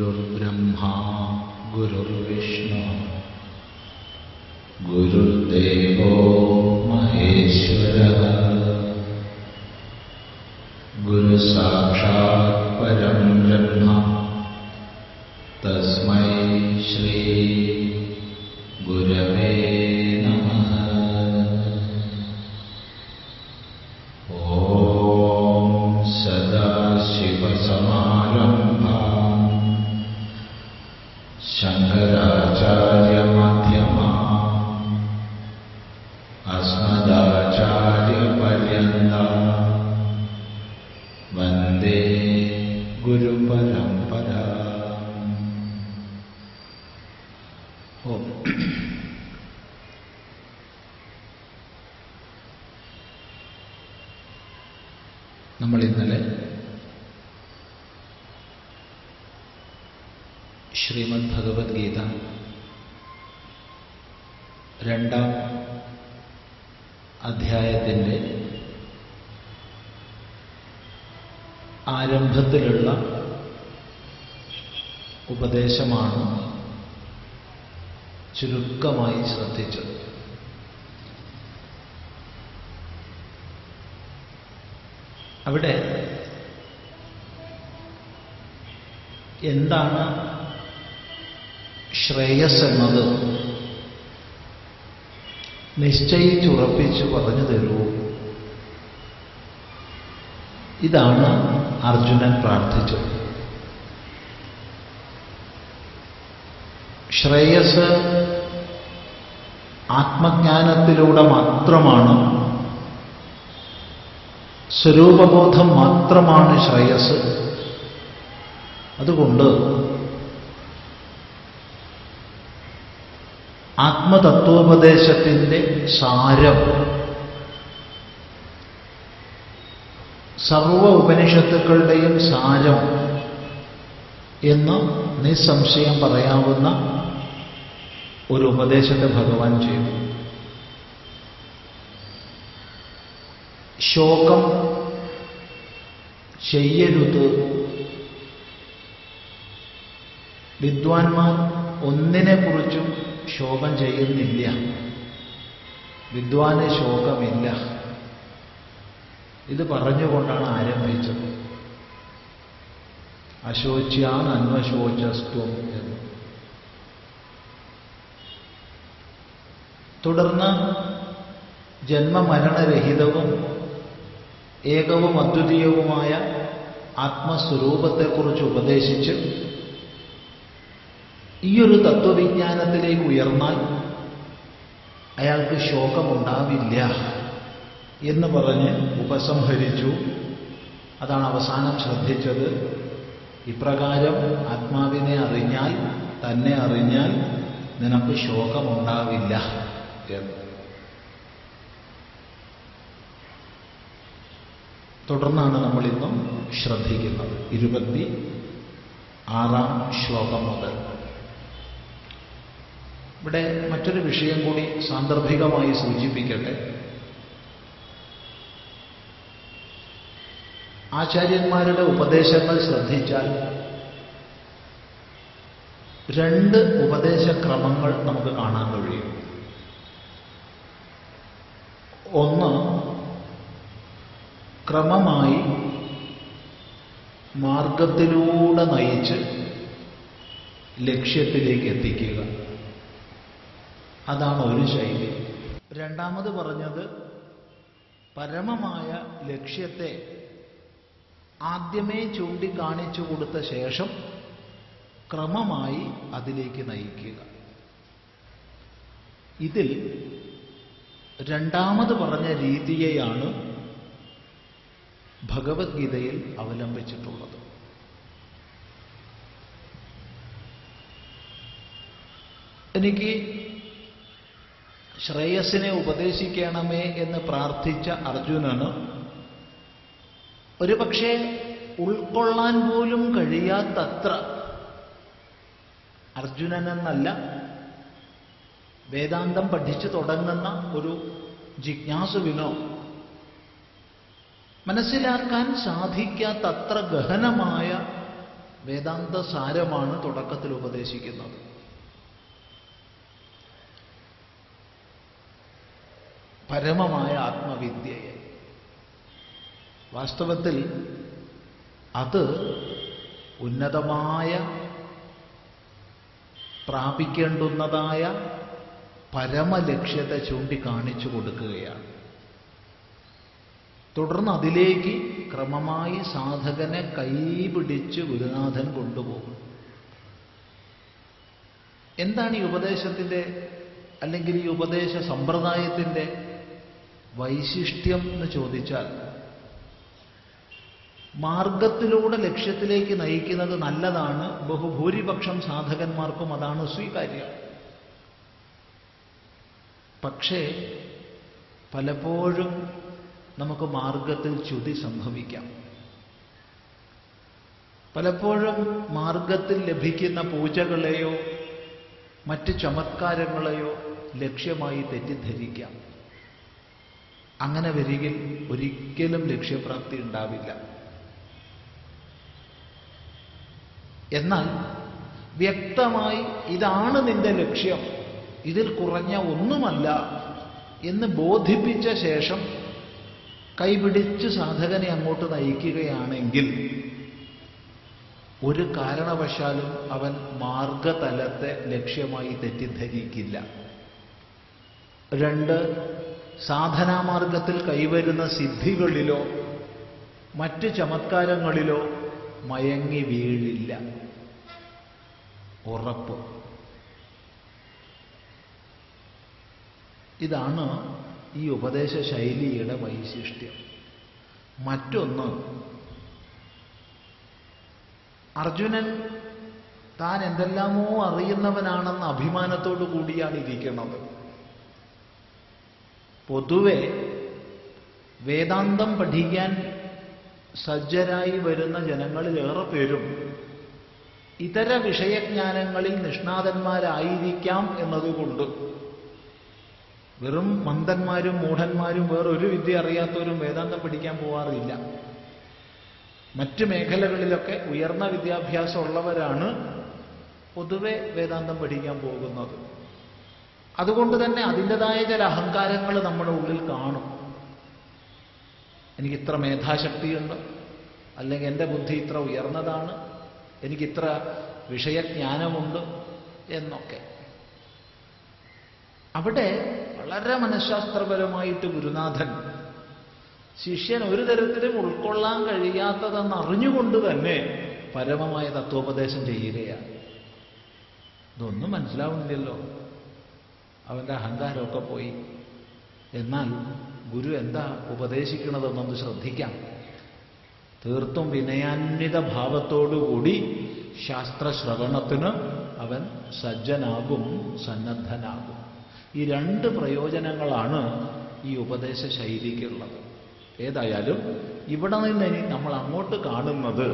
गुरुर्ब्रह्मा गुरुर्विष्णु। ശ്രേയസ് എന്നത് നിശ്ചയിച്ചുറപ്പിച്ച് പറഞ്ഞു തരൂ. ഇതാണ് അർജുനൻ പ്രാർത്ഥിച്ചത്. ശ്രേയസ് ആത്മജ്ഞാനത്തിലൂടെ മാത്രമാണ് സ്വരൂപബോധം മാത്രമാണ് ശ്രേയസ്. അതുകൊണ്ട് ആത്മതത്വോപദേശത്തിന്റെ സാരം. സർവ ഉപനിഷത്തുക്കളുടെയും സാരം എന്ന് നിസ്സംശയം പറയാവുന്ന ഒരു ഉപദേശത്തെ ഭഗവാൻ ചെയ്തു ശോകം ചെയ്യരുത്. വിദ്വാൻമാർ ഒന്നിനെക്കുറിച്ചും ശോകം ചെയ്യുന്നില്ല. വിദ്വാന് ശോകമില്ല. ഇത് പറഞ്ഞുകൊണ്ടാണ് ആരംഭിച്ചത്. അശോച്യാൻ അന്വശോചസ്ത്വം എന്ന്. തുടർന്ന് ജന്മമരണരഹിതവും ഏകവും അദ്വിതീയവുമായ ആത്മസ്വരൂപത്തെക്കുറിച്ച് ഉപദേശിച്ച് ഈയൊരു തത്വവിജ്ഞാനത്തിലേക്ക് ഉയർന്നാൽ അയാൾക്ക് ശോകമുണ്ടാവില്ല എന്ന് പറഞ്ഞ് ഉപസംഹരിച്ചു. അതാണ് അവസാനം ശ്രദ്ധിച്ചത്. ഇപ്രകാരം ആത്മാവിനെ അറിഞ്ഞാൽ തന്നെ അറിഞ്ഞാൽ നിനക്ക് ശോകമുണ്ടാവില്ല എന്ന്. തുടർന്നാണ് നമ്മളിന്നും ശ്രദ്ധിക്കുന്നത്. ഇരുപത്തി ആറാം ശ്ലോകം മുതൽ. ഇവിടെ മറ്റൊരു വിഷയം കൂടി സാന്ദർഭികമായി സൂചിപ്പിക്കട്ടെ. ആചാര്യന്മാരുടെ ഉപദേശങ്ങൾ ശ്രദ്ധിച്ചാൽ രണ്ട് ഉപദേശക്രമങ്ങൾ നമുക്ക് കാണാൻ കഴിയും. ഒന്ന് ക്രമമായി മാർഗത്തിലൂടെ നയിച്ച് ലക്ഷ്യത്തിലേക്ക് എത്തിക്കുക. അതാണ് ഒരു ശൈലി. രണ്ടാമത് പറഞ്ഞത് പരമമായ ലക്ഷ്യത്തെ ആദ്യമേ ചൂണ്ടിക്കാണിച്ചു കൊടുത്ത ശേഷം ക്രമമായി അതിലേക്ക് നയിക്കുക. ഇതിൽ രണ്ടാമത് പറഞ്ഞ രീതിയെയാണ് ഭഗവത്ഗീതയിൽ അവലംബിച്ചിട്ടുള്ളത്. എനിക്ക് ശ്രേയസിനെ ഉപദേശിക്കണമേ എന്ന് പ്രാർത്ഥിച്ച അർജുനന് ഒരുപക്ഷെ ഉൾക്കൊള്ളാൻ പോലും കഴിയാത്തത്ര അർജുനനെന്നല്ല വേദാന്തം പഠിച്ചു തുടങ്ങുന്ന ഒരു ജിജ്ഞാസുവിനോ മനസ്സിലാക്കാൻ സാധിക്കാത്തത്ര ഗഹനമായ വേദാന്ത സാരമാണ് തുടക്കത്തിൽ ഉപദേശിക്കുന്നത്. പരമമായ ആത്മവിദ്യയെ. വാസ്തവത്തിൽ അത് ഉന്നതമായ പ്രാപിക്കേണ്ടുന്നതായ പരമലക്ഷ്യത്തെ ചൂണ്ടിക്കാണിച്ചു കൊടുക്കുകയാണ്. തുടർന്ന് അതിലേക്ക് ക്രമമായി സാധകനെ കൈപിടിച്ച് ഗുരുനാഥൻ കൊണ്ടുപോകും. എന്താണ് ഈ ഉപദേശത്തിന്റെ അല്ലെങ്കിൽ ഈ ഉപദേശ സമ്പ്രദായത്തിന്റെ വൈശിഷ്ട്യം എന്ന് ചോദിച്ചാൽ മാർഗത്തിലൂടെ ലക്ഷ്യത്തിലേക്ക് നയിക്കുന്നത് നല്ലതാണ്. ബഹുഭൂരിപക്ഷം സാധകന്മാർക്കും അതാണ് സ്വീകാര്യം. പക്ഷേ പലപ്പോഴും നമുക്ക് മാർഗത്തിൽ ചുതി സംഭവിക്കാം. പലപ്പോഴും മാർഗത്തിൽ ലഭിക്കുന്ന പൂജകളെയോ മറ്റ് ചമത്കാരങ്ങളെയോ ലക്ഷ്യമായി തെറ്റിദ്ധരിക്കാം. അങ്ങനെ വരികിൽ ഒരിക്കലും ലക്ഷ്യപ്രാപ്തി ഉണ്ടാവില്ല. എന്നാൽ വ്യക്തമായി ഇതാണ് നിന്റെ ലക്ഷ്യം. ഇതിൽ കുറഞ്ഞ ഒന്നുമല്ല എന്ന് ബോധിപ്പിച്ച ശേഷം കൈപിടിച്ച് സാധകനെ അങ്ങോട്ട് നയിക്കുകയാണെങ്കിൽ ഒരു കാരണവശാലും അവൻ മാർഗതലത്തെ ലക്ഷ്യമായി തെറ്റിദ്ധരിക്കില്ല. രണ്ട് സാധനാമാർഗത്തിൽ കൈവരുന്ന സിദ്ധികളിലോ മറ്റ് ചമത്കാരങ്ങളിലോ മയങ്ങി വീഴില്ല. ഉറപ്പ്. ഇതാണ് ഈ ഉപദേശ ശൈലിയുടെ വൈശിഷ്ട്യം. മറ്റൊന്ന് അർജുനൻ താൻ എന്തെല്ലാമോ അറിയുന്നവനാണെന്ന അഭിമാനത്തോടു കൂടിയാണ് ഇരിക്കുന്നത്. പൊതുവെ വേദാന്തം പഠിക്കാൻ സജ്ജരായി വരുന്ന ജനങ്ങളിൽ ഏറെ പേരും ഇതര വിഷയജ്ഞാനങ്ങളിൽ നിഷ്ണാതന്മാരായിരിക്കാം എന്നതുകൊണ്ട് വെറും മന്ദന്മാരും മൂഢന്മാരും വേറൊരു വിദ്യ അറിയാത്തവരും വേദാന്തം പഠിക്കാൻ പോവാറില്ല. മറ്റ് മേഖലകളിലൊക്കെ ഉയർന്ന വിദ്യാഭ്യാസമുള്ളവരാണ് പൊതുവെ വേദാന്തം പഠിക്കാൻ പോകുന്നത്. അതുകൊണ്ട് തന്നെ അതിന്റെതായ ചില അഹങ്കാരങ്ങൾ നമ്മുടെ ഉള്ളിൽ കാണും. എനിക്ക് ഇത്ര മേധാശക്തിയുണ്ട് അല്ലെങ്കിൽ എന്റെ ബുദ്ധി ഇത്ര ഉയർന്നതാണ് എനിക്കിത്ര വിഷയജ്ഞാനമുണ്ട് എന്നൊക്കെ. അവിടെ വളരെ മനഃശാസ്ത്രപരമായിട്ട് ഗുരുനാഥൻ ശിഷ്യൻ ഒരു തരത്തിലും ഉൾക്കൊള്ളാൻ കഴിയാത്തതെന്ന് അറിഞ്ഞുകൊണ്ട് തന്നെ പരമമായ തത്വോപദേശം ചെയ്യുകയാണ്. ഇതൊന്നും മനസ്സിലാവുന്നില്ലല്ലോ. അവന്റെ അഹങ്കാരമൊക്കെ പോയി. എന്നാൽ ഗുരു എന്താ ഉപദേശിക്കണതെന്നൊന്ന് ശ്രദ്ധിക്കാം. തീർത്തും വിനയാന്വിത ഭാവത്തോടുകൂടി ശാസ്ത്രശ്രവണത്തിന് അവൻ സജ്ജനാകും സന്നദ്ധനാകും. ഈ രണ്ട് പ്രയോജനങ്ങളാണ് ഈ ഉപദേശ ശൈലിക്കുള്ളത്. ഏതായാലും ഇവിടെ നിന്ന് നമ്മൾ അങ്ങോട്ട് കാണുന്നത്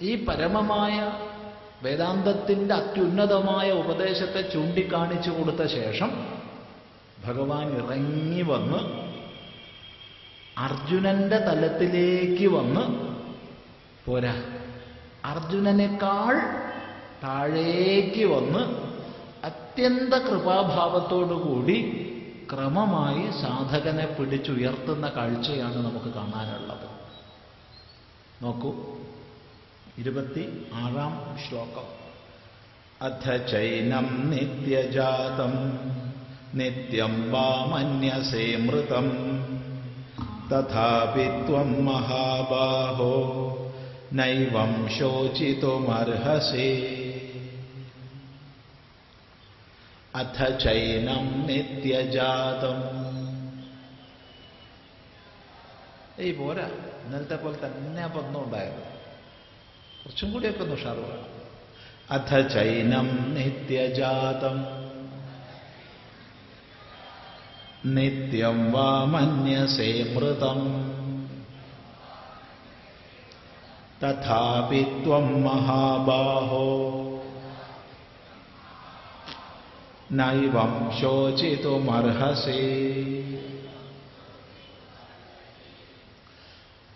ഈ പരമമായ വേദാന്തത്തിന്റെ അത്യുന്നതമായ ഉപദേശത്തെ ചൂണ്ടിക്കാണിച്ചു കൊടുത്ത ശേഷം ഭഗവാൻ ഇറങ്ങി വന്ന് അർജുനന്റെ തലത്തിലേക്ക് വന്ന് പോരാ. അർജുനനേക്കാൾ താഴേക്ക് വന്ന് അത്യന്ത കൃപാഭാവത്തോടുകൂടി ക്രമമായി സാധകനെ പിടിച്ചുയർത്തുന്ന കാഴ്ചയാണ് നമുക്ക് കാണാനുള്ളത്. നോക്കൂ. ഇരുപത്തി ആറാം ശ്ലോകം. അഥ ചൈനം നിത്യജാതം നിത്യം വാമന്യസേ മൃതം. തഥാപി ത്വം മഹാബാഹോ നൈവം ശോചിതുമർഹസേ. അഥ ചൈനം നിത്യജാതം. ഏയ് പോരാ ഇന്നലത്തെ പോലെ തന്നെ പന്നുണ്ടായത് കുറച്ചും കൂടിയൊക്കെ ഒന്ന് ഉഷാറ് വേണം അഥ ചൈനം നിത്യജാതം. നിത്യം വാ മന്യസേ മൃതം. തഥാപി ത്വം മഹാബാഹോ. നൈവം ശോചിതുമർഹസേ.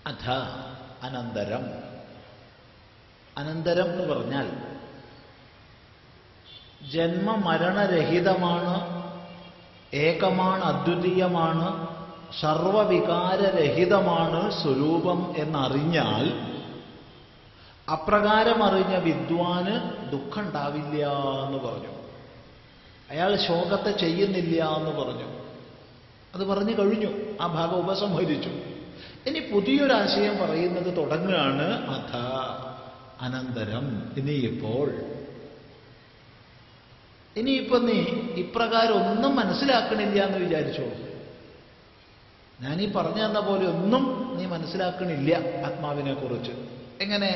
അഥ അനന്തരം അനന്തരം എന്ന് പറഞ്ഞാൽ ജന്മമരണരഹിതമാണ് ഏകമാണ് അദ്വിതീയമാണ് സർവവികാരരഹിതമാണ് സ്വരൂപം എന്നറിഞ്ഞാൽ അപ്രകാരം അറിഞ്ഞ വിദ്വാന് ദുഃഖം ഉണ്ടാവില്ല എന്ന് പറഞ്ഞു. അയാൾ ശോകത്തെ ചെയ്യുന്നില്ല എന്ന് പറഞ്ഞു. അത് പറഞ്ഞു കഴിഞ്ഞു. ആ ഭാഗം ഉപസംഹരിച്ചു. ഇനി പുതിയൊരാശയം പറയുന്നത് തുടങ്ങുകയാണ് അഥ. അനന്തരം ഇനിയിപ്പോൾ. ഇനിയിപ്പോ നീ ഇപ്രകാരം ഒന്നും മനസ്സിലാക്കണില്ല എന്ന് വിചാരിച്ചോളൂ ഞാനീ പറഞ്ഞു തന്ന പോലെ ഒന്നും നീ മനസ്സിലാക്കണില്ല ആത്മാവിനെ കുറിച്ച് എങ്ങനെ?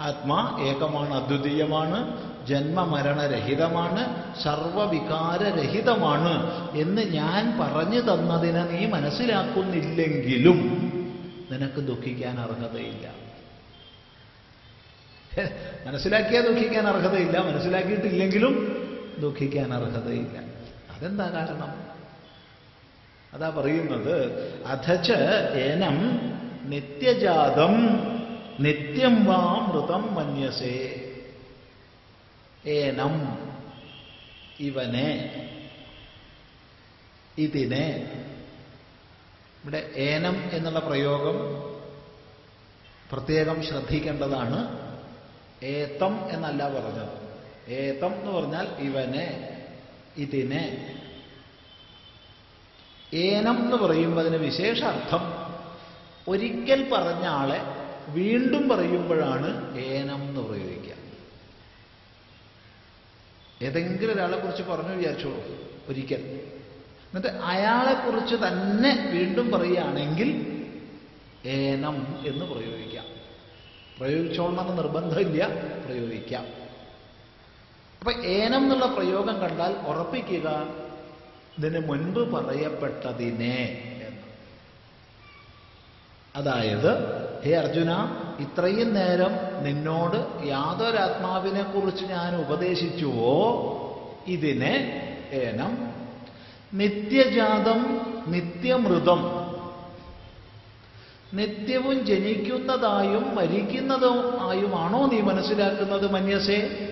ആത്മാ ഏകമാണ് അദ്വിതീയമാണ് ജന്മമരണരഹിതമാണ് സർവവികാരരഹിതമാണ് എന്ന് ഞാൻ പറഞ്ഞു തന്നതിനെ നീ മനസ്സിലാക്കുന്നില്ലെങ്കിലും നിനക്ക് ദുഃഖിക്കാൻ അർഹതയില്ല. മനസ്സിലാക്കിയാൽ ദുഃഖിക്കാൻ അർഹതയില്ല മനസ്സിലാക്കിയിട്ടില്ലെങ്കിലും ദുഃഖിക്കാൻ അർഹതയില്ല. അതെന്താ കാരണം? അതാ പറയുന്നത് അഥച്ച് ഏനം നിത്യജാതം നിത്യം വാ മൃതം മന്യസേ. ഏനം ഇവനെ ഇതിനെ. ഇവിടെ ഏനം എന്നുള്ള പ്രയോഗം പ്രത്യേകം ശ്രദ്ധിക്കേണ്ടതാണ്. ഏത്തം എന്നല്ല പറഞ്ഞത്. ഏത്തം എന്ന് പറഞ്ഞാൽ ഇവനെ ഇതിനെ. ഏനം എന്ന് പറയുമ്പോൾ അതിന് വിശേഷാർത്ഥം ഒരിക്കൽ പറഞ്ഞ ആളെ വീണ്ടും പറയുമ്പോഴാണ് ഏനം എന്ന് പ്രയോഗിക്കുക. ഏതെങ്കിലും ഒരാളെ കുറിച്ച് പറഞ്ഞു വിചാരിച്ചോളൂ ഒരിക്കൽ. എന്നിട്ട് അയാളെക്കുറിച്ച് തന്നെ വീണ്ടും പറയുകയാണെങ്കിൽ ഏനം എന്ന് പ്രയോഗിക്കാം. പ്രയോഗിച്ചോളണമെന്ന് നിർബന്ധമില്ല പ്രയോഗിക്കാം. അപ്പൊ ഏനം എന്നുള്ള പ്രയോഗം കണ്ടാൽ ഉറപ്പിക്കുക ഇതിന് മുൻപ് പറയപ്പെട്ടതിനെ എന്ന്. അതായത് ഹേ അർജുന ഇത്രയും നേരം നിന്നോട് യാതൊരാത്മാവിനെ കുറിച്ച് ഞാൻ ഉപദേശിച്ചുവോ? ഇതിനെ ഏനം. നിത്യജാതം നിത്യമൃതം. നിത്യവും ജനിക്കുന്നതായും മരിക്കുന്നതും ആയുമാണോ നീ മനസ്സിലാക്കുന്നത് മന്യസേ?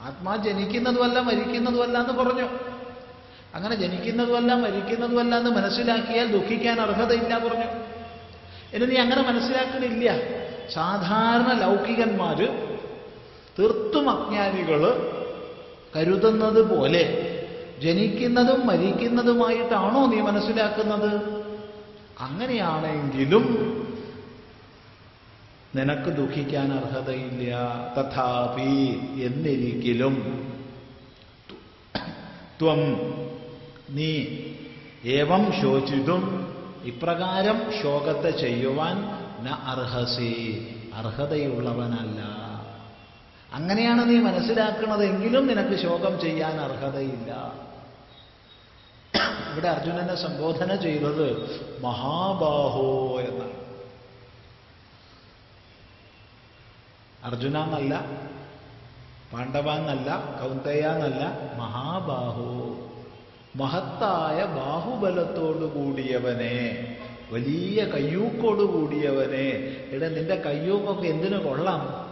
ആത്മാ ജനിക്കുന്നതുമല്ല മരിക്കുന്നതുമല്ല എന്ന് പറഞ്ഞു. അങ്ങനെ ജനിക്കുന്നതുമല്ല മരിക്കുന്നതുമല്ല എന്ന് മനസ്സിലാക്കിയാൽ ദുഃഖിക്കാൻ അർഹതയില്ല പറഞ്ഞു. എന്നെ നീ അങ്ങനെ മനസ്സിലാക്കണില്ല. സാധാരണ ലൗകികന്മാര് തീർത്തും അജ്ഞാനികൾ കരുതുന്നത് പോലെ ജനിക്കുന്നതും മരിക്കുന്നതുമായിട്ടാണോ നീ മനസ്സിലാക്കുന്നത്? അങ്ങനെയാണെങ്കിലും നിനക്ക് ദുഃഖിക്കാൻ അർഹതയില്ല. തഥാപി എന്നിരിക്കലും ത്വം നീ ഏവം ശോചിതും ഇപ്രകാരം ശോകത്തെ ചെയ്യുവാൻ ന അർഹസി. അർഹതയുള്ളവനല്ല. അങ്ങനെയാണ് നീ മനസ്സിലാക്കുന്നതെങ്കിലും നിനക്ക് ശോകം ചെയ്യാൻ അർഹതയില്ല. ഇവിടെ അർജുനനെ സംബോധന ചെയ്തത് മഹാബാഹോ എന്നാണ്. അർജുന എന്നല്ല പാണ്ഡവ എന്നല്ല കൗന്തയ എന്നല്ല മഹാബാഹോ. മഹത്തായ ബാഹുബലത്തോടുകൂടിയവനെ വലിയ കയ്യൂക്കോട് കൂടിയവനെ. ഇവിടെ നിന്റെ കയ്യൂക്കൊക്കെ എന്തിനു കൊള്ളാം?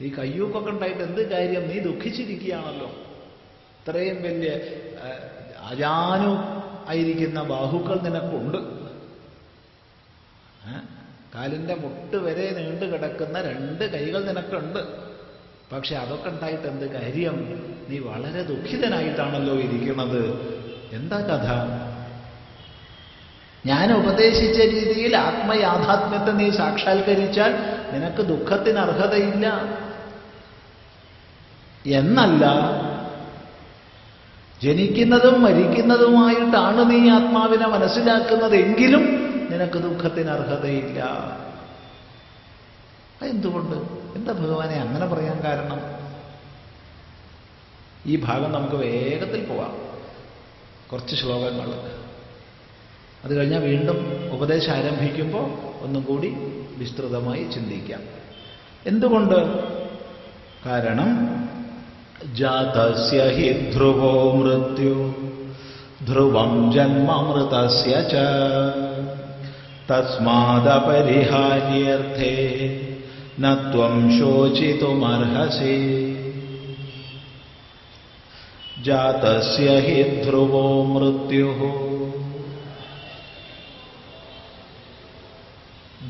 ഈ കയ്യൂക്കൊക്കെ ഉണ്ടായിട്ട് എന്ത് കാര്യം? നീ ദുഃഖിച്ചിരിക്കുകയാണല്ലോ. ഇത്രയും വലിയ അജാനു ആയിരിക്കുന്ന ബാഹുക്കൾ നിനക്കുണ്ട്. കാലിന്റെ മുട്ട് വരെ നീണ്ടു കിടക്കുന്ന രണ്ട് കൈകൾ നിനക്കുണ്ട്. പക്ഷെ അതൊക്കെ ഉണ്ടായിട്ട് എന്ത് കാര്യം? നീ വളരെ ദുഃഖിതനായിട്ടാണല്ലോ ഇരിക്കുന്നത്. എന്താ കഥ? ഞാൻ ഉപദേശിച്ച രീതിയിൽ ആത്മയാഥാത്മ്യത്തെ നീ സാക്ഷാത്കരിച്ചാൽ നിനക്ക് ദുഃഖത്തിന് അർഹതയില്ല എന്നല്ല ജനിക്കുന്നതും മരിക്കുന്നതുമായിട്ടാണ് നീ ആത്മാവിനെ മനസ്സിലാക്കുന്നതെങ്കിലും നിനക്ക് ദുഃഖത്തിന് അർഹതയില്ല. എന്തുകൊണ്ട് എന്താ ഭഗവാനെ അങ്ങനെ പറയാൻ കാരണം? ഈ ഭാഗം നമുക്ക് വേഗത്തിൽ പോവാം. കുറച്ച് ശ്ലോകങ്ങൾ. അത് കഴിഞ്ഞാൽ വീണ്ടും ഉപദേശം ആരംഭിക്കുമ്പോൾ ഒന്നും കൂടി വിസ്തൃതമായി ചിന്തിക്കാം. എന്തുകൊണ്ട്? കാരണം जातस्य हि ध्रुवो मृत्यु। ध्रुवं जन्ममृतस्य च। तस्मादपरिहार्यर्थे न त्वं शोचितुमर्हसि। जातस्य हि ध्रुवो मृत्युः।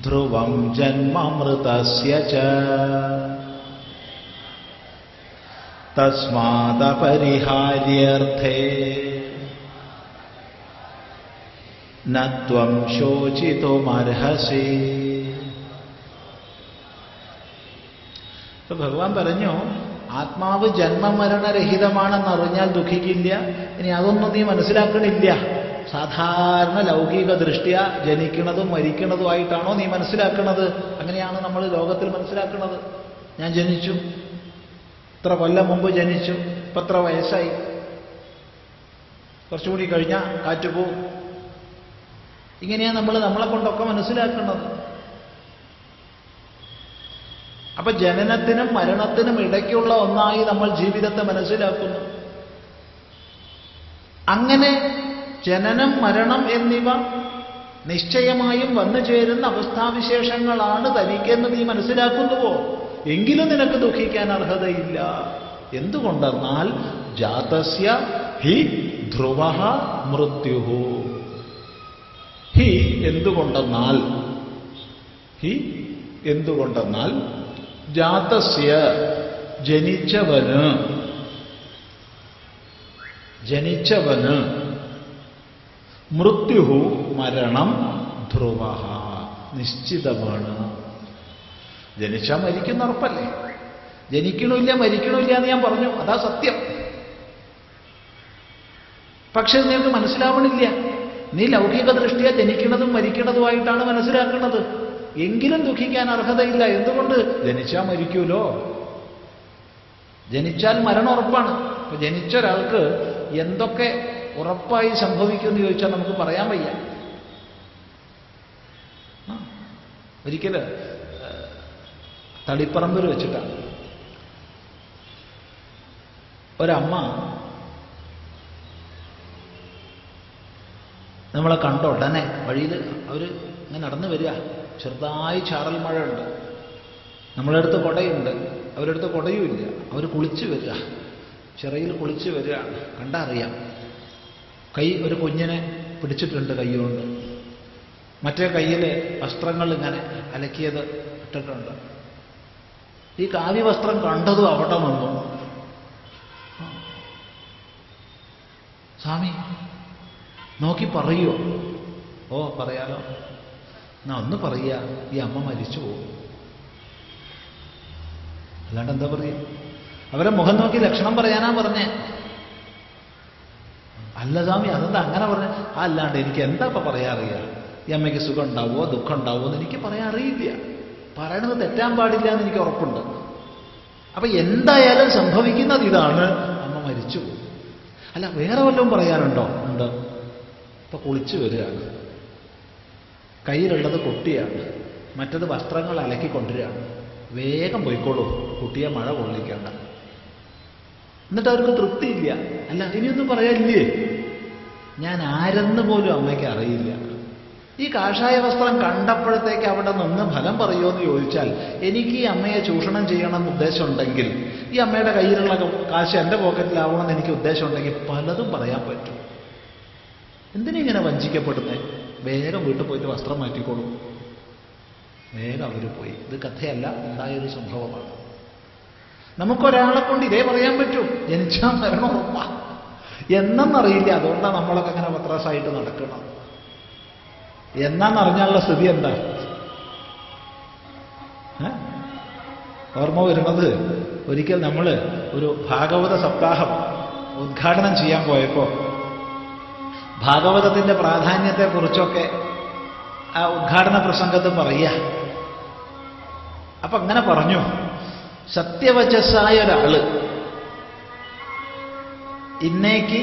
ध्रुवं जन्ममृतस्य च। തസ്മാദപരിഹാര്യർത്ഥേ നത്വം ശോചിതുമർഹസി. ഇപ്പൊ ഭഗവാൻ പറഞ്ഞു ആത്മാവ് ജന്മമരണരഹിതമാണെന്നറിഞ്ഞാൽ ദുഃഖിക്കില്ല. ഇനി അതൊന്നും നീ മനസ്സിലാക്കണില്ല. സാധാരണ ലൗകിക ദൃഷ്ടിയ ജനിക്കുന്നതും മരിക്കുന്നതുമായിട്ടാണോ നീ മനസ്സിലാക്കുന്നത് അങ്ങനെയാണ് നമ്മൾ ലോകത്തിൽ മനസ്സിലാക്കുന്നത് ഞാൻ ജനിച്ചു. ഇത്ര കൊല്ലം മുമ്പ് ജനിച്ചു ഇപ്പം എത്ര വയസ്സായി. കുറച്ചുകൂടി കഴിഞ്ഞാൽ കാറ്റുപോകും ഇങ്ങനെയാണ് നമ്മൾ നമ്മളെ കൊണ്ടൊക്കെ മനസ്സിലാക്കുന്നത് അപ്പൊ ജനനത്തിനും മരണത്തിനും ഇടയ്ക്കുള്ള ഒന്നായി നമ്മൾ ജീവിതത്തെ മനസ്സിലാക്കുന്നു. അങ്ങനെ ജനനം മരണം എന്നിവ നിശ്ചയമായും വന്നു ചേരുന്ന അവസ്ഥാവിശേഷങ്ങളാണ് തനിക്കെന്ന് നീ മനസ്സിലാക്കുന്നുവോ? എങ്കിലും നിനക്ക് ദുഃഖിക്കാൻ അർഹതയില്ല. എന്തുകൊണ്ടെന്നാൽ ജാതസ്യ ഹി ധ്രുവ മൃത്യുഹു. ഹി എന്തുകൊണ്ടെന്നാൽ ഹി എന്തുകൊണ്ടെന്നാൽ ജാതസ്യ ജനിച്ചവന് ജനിച്ചവന് മൃത്യുഹു മരണം ധ്രുവ നിശ്ചിതമാണ്. ജനിച്ചാൽ മരിക്കുന്ന ഉറപ്പല്ലേ? ജനിക്കണില്ല മരിക്കണില്ല എന്ന് ഞാൻ പറഞ്ഞു. അതാ സത്യം. പക്ഷെ നിനക്ക് മനസ്സിലാവണില്ല. നീ ലൗകിക ദൃഷ്ടിയെ ജനിക്കുന്നതും മരിക്കുന്നതുമായിട്ടാണ് മനസ്സിലാക്കുന്നത് എങ്കിലും ദുഃഖിക്കാൻ അർഹതയില്ല. എന്തുകൊണ്ട്? ജനിച്ചാൽ മരിക്കൂലോ? ജനിച്ചാൽ മരണം ഉറപ്പാണ്. അപ്പൊ ജനിച്ച ഒരാൾക്ക് എന്തൊക്കെ ഉറപ്പായി സംഭവിക്കുമെന്ന് ചോദിച്ചാൽ നമുക്ക് പറയാൻ വയ്യ. ഒരിക്കൽ തളിപ്പറമ്പിൽ വെച്ചിട്ടാണ്. ഒരമ്മ നമ്മളെ കണ്ട ഉടനെ വഴിയിൽ അവർ ഇങ്ങനെ നടന്നു വരിക. ചെറുതായി ചാറൽ മഴയുണ്ട്. നമ്മളെ അടുത്ത് കുടയുണ്ട്. അവരടുത്ത് കുടയുമില്ല. അവർ കുളിച്ചു വരിക. ചിറയിൽ കുളിച്ചു വരികയാണ് കണ്ടറിയാം. കൈ ഒരു കുഞ്ഞിനെ പിടിച്ചിട്ടുണ്ട് കൈകൊണ്ട് മറ്റേ കയ്യിൽ വസ്ത്രങ്ങൾ ഇങ്ങനെ അലക്കിയത് ഇട്ടിട്ടുണ്ട്. ഈ കാവ്യവസ്ത്രം കണ്ടതും അവിടെ വന്നു. സ്വാമി നോക്കി പറയോ ഓ പറയാലോ. എന്നാ ഒന്ന് പറയുക. ഈ അമ്മ മരിച്ചു പോകും അല്ലാണ്ട് എന്താ പറയുക അവരെ മുഖം നോക്കി ലക്ഷണം പറയാനാ പറഞ്ഞേ. അല്ല സ്വാമി അതെന്താ അങ്ങനെ പറഞ്ഞ? അല്ലാണ്ട് എനിക്ക് എന്താ ഇപ്പൊ പറയാൻ അറിയുക ഈ അമ്മയ്ക്ക് സുഖം ഉണ്ടാവുമോ ദുഃഖം ഉണ്ടാവുമോ എന്ന് എനിക്ക് പറയണത് തെറ്റാൻ പാടില്ല എന്ന് എനിക്ക് ഉറപ്പുണ്ട്. അപ്പൊ എന്തായാലും സംഭവിക്കുന്നത് ഇതാണ്. അമ്മ മരിച്ചു അല്ല വേറെ വല്ലതും പറയാനുണ്ടോ? ഉണ്ട്. ഇപ്പൊ കുളിച്ചു വരികയാണ്. കയ്യിലുള്ളത് കുട്ടിയാണ്. മറ്റത് വസ്ത്രങ്ങൾ അലക്കി കൊണ്ടുവരികയാണ്. വേഗം പോയിക്കോളൂ. കുട്ടിയെ മഴ കൊള്ളിക്കേണ്ട. എന്നിട്ട് അവർക്ക് തൃപ്തിയില്ല. അല്ല ഇനിയൊന്നും പറയാനില്ലേ? ഞാൻ ആരെന്ന് പോലും അമ്മയ്ക്ക് അറിയില്ല. ഈ കാഷായ വസ്ത്രം കണ്ടപ്പോഴത്തേക്ക് അവിടെ നിന്ന് ഫലം പറയുമോ എന്ന് ചോദിച്ചാൽ എനിക്ക് ഈ അമ്മയെ ചൂഷണം ചെയ്യണമെന്ന് ഉദ്ദേശമുണ്ടെങ്കിൽ ഈ അമ്മയുടെ കയ്യിലുള്ള കാശ് എന്റെ പോക്കറ്റിലാവണമെന്ന് എനിക്ക് ഉദ്ദേശമുണ്ടെങ്കിൽ പലതും പറയാൻ പറ്റും. എന്തിനിങ്ങനെ വഞ്ചിക്കപ്പെടുന്നേ? വേഗം വീട്ടിൽ പോയിട്ട് വസ്ത്രം മാറ്റിക്കോളൂ. വേഗം അവർ പോയി. ഇത് കഥയല്ല ഉണ്ടായൊരു സംഭവമാണ്. നമുക്കൊരാളെ കൊണ്ട് ഇതേ പറയാൻ പറ്റൂ. ജനിച്ചാൽ മരണം ഉറപ്പാ. എന്നെന്നറിയില്ല അതുകൊണ്ടാണ് നമ്മളൊക്കെ അങ്ങനെ പത്രാസായിട്ട് നടക്കണം. എന്നാന്നറിഞ്ഞാലുള്ള സ്ഥിതി എന്താ? ഓർമ്മ വരുന്നത് ഒരിക്കൽ നമ്മൾ ഒരു ഭാഗവത സപ്താഹം ഉദ്ഘാടനം ചെയ്യാൻ പോയപ്പോൾ ഭാഗവതത്തിന്റെ പ്രാധാന്യത്തെക്കുറിച്ചൊക്കെ ആ ഉദ്ഘാടന പ്രസംഗത്ത് പറയുക. അപ്പൊ അങ്ങനെ പറഞ്ഞു. സത്യവചസ്സായ ഒരാൾ ഇന്നേക്ക്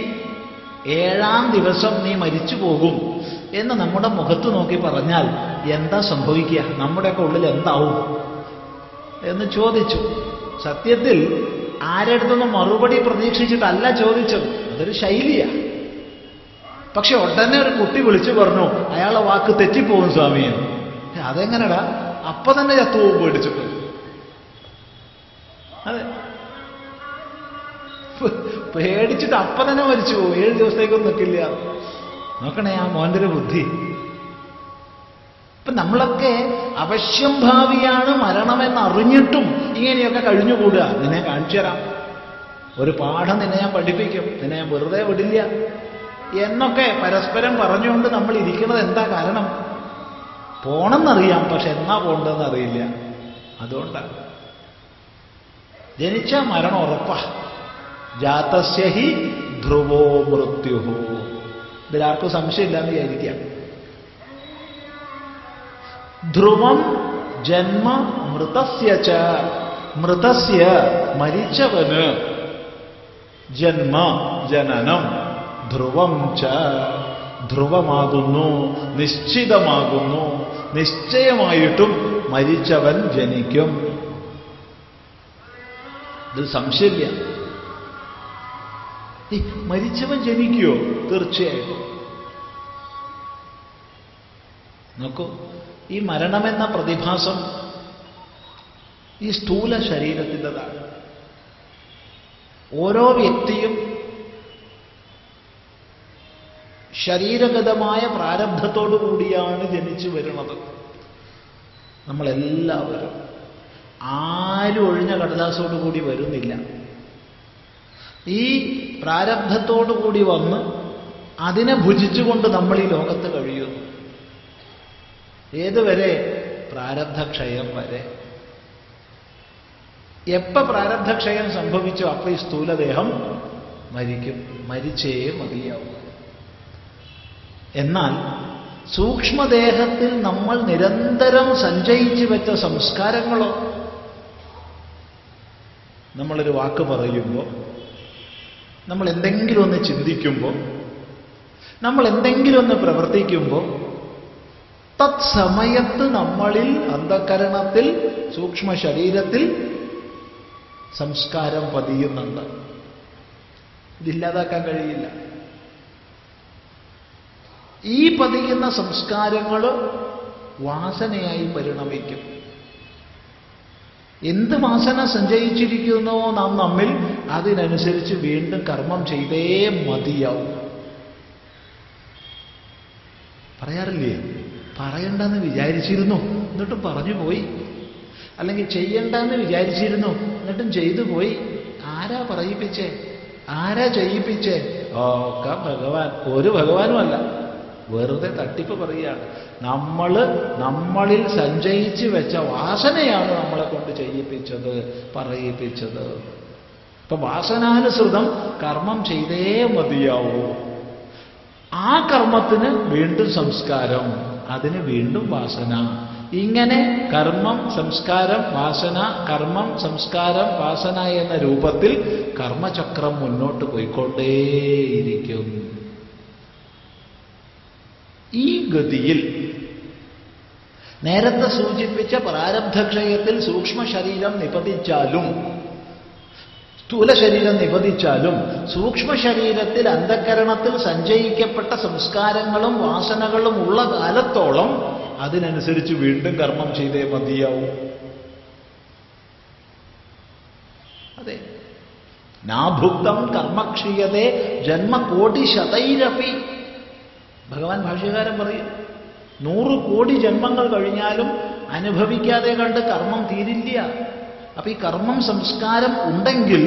ഏഴാം ദിവസം നീ മരിച്ചു പോകും എന്ന് നമ്മുടെ മുഖത്ത് നോക്കി പറഞ്ഞാൽ എന്താ സംഭവിക്കുക? നമ്മുടെയൊക്കെ ഉള്ളിൽ എന്താവും? എന്ന് ചോദിച്ചു. സത്യത്തിൽ ആരെടുത്തൊന്നും മറുപടി പ്രതീക്ഷിച്ചിട്ടല്ല ചോദിച്ചത്. അതൊരു ശൈലിയാ. പക്ഷെ ഉടനെ ഒരു കുട്ടി വിളിച്ചു പറഞ്ഞു അയാളെ വാക്ക് തെറ്റിപ്പോകും സ്വാമിയെ അതെങ്ങനെടാ? അപ്പൊ തന്നെ ചത്തുപോകും പേടിച്ചിട്ട്. അതെ. പേടിച്ചിട്ട് അപ്പൊ തന്നെ മരിച്ചു പോകും ഏഴ് ദിവസത്തേക്കൊന്നും നിൽക്കില്ല നോക്കണേ ആ മോന്റെ ബുദ്ധി. ഇപ്പൊ നമ്മളൊക്കെ അവശ്യം ഭാവിയാണ് മരണമെന്ന് അറിഞ്ഞിട്ടും ഇങ്ങനെയൊക്കെ കഴിഞ്ഞുകൂടുക. നിന്നെ കാണിച്ചു തരാം. ഒരു പാഠം നിന്നെ ഞാൻ പഠിപ്പിക്കും. നിന്നെ ഞാൻ വെറുതെ വിടില്ല. എന്നൊക്കെ പരസ്പരം പറഞ്ഞുകൊണ്ട് നമ്മൾ ഇരിക്കുന്നത് എന്താ കാരണം? പോണെന്നറിയാം പക്ഷെ എന്നാ പോണ്ടെന്ന് അറിയില്ല. അതുകൊണ്ടാണ് ജനിച്ച മരണം ഉറപ്പാ. ജാതസ്യ ഹി ധ്രുവോ മൃത്യുഹോ. ഇതിലാർക്കും സംശയമില്ലാന്ന് വിചാരിക്കാം ധ്രുവം ജന്മ മൃതസ്യ ച. മൃതസ്യ മരിച്ചവന് ജന്മ ജനനം ധ്രുവം ച. ധ്രുവമാകുന്നു നിശ്ചിതമാകുന്നു നിശ്ചയമായിട്ടും മരിച്ചവൻ ജനിക്കും. ഇത് സംശയമില്ല. മരിച്ചവൻ ജനിക്കുമോ തീർച്ചയായിട്ടും. നോക്കൂ ഈ മരണമെന്ന പ്രതിഭാസം ഈ സ്ഥൂല ശരീരത്തിന്റെതാണ്. ഓരോ വ്യക്തിയും ശരീരഗതമായ പ്രാരബ്ധത്തോടു കൂടിയാണ് ജനിച്ചു വരുന്നത്. നമ്മളെല്ലാവരും ആരും ഒഴിഞ്ഞ കടലാസോടു കൂടി വരുന്നില്ല. ഈ പ്രാരബ്ധത്തോടു കൂടി വന്ന് അതിനെ ഭുജിച്ചുകൊണ്ട് നമ്മൾ ഈ ലോകത്ത് കഴിയുന്നു. ഏതുവരെ? പ്രാരബ്ധക്ഷയം വരെ. എപ്പ പ്രാരബ്ധക്ഷയം സംഭവിച്ചു അപ്പോൾ ഈ സ്ഥൂലദേഹം മരിക്കും. മരിച്ചേ മതിയാവും. എന്നാൽ സൂക്ഷ്മദേഹത്തിൽ നമ്മൾ നിരന്തരം സഞ്ചയിച്ചു വെച്ച സംസ്കാരങ്ങളോ നമ്മളൊരു വാക്ക് പറയുമ്പോൾ നമ്മൾ എന്തെങ്കിലും ഒന്ന് ചിന്തിക്കുമ്പോൾ നമ്മൾ എന്തെങ്കിലും ഒന്ന് പ്രവർത്തിക്കുമ്പോൾ തത്സമയത്ത് നമ്മളിൽ അന്ധകരണത്തിൽ സൂക്ഷ്മ ശരീരത്തിൽ സംസ്കാരം പതിയുന്നുണ്ട്. ഇതില്ലാതാക്കാൻ കഴിയില്ല. ഈ പതിയുന്ന സംസ്കാരങ്ങൾ വാസനയായി പരിണമിക്കും. എന്ത് വാസന സഞ്ചയിച്ചിരിക്കുന്നോ നാം നമ്മിൽ? അതിനനുസരിച്ച് വീണ്ടും കർമ്മം ചെയ്തേ മതിയാവും. പറയാറില്ലേ? പറയണ്ടെന്ന് വിചാരിച്ചിരുന്നു. എന്നിട്ടും പറഞ്ഞു പോയി. അല്ലെങ്കിൽ ചെയ്യണ്ടെന്ന് വിചാരിച്ചിരുന്നു. എന്നിട്ടും ചെയ്തു പോയി. ആരാ പറയിപ്പിച്ചേ? ആരാ ചെയ്യിപ്പിച്ചേ? ഓക്ക ഭഗവാൻ. ഒരു ഭഗവാനുമല്ല. വെറുതെ തട്ടിപ്പ് പറയുകയാണ്. നമ്മൾ നമ്മളിൽ സഞ്ചയിച്ച് വെച്ച വാസനയാണ് നമ്മളെ കൊണ്ട് ചെയ്യിപ്പിച്ചത് പറയിപ്പിച്ചത്. ഇപ്പൊ വാസനാനുസൃതം കർമ്മം ചെയ്തേ മതിയാവൂ. ആ കർമ്മത്തിന് വീണ്ടും സംസ്കാരം അതിന് വീണ്ടും വാസന. ഇങ്ങനെ കർമ്മം സംസ്കാരം വാസന കർമ്മം സംസ്കാരം വാസന എന്ന രൂപത്തിൽ കർമ്മചക്രം മുന്നോട്ട് പോയിക്കൊണ്ടേയിരിക്കും. ഈ ഗതിയിൽ നേരത്തെ സൂചിപ്പിച്ച പ്രാരബ്ധക്ഷയത്തിൽ സൂക്ഷ്മ ശരീരം നിപതിച്ചാലും സ്ഥൂല ശരീരം നിപതിച്ചാലും സൂക്ഷ്മ ശരീരത്തിൽ അന്ധകരണത്തിൽ സഞ്ചയിക്കപ്പെട്ട സംസ്കാരങ്ങളും വാസനകളും ഉള്ള കാലത്തോളം അതിനനുസരിച്ച് വീണ്ടും കർമ്മം ചെയ്തേ മതിയാവും. അതെ. നാഭുക്തം കർമ്മക്ഷീയതേ ജന്മകോടി ശതൈരപി ഭഗവാൻ ഭാഷ്യകാരൻ പറയും നൂറ് കോടി ജന്മങ്ങൾ കഴിഞ്ഞാലും അനുഭവിക്കാതെ കണ്ട് കർമ്മം തീരില്ല. അപ്പൊ ഈ കർമ്മം സംസ്കാരം ഉണ്ടെങ്കിൽ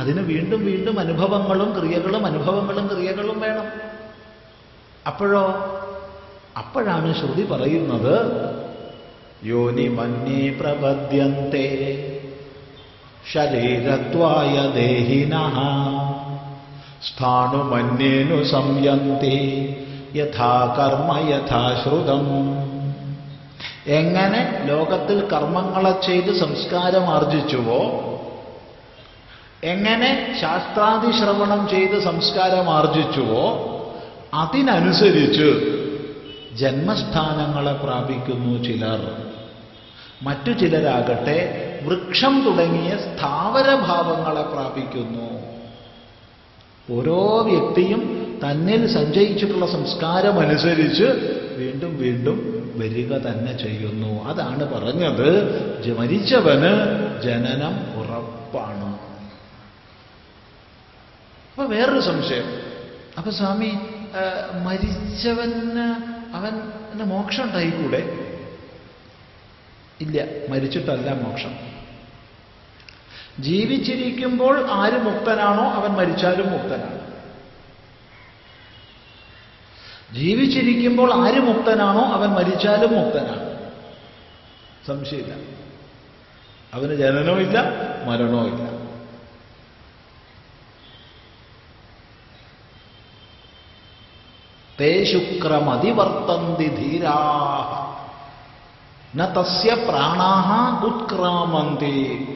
അതിന് വീണ്ടും വീണ്ടും അനുഭവങ്ങളും ക്രിയകളും അനുഭവങ്ങളും ക്രിയകളും വേണം. അപ്പോഴോ? അപ്പോഴാണ് ശ്രുതി പറയുന്നത് യോനി മന്യേ പ്രപദ്യന്തേ ശരീരത്വായ ദേഹിന സ്ഥാണുമന്യേനു സംയന്തി യഥാ കർമ്മ യഥാശ്രുതം എങ്ങനെ ലോകത്തിൽ കർമ്മങ്ങളെ ചെയ്ത് സംസ്കാരം ആർജിച്ചുവോ എങ്ങനെ ശാസ്ത്രാദി ശ്രവണം ചെയ്ത് സംസ്കാരം ആർജിച്ചുവോ അതിനനുസരിച്ച് ജന്മസ്ഥാനങ്ങളെ പ്രാപിക്കുന്നു ചിലർ. മറ്റു ചിലരാകട്ടെ വൃക്ഷം തുടങ്ങിയ സ്ഥാവരഭാവങ്ങളെ പ്രാപിക്കുന്നു. ഓരോ വ്യക്തിയും തന്നിൽ സഞ്ചയിച്ചിട്ടുള്ള സംസ്കാരം അനുസരിച്ച് വീണ്ടും വീണ്ടും വരിക തന്നെ ചെയ്യുന്നു. അതാണ് പറഞ്ഞത്. മരിച്ചവന് ജനനം ഉറപ്പാണ്. അപ്പൊ വേറൊരു സംശയം. അപ്പൊ സ്വാമി മരിച്ചവന് അവൻ അവന് മോക്ഷം ഉണ്ടായിക്കൂടെ? ഇല്ല മരിച്ചിട്ടല്ല മോക്ഷം. ജീവിച്ചിരിക്കുമ്പോൾ ആര് മുക്തനാണോ അവൻ മരിച്ചാലും മുക്തനാണ്. ജീവിച്ചിരിക്കുമ്പോൾ ആര് മുക്തനാണോ അവൻ മരിച്ചാലും മുക്തനാണ്. സംശയമില്ല. അവന് ജനനവും ഇല്ല മരണവും ഇല്ല. തേ ശുക്രമതിവർത്തന്തി ധീരാ തസ്യ പ്രാണാഹ ഉത്ക്രാമന്തി.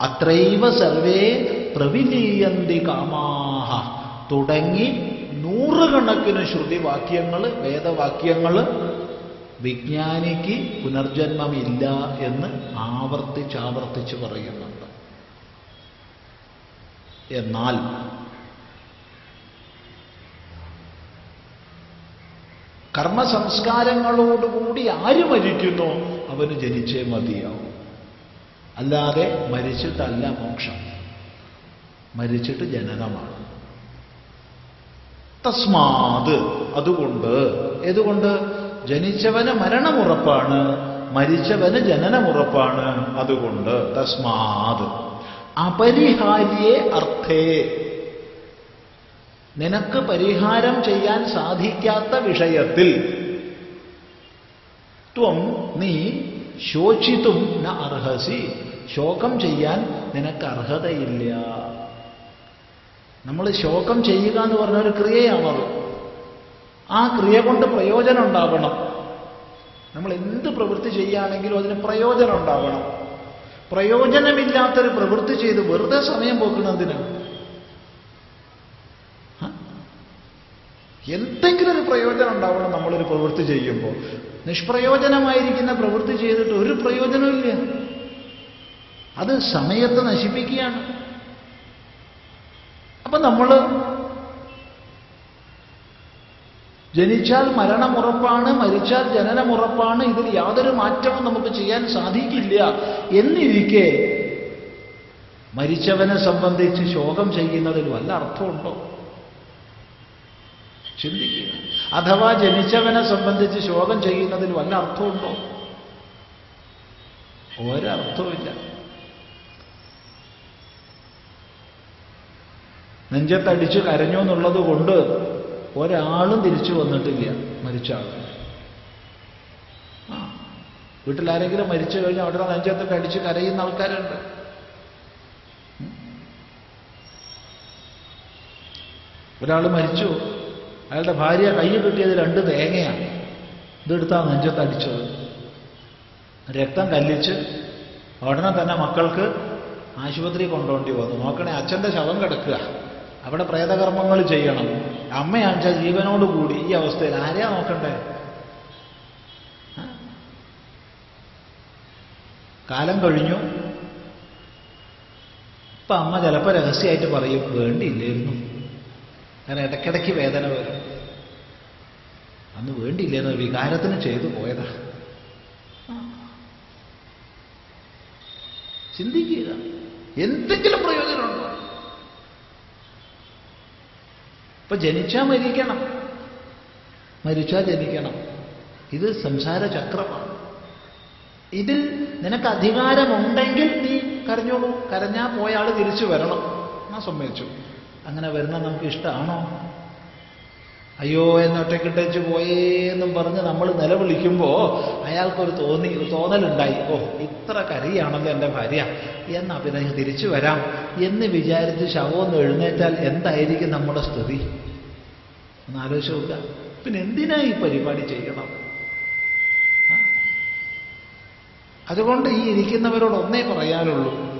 അത്രൈവ സർവേ പ്രവിലീയന്തി കാമാഹ. തുടങ്ങി നൂറുകണക്കിന് ശ്രുതിവാക്യങ്ങൾ വേദവാക്യങ്ങൾ വിജ്ഞാനിക്ക് പുനർജന്മമില്ല എന്ന് ആവർത്തിച്ചാവർത്തിച്ച് പറയുന്നുണ്ട്. എന്നാൽ കർമ്മസംസ്കാരങ്ങളോടുകൂടി ആര് മരിക്കുന്നു? അവന് ജനിച്ചേ മതിയാവും. അല്ലാതെ മരിച്ചിട്ടല്ല മോക്ഷം. മരിച്ചിട്ട് ജനനമാണ്. തസ്മാത്. അതുകൊണ്ട് ഏതുകൊണ്ട്? ജനിച്ചവന് മരണമുറപ്പാണ് മരിച്ചവന് ജനനമുറപ്പാണ്. അതുകൊണ്ട് തസ്മാത്. അപരിഹാര്യെ അർത്ഥേ. നിനക്ക് പരിഹാരം ചെയ്യാൻ സാധിക്കാത്ത വിഷയത്തിൽ ത്വം നീ ശോചിത്തും ന അർഹസി. ശോകം ചെയ്യാൻ നിനക്ക് അർഹതയില്ല. നമ്മൾ ശോകം ചെയ്യുക എന്ന് പറഞ്ഞ ഒരു ക്രിയയാണത്. ആ ക്രിയ കൊണ്ട് പ്രയോജനം ഉണ്ടാവണം. നമ്മൾ എന്ത് പ്രവൃത്തി ചെയ്യുകയാണെങ്കിലും അതിന് പ്രയോജനം ഉണ്ടാവണം. പ്രയോജനമില്ലാത്തൊരു പ്രവൃത്തി ചെയ്ത് വെറുതെ സമയം പോക്കുന്നതിന്? എന്തെങ്കിലും ഒരു പ്രയോജനം ഉണ്ടാവണം നമ്മളൊരു പ്രവൃത്തി ചെയ്യുമ്പോൾ. നിഷ്പ്രയോജനമായിരിക്കുന്ന പ്രവൃത്തി ചെയ്തിട്ട് ഒരു പ്രയോജനമില്ല അത് സമയത്ത് നശിപ്പിക്കുകയാണ്. അപ്പൊ നമ്മൾ ജനിച്ചാൽ മരണമുറപ്പാണ് മരിച്ചാൽ ജനനമുറപ്പാണ്. ഇതിൽ യാതൊരു മാറ്റവും നമുക്ക് ചെയ്യാൻ സാധിക്കില്ല. എന്നിരിക്കെ മരിച്ചവനെ സംബന്ധിച്ച് ശോകം ചെയ്യുന്നതിൽ വല്ല അർത്ഥമുണ്ടോ? ചിന്തിക്കുക. അഥവാ ജനിച്ചവനെ സംബന്ധിച്ച് ശോകം ചെയ്യുന്നതിൽ വല്ല അർത്ഥമുണ്ടോ? ഒരർത്ഥവുമില്ല. നെഞ്ചത്തടിച്ച് കരഞ്ഞു എന്നുള്ളത് കൊണ്ട് ഒരാളും തിരിച്ചു വന്നിട്ടില്ല മരിച്ച ആൾ. വീട്ടിലാരെങ്കിലും മരിച്ചു കഴിഞ്ഞാൽ അവിടെ നെഞ്ചത്തൊക്കെ അടിച്ച് കരയുന്ന ആൾക്കാരുണ്ട്. ഒരാൾ മരിച്ചു. അയാളുടെ ഭാര്യ കൈ കിട്ടിയത് രണ്ട് തേങ്ങയാണ്. ഇതെടുത്താ നെഞ്ചത്ത് അടിച്ചത് രക്തം കല്ലിച്ച് ഉടനെ തന്നെ മക്കൾക്ക് ആശുപത്രി കൊണ്ടുപോണ്ടി വന്നു. നോക്കണേ അച്ഛന്റെ ശവം കിടക്കുക. അവിടെ പ്രേതകർമ്മങ്ങൾ ചെയ്യണം. അമ്മയാണെച്ച ജീവനോട് കൂടി ഈ അവസ്ഥയിൽ ആരെയാ നോക്കണ്ടേ? കാലം കഴിഞ്ഞു. ഇപ്പൊ അമ്മ ചിലപ്പോൾ രഹസ്യമായിട്ട് പറയും വേണ്ടിയില്ലായിരുന്നു. കാരണം ഇടയ്ക്കിടയ്ക്ക് വേദന വരും. അന്ന് വേണ്ടിയില്ലായിരുന്നു വികാരത്തിന് ചെയ്തു പോയതാ. ചിന്തിക്കുക. എന്തെങ്കിലും പ്രയോജനമുണ്ടോ? ഇപ്പൊ ജനിച്ചാൽ മരിക്കണം. മരിച്ചാൽ ജനിക്കണം. ഇത് സംസാര ചക്രമാണ് ഇതിൽ നിനക്ക് അധികാരമുണ്ടെങ്കിൽ നീ കരഞ്ഞോളൂ. കരഞ്ഞാൽ പോയ ആൾ തിരിച്ചു വരണം. എന്നാ സമ്മതിച്ചു. അങ്ങനെ വരുന്ന നമുക്ക് ഇഷ്ടമാണോ അയ്യോ എന്നൊറ്റക്കിട്ടേച്ച് പോയേന്നും പറഞ്ഞ് നമ്മൾ നിലവിളിക്കുമ്പോൾ അയാൾക്കൊരു തോന്നി തോന്നലുണ്ടായി. ഓ ഇത്ര കരിയാണല്ലോ എന്റെ ഭാര്യ. എന്നാ പിന്നെ തിരിച്ചു വരാം. എന്ന് വിചാരിച്ച് ശവമൊന്ന് എഴുന്നേറ്റാൽ എന്തായിരിക്കും നമ്മുടെ സ്ഥിതി? ഒന്ന് ആലോചിച്ച് നോക്കുക. പിന്നെ എന്തിനാ ഈ പരിപാടി ചെയ്യണം? അതുകൊണ്ട് ഈ ഇരിക്കുന്നവരോട് ഒന്നേ പറയാനുള്ളൂ.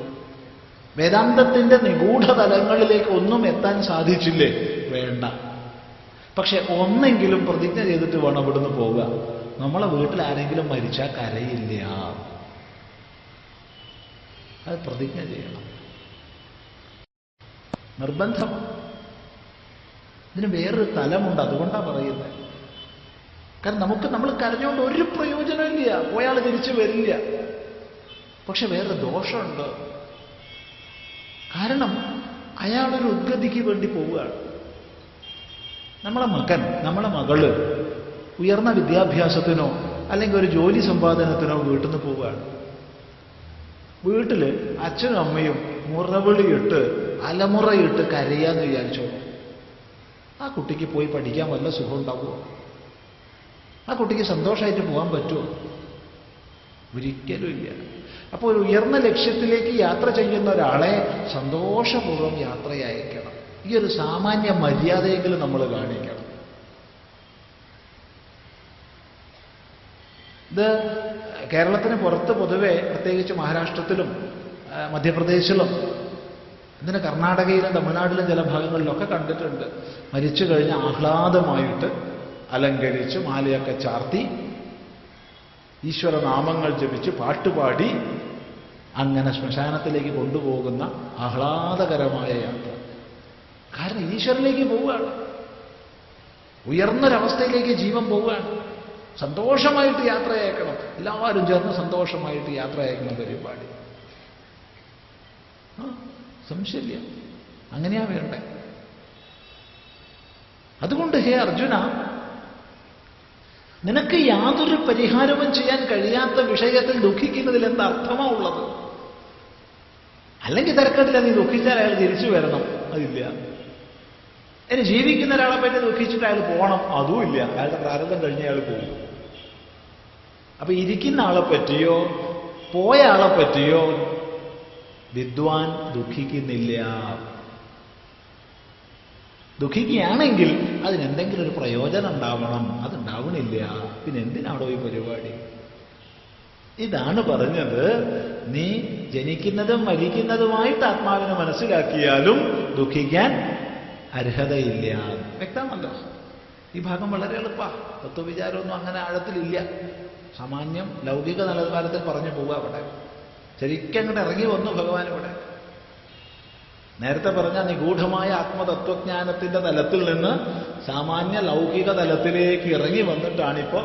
വേദാന്തത്തിന്റെ നിഗൂഢതലങ്ങളിലേക്ക് ഒന്നും എത്താൻ സാധിച്ചില്ലേ? വേണ്ട. പക്ഷെ ഒന്നെങ്കിലും പ്രതിജ്ഞ ചെയ്തിട്ട് വേണം ഇവിടുന്ന് പോവുക. നമ്മളെ വീട്ടിൽ ആരെങ്കിലും മരിച്ചാൽ കരയില്ല. അത് പ്രതിജ്ഞ ചെയ്യണം. നിർബന്ധം. ഇതിന് വേറൊരു തലമുണ്ട് അതുകൊണ്ടാണ് പറയുന്നത് കാരണം നമുക്ക് നമ്മൾ കരഞ്ഞുകൊണ്ട് ഒരു പ്രയോജനമില്ല ഒയാൾ തിരിച്ചു വരില്ല. പക്ഷെ വേറെ ദോഷമുണ്ട്. കാരണം അയാളൊരു ഉദ്ഗതിക്ക് വേണ്ടി പോവുകയാണ്. നമ്മളെ മകൻ നമ്മളെ മകൾ ഉയർന്ന വിദ്യാഭ്യാസത്തിനോ അല്ലെങ്കിൽ ഒരു ജോലി സമ്പാദനത്തിനോ വീട്ടിൽ നിന്ന് പോവുകയാണ്. വീട്ടിൽ അച്ഛനും അമ്മയും മുറവിളിയിട്ട് അലമുറയിട്ട് കരയാന്ന് വിചാരിച്ചോ? ആ കുട്ടിക്ക് പോയി പഠിക്കാൻ വല്ല സുഖം ഉണ്ടാവുമോ? ആ കുട്ടിക്ക് സന്തോഷമായിട്ട് പോകാൻ പറ്റുമോ? ഒരിക്കലും ഇല്ല. അപ്പോൾ ഒരു ഉയർന്ന ലക്ഷ്യത്തിലേക്ക് യാത്ര ചെയ്യുന്ന ഒരാളെ സന്തോഷപൂർവം യാത്രയയക്കണം ഈ ഒരു സാമാന്യ മര്യാദയെങ്കിലും നമ്മൾ കാണിക്കണം. ഇത് കേരളത്തിന് പുറത്ത് പൊതുവെ പ്രത്യേകിച്ച് മഹാരാഷ്ട്രത്തിലും മധ്യപ്രദേശിലും ഇതിന് കർണാടകയിലും തമിഴ്നാട്ടിലും ചില ഭാഗങ്ങളിലൊക്കെ കണ്ടിട്ടുണ്ട്. മരിച്ചു കഴിഞ്ഞ് ആഹ്ലാദമായിട്ട് അലങ്കരിച്ച് മാലയൊക്കെ ചാർത്തി ഈശ്വരനാമങ്ങൾ ജപിച്ച് പാട്ടുപാടി അങ്ങനെ ശ്മശാനത്തിലേക്ക് കൊണ്ടുപോകുന്ന ആഹ്ലാദകരമായ യാത്ര. കാരണം ഈശ്വരനിലേക്ക് പോവുകയാണ്. ഉയർന്നൊരവസ്ഥയിലേക്ക് ജീവൻ പോവുകയാണ്. സന്തോഷമായിട്ട് യാത്ര അയക്കണം എല്ലാവരും ചേർന്ന് സന്തോഷമായിട്ട് യാത്ര അയക്കുന്ന പരിപാടി. സംശയമില്ല. അങ്ങനെയാ വേണ്ടേ? അതുകൊണ്ട് ഹേ അർജുന നിനക്ക് യാതൊരു പരിഹാരവും ചെയ്യാൻ കഴിയാത്ത വിഷയത്തിൽ ദുഃഖിക്കുന്നതിൽ എന്താ അർത്ഥമാ ഉള്ളത്? അല്ലെങ്കിൽ തിരക്കട്ടില്ല നീ ദുഃഖിച്ചാൽ അയാൾ തിരിച്ചു വരണം. അതില്ല. ഇനി ജീവിക്കുന്ന ഒരാളെ പറ്റി ദുഃഖിച്ചിട്ട് അയാൾ പോകണം അതും ഇല്ല. അയാളുടെ പ്രാരംഭം കഴിഞ്ഞ് അയാൾ പോകും അപ്പൊ ഇരിക്കുന്ന ആളെ പറ്റിയോ പോയ ആളെ പറ്റിയോ വിദ്വാൻ ദുഃഖിക്കുന്നില്ല. ദുഃഖിക്കുകയാണെങ്കിൽ അതിനെന്തെങ്കിലും ഒരു പ്രയോജനം ഉണ്ടാവണം. അതുണ്ടാവണില്ല. പിന്നെ എന്തിനാണോ ഈ പരിപാടി? ഇതാണ് പറഞ്ഞത്. നീ ജനിക്കുന്നതും മരിക്കുന്നതുമായിട്ട് ആത്മാവിനെ മനസ്സിലാക്കിയാലും ദുഃഖിക്കാൻ അർഹതയില്ല. വ്യക്തമല്ലോ ഈ ഭാഗം വളരെ എളുപ്പമാണ് തത്വവിചാരമൊന്നും അങ്ങനെ ആഴത്തിലില്ല. സാമാന്യം ലൗകിക നിലവാരത്തിൽ പറഞ്ഞു പോവുക അവിടെ. ശരിക്കും അങ്ങോട്ട് ഇറങ്ങി വന്നു ഭഗവാൻ ഇവിടെ. നേരത്തെ പറഞ്ഞ നിഗൂഢമായ ആത്മതത്വജ്ഞാനത്തിന്റെ തലത്തിൽ നിന്ന് സാമാന്യ ലൗകിക തലത്തിലേക്ക് ഇറങ്ങി വന്നിട്ടാണിപ്പോ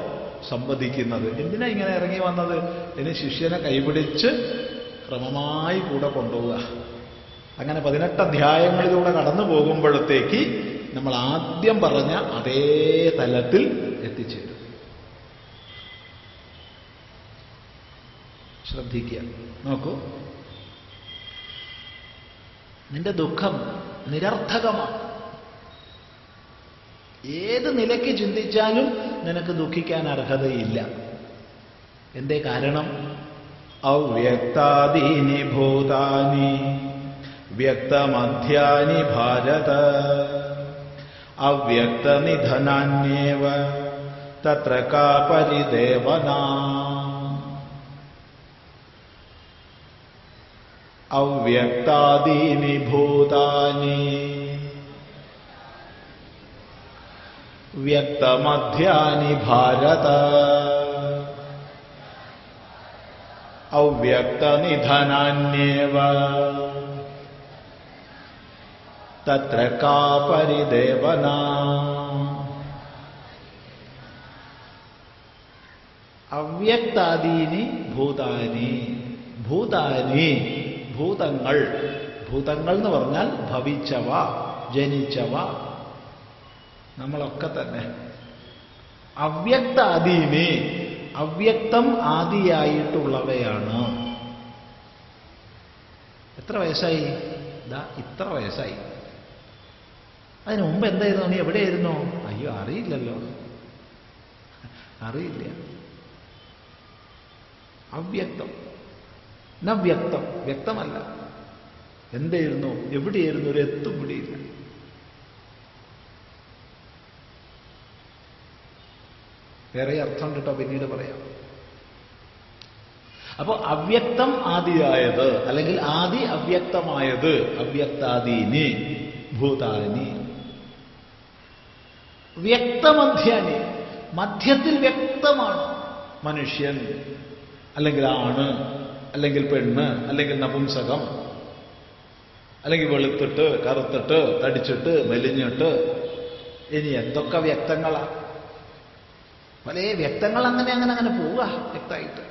സംവദിക്കുന്നത്. എന്തിനാ ഇങ്ങനെ ഇറങ്ങി വന്നത്? ഇനി ശിഷ്യനെ കൈപിടിച്ച് ക്രമമായി കൂടെ കൊണ്ടുപോവുക. അങ്ങനെ പതിനെട്ട് അധ്യായങ്ങളിലൂടെ കടന്നു പോകുമ്പോഴത്തേക്ക് നമ്മൾ ആദ്യം പറഞ്ഞ അതേ തലത്തിൽ എത്തിച്ചേരും. ശ്രദ്ധിക്കുക. നോക്കൂ. നിന്റെ ദുഃഖം നിരർത്ഥകമാണ്. ഏത് നിലയ്ക്ക് ചിന്തിച്ചാലും നിനക്ക് ദുഃഖിക്കാൻ അർഹതയില്ല. എന്തേ കാരണം? അവ്യക്താദീനി ഭൂതാനി. व्यक्तमध्यानि भारत अव्यक्तनिधनान्येव तत्र का परिदेवना अव्यक्तादीनि भूतानि व्यक्तमध्यानि भारत अव्यक्तनिधनान्येव। തത്ര കാപരിദേവന അവ്യക്താദീനി ഭൂതാനി ഭൂതാനി ഭൂതങ്ങൾ ഭൂതങ്ങൾ എന്ന് പറഞ്ഞാൽ ഭവിച്ചവ ജനിച്ചവ. നമ്മളൊക്കെ തന്നെ. അവ്യക്താദീനി അവ്യക്തം ആദിയായിട്ടുള്ളവയാണ്. എത്ര വയസ്സായി? ഇതാ ഇത്ര വയസ്സായി. അതിനു മുമ്പ് എന്തായിരുന്നു? നീ എവിടെയായിരുന്നു? അയ്യോ അറിയില്ലല്ലോ. അറിയില്ല. അവ്യക്തം. ന വ്യക്തം വ്യക്തമല്ല. എന്തായിരുന്നു? എവിടെയായിരുന്നു? ഒരു എത്തും പിടിയില്ല വേറെ അർത്ഥം കേട്ടോ പിന്നീട് പറയാം. അപ്പോ അവ്യക്തം ആദിയായത് അല്ലെങ്കിൽ ആദി അവ്യക്തമായത് അവ്യക്താദീനി ഭൂതാനി വ്യക്തമധ്യാനി. മധ്യത്തിൽ വ്യക്തമാണ്. മനുഷ്യൻ അല്ലെങ്കിൽ ആണ് അല്ലെങ്കിൽ പെണ്ണ് അല്ലെങ്കിൽ നപുംസകം അല്ലെങ്കിൽ വെളുത്തിട്ട് കറുത്തിട്ട് തടിച്ചിട്ട് മെലിഞ്ഞിട്ട് ഇനി എന്തൊക്കെ വ്യക്തങ്ങളാണ് പല വ്യക്തങ്ങൾ അങ്ങനെ അങ്ങനെ അങ്ങനെ പോവുക വ്യക്തമായിട്ട്.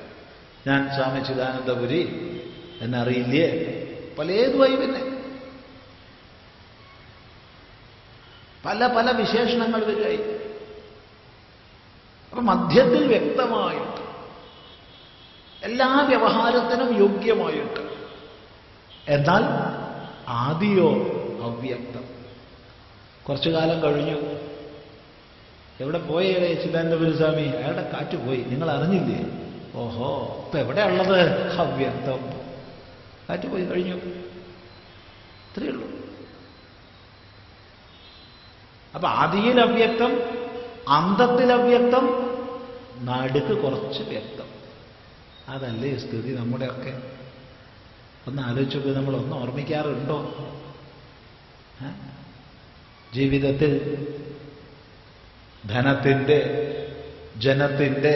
ഞാൻ സ്വാമി ചിദാനന്ദപുരി എന്നറിയില്ലേ? പലേതുമായി പിന്നെ. പല പല വിശേഷണങ്ങൾ വരികയായി അപ്പൊ മധ്യത്തിൽ വ്യക്തമായിട്ട് എല്ലാ വ്യവഹാരത്തിനും യോഗ്യമായിട്ട് എന്നാൽ ആദിയോ അവ്യക്തം. കുറച്ചു കാലം കഴിഞ്ഞു. എവിടെ പോയി ചിദാനന്ദപുരി സ്വാമി? അയാളുടെ കാറ്റ് പോയി. നിങ്ങൾ അറിഞ്ഞില്ലേ? ഓഹോ ഇപ്പൊ എവിടെയുള്ളത് അവ്യക്തം. കാറ്റ് പോയി കഴിഞ്ഞു. ഇത്രയേ ഉള്ളൂ. അപ്പൊ ആദിയിൽ അവ്യക്തം അന്തത്തിൽ അവ്യക്തം നടുക്ക് കുറച്ച് വ്യക്തം. അതല്ലേ സ്ഥിതി നമ്മുടെയൊക്കെ? ഒന്ന് ആലോചിച്ചപ്പോൾ നമ്മൾ ഒന്ന് ഓർമ്മിക്കാറുണ്ടോ? ജീവിതത്തിൽ ധനത്തിന്റെ ജനത്തിന്റെ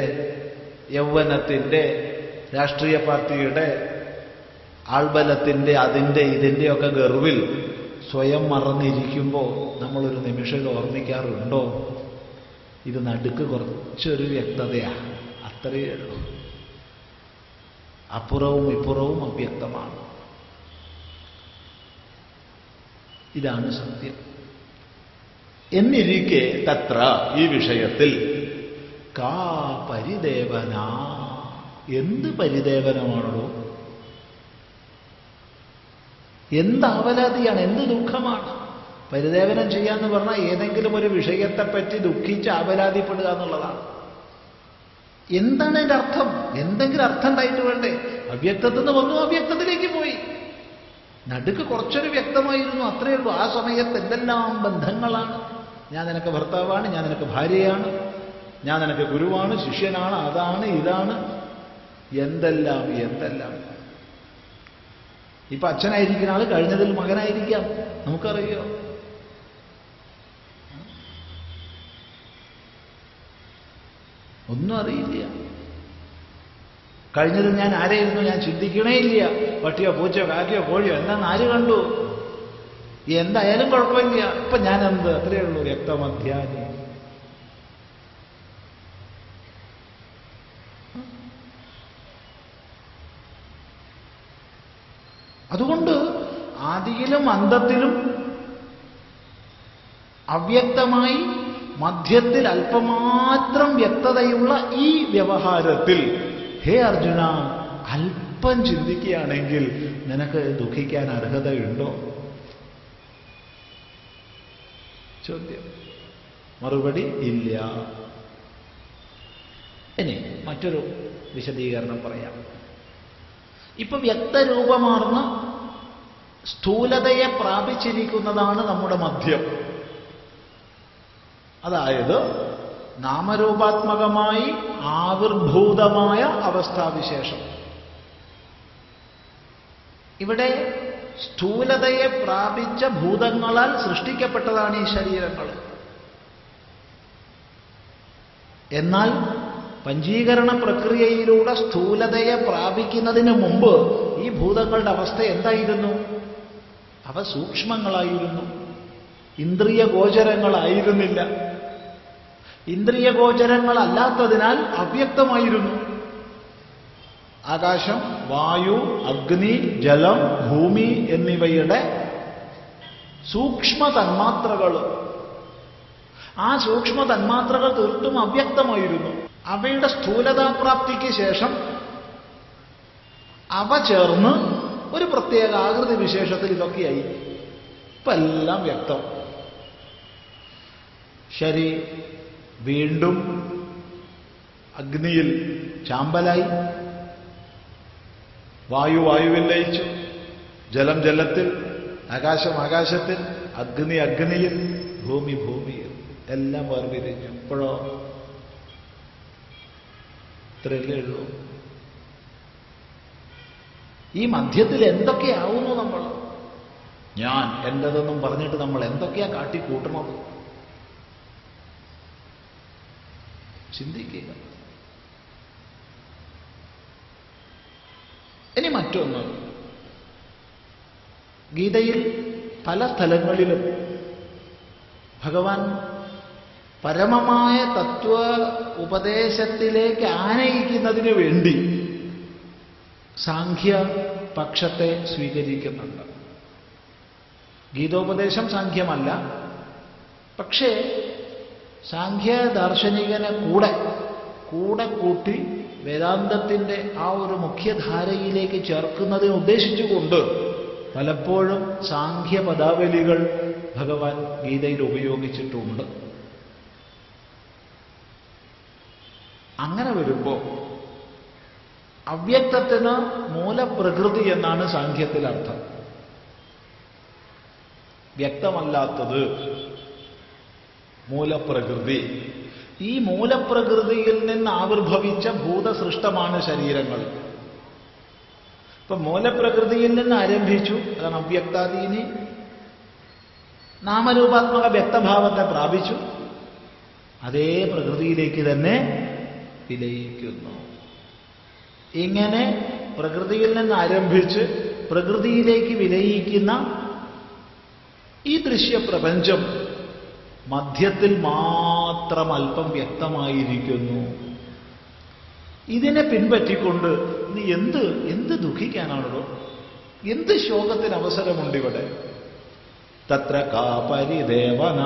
യൗവനത്തിന്റെ രാഷ്ട്രീയ പാർട്ടിയുടെ ആൾബലത്തിന്റെ അതിന്റെ ഇതിന്റെയൊക്കെ ഗർവിൽ സ്വയം മറന്നിരിക്കുമ്പോൾ നമ്മളൊരു നിമിഷം ഓർമ്മിക്കാറുണ്ടോ? ഇത് നടുക്ക് കുറച്ചൊരു വ്യക്തതയാണ് അത്രയേ ഉള്ളൂ. അപ്പുറവും ഇപ്പുറവും അവ്യക്തമാണ്. ഇതാണ് സത്യം. എന്നിരിക്കെ തത്ര ഈ വിഷയത്തിൽ കാ പരിദേവന. എന്ത് പരിദേവനമാണോ എന്ത് ആവലാതിയാണ് എന്ത് ദുഃഖമാണ്? പരിദേവനം ചെയ്യാന്ന് പറഞ്ഞാൽ ഏതെങ്കിലും ഒരു വിഷയത്തെപ്പറ്റി ദുഃഖിച്ച് ആവലാതിപ്പെടുക എന്നുള്ളതാണ്. എന്താണ് എന്റെ അർത്ഥം? എന്തെങ്കിലും അർത്ഥം ഉണ്ടായിട്ട് വേണ്ടേ? അവ്യക്തത്തിൽ നിന്ന് വന്നു അവ്യക്തത്തിലേക്ക് പോയി. നടുക്ക് കുറച്ചൊരു വ്യക്തമായിരുന്നു അത്രയേ ഉള്ളൂ. ആ സമയത്ത് എന്തെല്ലാം ബന്ധങ്ങളാണ്? ഞാൻ നിനക്ക് ഭർത്താവാണ് ഞാൻ നിനക്ക് ഭാര്യയാണ് ഞാൻ നിനക്ക് ഗുരുവാണ് ശിഷ്യനാണ് അതാണ് ഇതാണ്. എന്തെല്ലാം എന്തെല്ലാം? ഇപ്പൊ അച്ഛനായിരിക്കുന്ന ആൾ കഴിഞ്ഞതിൽ മകനായിരിക്കാം. നമുക്കറിയോ? ഒന്നും അറിയില്ല. കഴിഞ്ഞതിൽ ഞാൻ ആരെയിരുന്നു? ഞാൻ ചിന്തിക്കണേ ഇല്ല. പട്ടിയോ പൂച്ചയോ കാക്കയോ കോഴിയോ എന്താന്ന് ആര് കണ്ടു? എന്തായാലും കുഴപ്പമില്ല. ഇപ്പൊ ഞാൻ എന്ത് അത്രയേ ഉള്ളൂ. രക്തമധ്യാനി അതുകൊണ്ട് ആദിയിലും അന്തത്തിലും അവ്യക്തമായി മധ്യത്തിൽ അല്പമാത്രം വ്യക്തതയുള്ള ഈ വ്യവഹാരത്തിൽ ഹേ അർജുന അല്പം ചിന്തിക്കുകയാണെങ്കിൽ നിനക്ക് ദുഃഖിക്കാൻ അർഹതയുണ്ടോ? ചോദ്യം. മറുപടി ഇല്ല. ഇനി മറ്റൊരു വിശദീകരണം പറയാം. ഇപ്പൊ വ്യക്തരൂപമാർന്ന സ്ഥൂലതയെ പ്രാപിച്ചിരിക്കുന്നതാണ് നമ്മുടെ മദ്യം. അതായത് നാമരൂപാത്മകമായി ആവിർഭൂതമായ അവസ്ഥാവിശേഷം. ഇവിടെ സ്ഥൂലതയെ പ്രാപിച്ച ഭൂതങ്ങളാൽ സൃഷ്ടിക്കപ്പെട്ടതാണ് ഈ ശരീരങ്ങൾ. എന്നാൽ പഞ്ചീകരണ പ്രക്രിയയിലൂടെ സ്ഥൂലതയെ പ്രാപിക്കുന്നതിന് മുമ്പ് ഈ ഭൂതങ്ങളുടെ അവസ്ഥ എന്തായിരുന്നു? അവ സൂക്ഷ്മങ്ങളായിരുന്നു. ഇന്ദ്രിയ ഗോചരങ്ങളായിരുന്നില്ല ഇന്ദ്രിയ ഗോചരങ്ങളല്ലാത്തതിനാൽ അവ്യക്തമായിരുന്നു. ആകാശം വായു അഗ്നി ജലം ഭൂമി എന്നിവയുടെ സൂക്ഷ്മ തന്മാത്രകൾ ആ സൂക്ഷ്മ തന്മാത്രകൾ തീർത്തും അവ്യക്തമായിരുന്നു. അവയുടെ സ്ഥൂലതാപ്രാപ്തിക്ക് ശേഷം അവ ചേർന്ന് ഒരു പ്രത്യേക ആകൃതി വിശേഷത്തിൽ ഇതൊക്കെയായി. ഇപ്പൊ എല്ലാം വ്യക്തം. ശരി വീണ്ടും അഗ്നിയിൽ ചാമ്പലായി. വായു വായുവിൽ ലയിച്ചു. ജലം ജലത്തിൽ ആകാശം ആകാശത്തിൽ അഗ്നി അഗ്നിയിൽ ഭൂമി ഭൂമിയിൽ. എല്ലാം വേർതിരിഞ്ഞു ഇപ്പോഴോ? ഇത്രയല്ലേ ഉള്ളൂ. ഈ മധ്യത്തിൽ എന്തൊക്കെയാവുന്നു നമ്മൾ? ഞാൻ എന്റേതെന്നും പറഞ്ഞിട്ട് നമ്മൾ എന്തൊക്കെയാ കാട്ടിക്കൂട്ടണത് ചിന്തിക്കുക. ഇനി മറ്റൊന്ന്. ഗീതയിൽ പല സ്ഥലങ്ങളിലും ഭഗവാൻ പരമമായ തത്വ ഉപദേശത്തിലേക്ക് ആനയിക്കുന്നതിന് വേണ്ടി സാഖ്യ പക്ഷത്തെ സ്വീകരിക്കുന്നുണ്ട്. ഗീതോപദേശം സാഖ്യമല്ല. പക്ഷേ സാഖ്യ ദാർശനികനെ കൂടെ കൂടെ കൂട്ടി വേദാന്തത്തിന്റെ ആ ഒരു മുഖ്യധാരയിലേക്ക് ചേർക്കുന്നതിന് ഉദ്ദേശിച്ചുകൊണ്ട് പലപ്പോഴും സാഖ്യ പദാവലികൾ ഭഗവാൻ ഗീതയിൽ ഉപയോഗിച്ചിട്ടുണ്ട്. അങ്ങനെ വരുമ്പോൾ അവ്യക്തത്തിന് മൂലപ്രകൃതി എന്നാണ് സാഖ്യത്തിൽ അർത്ഥം. വ്യക്തമല്ലാത്തത് മൂലപ്രകൃതി. ഈ മൂലപ്രകൃതിയിൽ നിന്ന് ആവിർഭവിച്ച ഭൂതസൃഷ്ടമാണ് ശരീരങ്ങൾ. ഇപ്പൊ മൂലപ്രകൃതിയിൽ നിന്ന് ആരംഭിച്ചു അതാണ് അവ്യക്താദീനി. നാമരൂപാത്മക വ്യക്തഭാവത്തെ പ്രാപിച്ചു. അതേ പ്രകൃതിയിലേക്ക് തന്നെ വിലയിക്കുന്നു. ഇങ്ങനെ പ്രകൃതിയിൽ നിന്ന് ആരംഭിച്ച് പ്രകൃതിയിലേക്ക് വിലയിക്കുന്ന ഈ ദൃശ്യപ്രപഞ്ചം മധ്യത്തിൽ മാത്രം അല്പം വ്യക്തമായിരിക്കുന്നു. ഇതിനെ പിൻപറ്റിക്കൊണ്ട് നീ എന്ത് എന്ത് ദുഃഖിക്കാനാണല്ലോ എന്ത് ശോകത്തിന് അവസരമുണ്ട് ഇവിടെ തത്ര കാ പരിദേവന.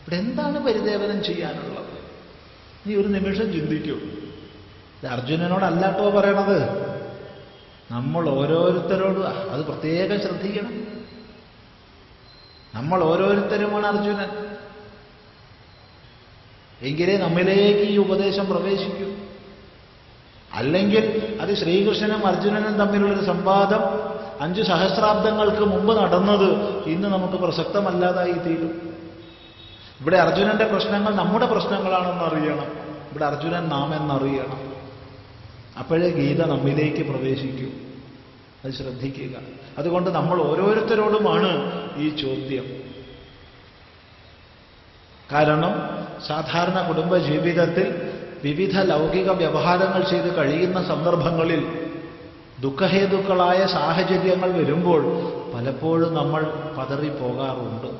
ഇവിടെ എന്താണ് പരിദേവനം ചെയ്യാനുള്ളത്? നീ ഒരു നിമിഷം ചിന്തിക്കൂ. ഇത് അർജുനനോടല്ലാട്ടോ പറയണത്. നമ്മൾ ഓരോരുത്തരോടും അത് പ്രത്യേകം ശ്രദ്ധിക്കണം. നമ്മൾ ഓരോരുത്തരുമാണ് അർജുനൻ. എങ്കിലേ നമ്മിലേക്ക് ഈ ഉപദേശം പ്രവേശിക്കൂ. അല്ലെങ്കിൽ അത് ശ്രീകൃഷ്ണനും അർജുനനും തമ്മിലുള്ളൊരു സംവാദം അഞ്ചു സഹസ്രാബ്ദങ്ങൾക്ക് മുമ്പ് നടന്നത് ഇന്ന് നമുക്ക് പ്രസക്തമല്ലാതായി തീരും. ഇവിടെ അർജുനന്റെ പ്രശ്നങ്ങൾ നമ്മുടെ പ്രശ്നങ്ങളാണെന്ന് അറിയണം ഇവിടെ അർജുനൻ നാം എന്നറിയണം അപ്പോഴേ ഗീത നമ്മിലേക്ക് പ്രവേശിക്കൂ. അത് ശ്രദ്ധിക്കുക. അതുകൊണ്ട് നമ്മൾ ഓരോരുത്തരോടുമാണ് ഈ ചോദ്യം. കാരണം സാധാരണ കുടുംബജീവിതത്തിൽ വിവിധ ലൗകിക വ്യവഹാരങ്ങൾ ചെയ്ത് കഴിയുന്ന സന്ദർഭങ്ങളിൽ ദുഃഖഹേതുക്കളായ സാഹചര്യങ്ങൾ വരുമ്പോൾ പലപ്പോഴും നമ്മൾ പതറിപ്പോകാറുണ്ട്.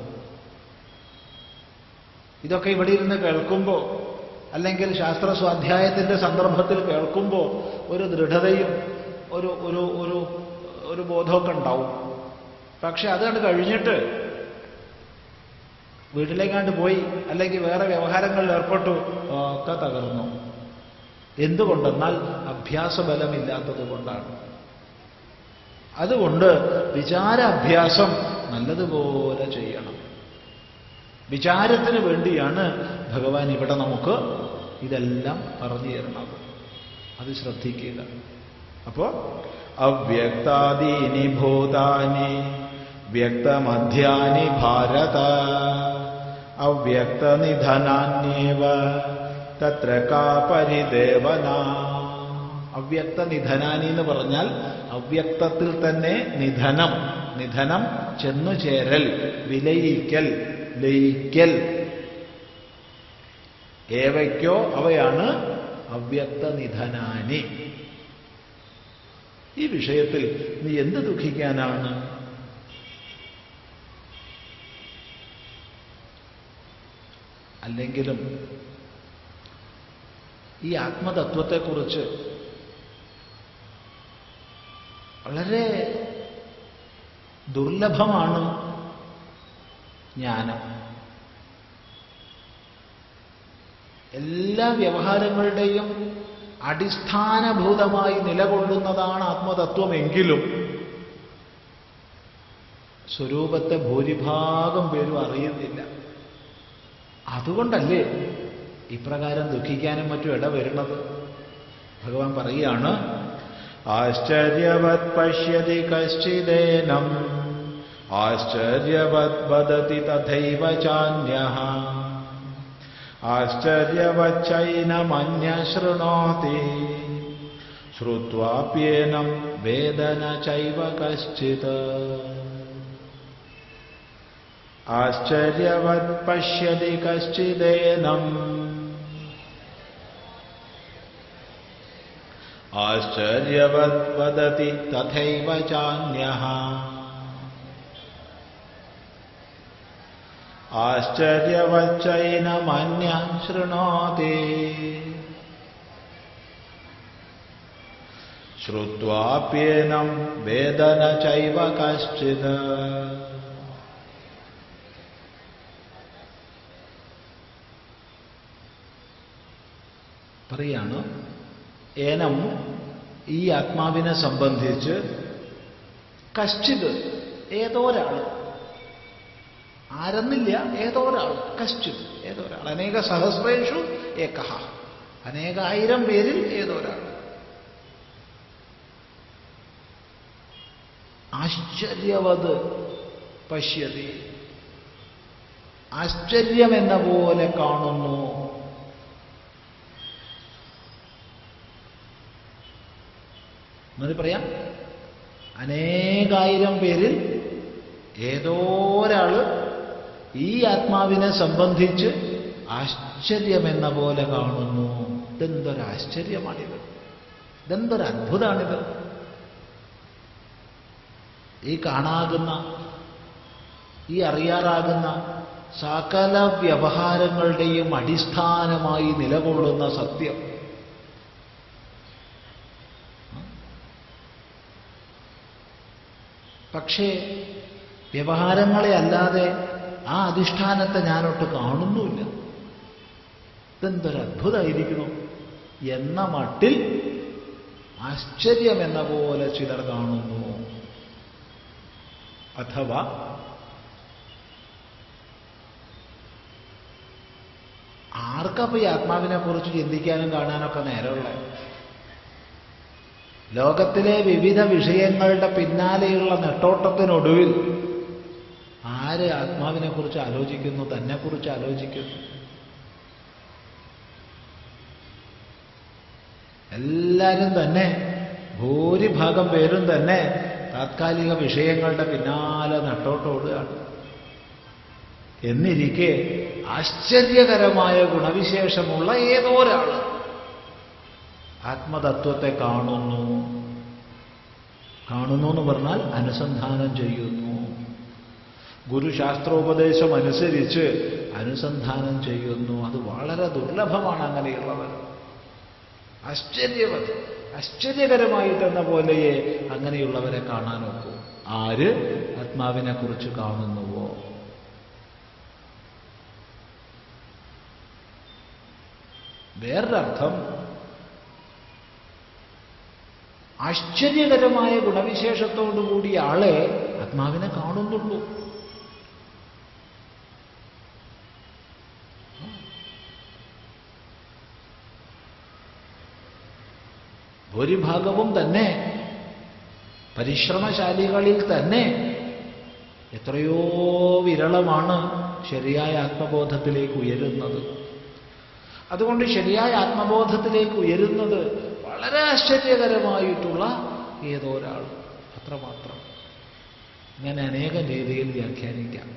ഇതൊക്കെ ഇവിടെ ഇരുന്ന് കേൾക്കുമ്പോൾ അല്ലെങ്കിൽ ശാസ്ത്ര സ്വാധ്യായത്തിന്റെ സന്ദർഭത്തിൽ കേൾക്കുമ്പോൾ ഒരു ദൃഢതയും ഒരു ഒരു ഒരു ഒരു ബോധമൊക്കെ ഉണ്ടാവും. പക്ഷെ അതുകൊണ്ട് കഴിഞ്ഞിട്ട് വീട്ടിലേക്കാണ്ട് പോയി അല്ലെങ്കിൽ വേറെ വ്യവഹാരങ്ങളിൽ ഏർപ്പെട്ടു ഒക്കെ തകർന്നു. എന്തുകൊണ്ടെന്നാൽ അഭ്യാസബലമില്ലാത്തത് കൊണ്ടാണ്. അതുകൊണ്ട് വിചാരാഭ്യാസം നല്ലതുപോലെ ചെയ്യണം. വിചാരത്തിന് വേണ്ടിയാണ് ഭഗവാൻ ഇവിടെ നമുക്ക് ഇതെല്ലാം പറഞ്ഞു തരണം അത് ശ്രദ്ധിക്കുക. അപ്പോ അവ്യക്താദീനി ഭൂതാനി വ്യക്തമധ്യാനി ഭാരത അവ്യക്തനിധനാന്യേവ തത്ര കാ പരിദേവന. അവ്യക്ത നിധനാനി എന്ന് പറഞ്ഞാൽ അവ്യക്തത്തിൽ തന്നെ നിധനം നിധനം ചെന്നുചേരൽ വിലയിക്കൽ ലയിക്കൽ ഏവയ്ക്കോ അവയാണ് അവ്യക്ത നിധനാനി ഈ വിഷയത്തിൽ നീ എന്ത് ദുഃഖിക്കാനാണ്? അല്ലെങ്കിലും ഈ ആത്മതത്വത്തെക്കുറിച്ച് വളരെ ദുർലഭമാണ് ജ്ഞാനം. എല്ലാ വ്യവഹാരങ്ങളുടെയും അടിസ്ഥാനഭൂതമായി നിലകൊള്ളുന്നതാണ് ആത്മതത്വമെങ്കിലും സ്വരൂപത്തെ ഭൂരിഭാഗം പേരും അറിയുന്നില്ല. അതുകൊണ്ടല്ലേ ഇപ്രകാരം ദുഃഖിക്കാനും മറ്റും ഇടവരുന്നത് ഭഗവാൻ പറയുകയാണ് ആശ്ചര്യവത് പശ്യതി കശ്ചിദേനം ആശ്ചര്യവത് വദതി തഥൈവ आश्चर्यवच्चैनमन्यशृणोति। श्रुत्वाप्येनम् वेदन चैव कश्चित्। आश्चर्यवत् पश्यति कश्चिदेनम् आश्चर्यवत् वदति तथैव चान्यः। ചാന്യ ആശ്ചര്യവച്ചൈനമന്യൻ ശൃണോതി ശ്രുവാപ്യേനം വേദന ചൈവ കശ്ചിത്. പറയാണ് ഏനം ഈ ആത്മാവിനെ സംബന്ധിച്ച് കശ്ചിത് ഏതോ ഒരാൾ ആരെന്നില്ല? ഏതോ ഒരാൾ. കശ്ചിത്. ഏതോ ഒരാൾ. അനേക സഹസ്രേഷു ഏകഹ. അനേകായിരം പേരിൽ ഏതോ ഒരാൾ. ആശ്ചര്യവത് പശ്യതി. ആശ്ചര്യമെന്ന പോലെ കാണുന്നു. എന്നത് പറയാം. അനേകായിരം പേരിൽ ഏതോ ഒരാൾ ഈ ആത്മാവിനെ സംബന്ധിച്ച് ആശ്ചര്യമെന്ന പോലെ കാണുന്നു. ഇതെന്തൊരാശ്ചര്യമാണിത്? ഇതെന്തൊരത്ഭുതമാണിത് ഈ കാണാകുന്ന ഈ അറിയാറാകുന്ന സകല വ്യവഹാരങ്ങളുടെയും അടിസ്ഥാനമായി നിലകൊള്ളുന്ന സത്യം. പക്ഷേ വ്യവഹാരങ്ങളെ അല്ലാതെ ആ അധിഷ്ഠാനത്തെ ഞാനൊട്ട് കാണുന്നുമില്ല. ഇതെന്തൊരു അത്ഭുതമായിരിക്കണം എന്ന മട്ടിൽ ആശ്ചര്യം എന്ന പോലെ ചിലർ കാണുന്നു. അഥവാ ആർക്കപ്പോ ഈ ആത്മാവിനെ കുറിച്ച് ചിന്തിക്കാനും കാണാനൊക്കെ നേരമുള്ള? ലോകത്തിലെ വിവിധ വിഷയങ്ങളുടെ പിന്നാലെയുള്ള നെട്ടോട്ടത്തിനൊടുവിൽ ആര് ആത്മാവിനെ കുറിച്ച് ആലോചിക്കുന്നു തന്നെക്കുറിച്ച് ആലോചിക്കുന്നു? എല്ലാവരും തന്നെ ഭൂരിഭാഗം പേരും തന്നെ താത്കാലിക വിഷയങ്ങളുടെ പിന്നാലെ നട്ടോട്ടോടുകയാണ്. എന്നിരിക്കെ ആശ്ചര്യകരമായ ഗുണവിശേഷമുള്ള ഏതോ ഒരാൾ ആത്മതത്വത്തെ കാണുന്നു. കാണുന്നു എന്ന് പറഞ്ഞാൽ അനുസന്ധാനം ചെയ്യുന്നു. ഗുരുശാസ്ത്രോപദേശം അനുസരിച്ച് അനുസന്ധാനം ചെയ്യുന്നു. അത് വളരെ ദുർലഭമാണ് അങ്ങനെയുള്ളവർ. ആശ്ചര്യവത്. ആശ്ചര്യകരമായിട്ടെന്ന പോലെയേ അങ്ങനെയുള്ളവരെ കാണാനൊക്കൂ ആര് ആത്മാവിനെ കുറിച്ച് കാണുന്നുവോ? വേറൊരർത്ഥം ആശ്ചര്യകരമായ ഗുണവിശേഷത്തോടുകൂടി ആളെ ആത്മാവിനെ കാണുന്നുള്ളൂ. ഭൂരിഭാഗവും തന്നെ പരിശ്രമശാലികളിൽ തന്നെ എത്രയോ വിരളമാണ് ശരിയായ ആത്മബോധത്തിലേക്ക് ഉയരുന്നത്. അതുകൊണ്ട് ശരിയായ ആത്മബോധത്തിലേക്ക് ഉയരുന്നത് വളരെ ആശ്ചര്യകരമായിട്ടുള്ള ഏതോ ഒരാൾ അത്രമാത്രം. ഇങ്ങനെ അനേകം രീതിയിൽ വ്യാഖ്യാനിക്കാം.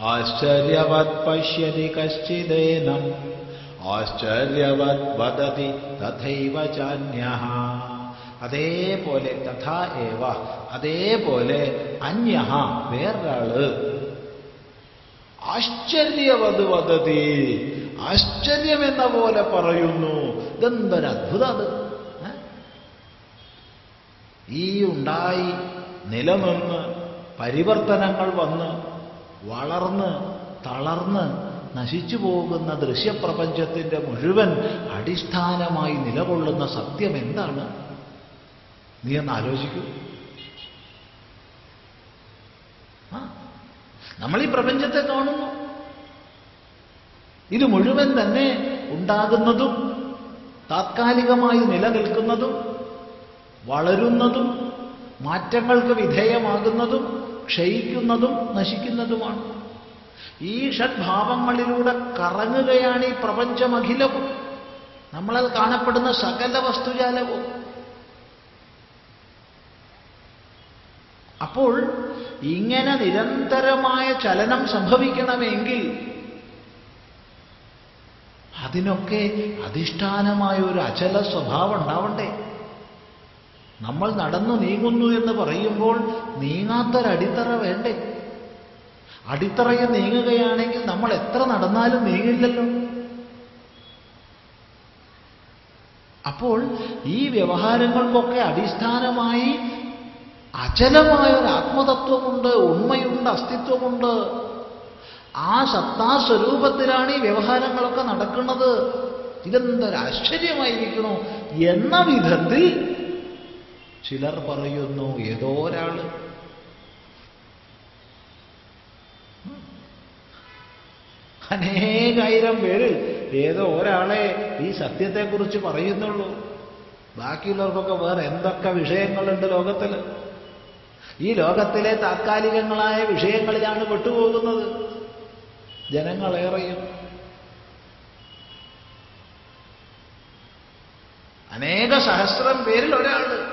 ആശ്ചര്യവത് പശ്യതി കശ്ചിദേനം ആശ്ചര്യവത് വദതി തഥൈവ ചാന്യ അതേപോലെ തഥാ ഏവ അതേപോലെ അന്യ വേറൊരാൾ. ആശ്ചര്യവത് വദതി ആശ്ചര്യമെന്ന പോലെ പറയുന്നു. ഇതെന്തൊരത്ഭുത അത്? ഈ ഉണ്ടായി നിലനിന്ന് പരിവർത്തനങ്ങൾ വന്ന് വളർന്ന് തളർന്ന് നശിച്ചു പോകുന്ന ദൃശ്യപ്രപഞ്ചത്തിന്റെ മുഴുവൻ അടിസ്ഥാനമായി നിലകൊള്ളുന്ന സത്യം എന്താണ്? നീ ഒന്ന് ആലോചിക്കൂ. നമ്മൾ ഈ പ്രപഞ്ചത്തെ കാണുന്നു. ഇത് മുഴുവൻ തന്നെ ഉണ്ടാകുന്നതും താത്കാലികമായി നിലനിൽക്കുന്നതും വളരുന്നതും മാറ്റങ്ങൾക്ക് വിധേയമാകുന്നതും ക്ഷയിക്കുന്നതും നശിക്കുന്നതുമാണ്. ഈ ഷഡ്ഭാവങ്ങളിലൂടെ കറങ്ങുകയാണ് ഈ പ്രപഞ്ചമഖിലവും. നമ്മളത് കാണപ്പെടുന്ന സകല വസ്തുജാലവും. അപ്പോൾ ഇങ്ങനെ നിരന്തരമായ ചലനം സംഭവിക്കണമെങ്കിൽ അതിനൊക്കെ അധിഷ്ഠാനമായ ഒരു അചല സ്വഭാവം ഉണ്ടാവണ്ടേ? നമ്മൾ നടന്നു നീങ്ങുന്നു എന്ന് പറയുമ്പോൾ നീങ്ങാത്തൊരടിത്തറ വേണ്ടേ? അടിത്തറയിൽ നീങ്ങുകയാണെങ്കിൽ നമ്മൾ എത്ര നടന്നാലും നീങ്ങില്ലല്ലോ. അപ്പോൾ ഈ വ്യവഹാരങ്ങൾക്കൊക്കെ അടിസ്ഥാനമായി അചലമായ ഒരു ആത്മതത്വമുണ്ട് ഉണ്മയുണ്ട് അസ്തിത്വമുണ്ട്. ആ സത്താസ്വരൂപത്തിലാണ് ഈ വ്യവഹാരങ്ങളൊക്കെ നടക്കുന്നത്. ഇതെന്തൊരു ആശ്ചര്യമായിരിക്കണോ എന്ന വിധത്തിൽ ചിലർ പറയുന്നു ഏതോ ഒരാൾ അനേകായിരം പേര്. ഏതോ ഒരാളെ ഈ സത്യത്തെക്കുറിച്ച് പറയുന്നുള്ളൂ. ബാക്കിയുള്ളവർക്കൊക്കെ വേറെ എന്തൊക്കെ വിഷയങ്ങളുണ്ട് ലോകത്തിൽ ഈ ലോകത്തിലെ താത്കാലികങ്ങളായ വിഷയങ്ങളിലാണ് പെട്ടുപോകുന്നത്. ജനങ്ങളേറെയും. അനേക സഹസ്രം പേരിൽ ഒരാൾ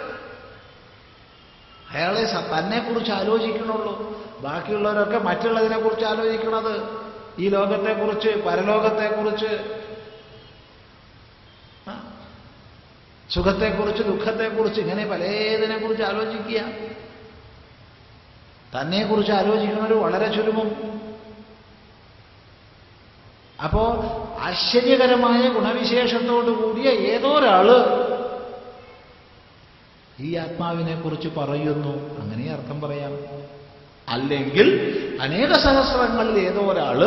അയാളെ തന്നെക്കുറിച്ച് ആലോചിക്കണുള്ളൂ. ബാക്കിയുള്ളവരൊക്കെ മറ്റുള്ളതിനെക്കുറിച്ച് ആലോചിക്കണത് ഈ ലോകത്തെക്കുറിച്ച് പരലോകത്തെക്കുറിച്ച് സുഖത്തെക്കുറിച്ച് ദുഃഖത്തെക്കുറിച്ച് ഇങ്ങനെ പലതിനെക്കുറിച്ച് ആലോചിക്കുക. തന്നെക്കുറിച്ച് ആലോചിക്കുന്നവർ വളരെ ചുരുങ്ങും. അപ്പോ ആശ്ചര്യകരമായ ഗുണവിശേഷത്തോടു കൂടിയ ഏതോ ഒരാൾ ഈ ആത്മാവിനെക്കുറിച്ച് പറയുന്നു? അങ്ങനെ അർത്ഥം പറയാം. അല്ലെങ്കിൽ അനേക സഹസ്രങ്ങളിൽ ഏതോ ഒരാൾ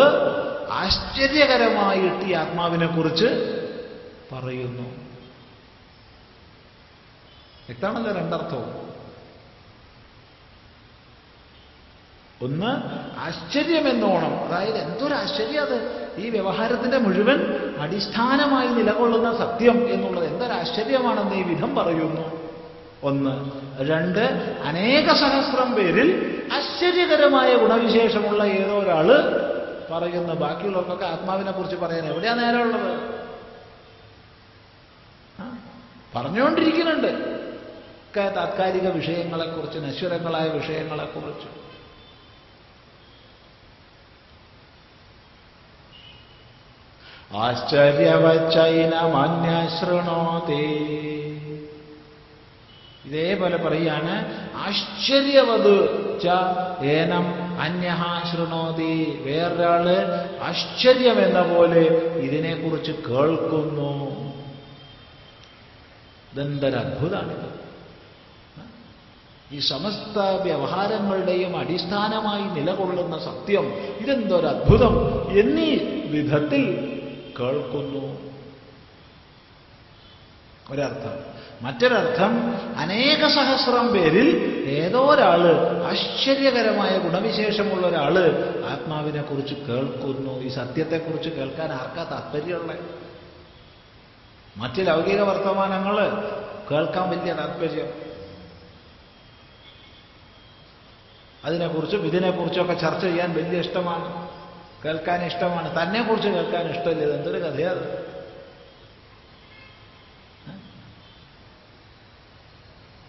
ആശ്ചര്യകരമായിട്ട് ഈ ആത്മാവിനെ കുറിച്ച് പറയുന്നു. വ്യക്തമാണല്ലോ രണ്ടർത്ഥവും. ഒന്ന് ആശ്ചര്യം എന്നോണം അതായത് എന്തൊരു ആശ്ചര്യം അത്? ഈ വ്യവഹാരത്തിന്റെ മുഴുവൻ അടിസ്ഥാനമായി നിലകൊള്ളുന്ന സത്യം എന്നുള്ളത്. എന്തൊരു ആശ്ചര്യമാണെന്ന് ഈ വിധം പറയുന്നു. ഒന്ന്. രണ്ട് അനേക സഹസ്രം പേരിൽ ആശ്ചര്യകരമായ ഗുണവിശേഷമുള്ള ഏതോ ഒരാൾ പറയുന്നു. ബാക്കിയുള്ളവർക്കൊക്കെ ആത്മാവിനെ കുറിച്ച് പറയാൻ എവിടെയാ നേരമുള്ളത്? പറഞ്ഞുകൊണ്ടിരിക്കുന്നുണ്ട്. ഒക്കെ താത്കാലിക വിഷയങ്ങളെക്കുറിച്ച് നശ്വരങ്ങളായ വിഷയങ്ങളെക്കുറിച്ച്. ആശ്ചര്യവച്ചൈനമന്യശൃണോതേ ഇതേപോലെ പറയാണ് ആശ്ചര്യവത് ച ഏനം അന്യഹ ശൃണോതി. വേറൊരാൾ ആശ്ചര്യമെന്ന പോലെ ഇതിനെക്കുറിച്ച് കേൾക്കുന്നു. ഇതെന്തൊരത്ഭുതമാണിത് ഈ സമസ്ത വ്യവഹാരങ്ങളുടെയും അടിസ്ഥാനമായി നിലകൊള്ളുന്ന സത്യം ഇതെന്തൊരത്ഭുതം എന്നീ വിധത്തിൽ കേൾക്കുന്നു. ഒരർത്ഥം. മറ്റൊരർത്ഥം അനേക സഹസ്രം പേരിൽ ഏതോ ഒരാൾ ആശ്ചര്യകരമായ ഗുണവിശേഷമുള്ള ഒരാൾ ആത്മാവിനെ കുറിച്ച് കേൾക്കുന്നു. ഈ സത്യത്തെക്കുറിച്ച് കേൾക്കാൻ ആർക്കാ താല്പര്യമുള്ള മറ്റ് ലൗകിക വർത്തമാനങ്ങൾ കേൾക്കാൻ വലിയ താല്പര്യം അതിനെക്കുറിച്ചും ഇതിനെക്കുറിച്ചൊക്കെ ചർച്ച ചെയ്യാൻ വലിയ ഇഷ്ടമാണ്. കേൾക്കാൻ ഇഷ്ടമാണ്. തന്നെക്കുറിച്ച് കേൾക്കാൻ ഇഷ്ടമില്ല. എന്തൊരു കഥയാണ്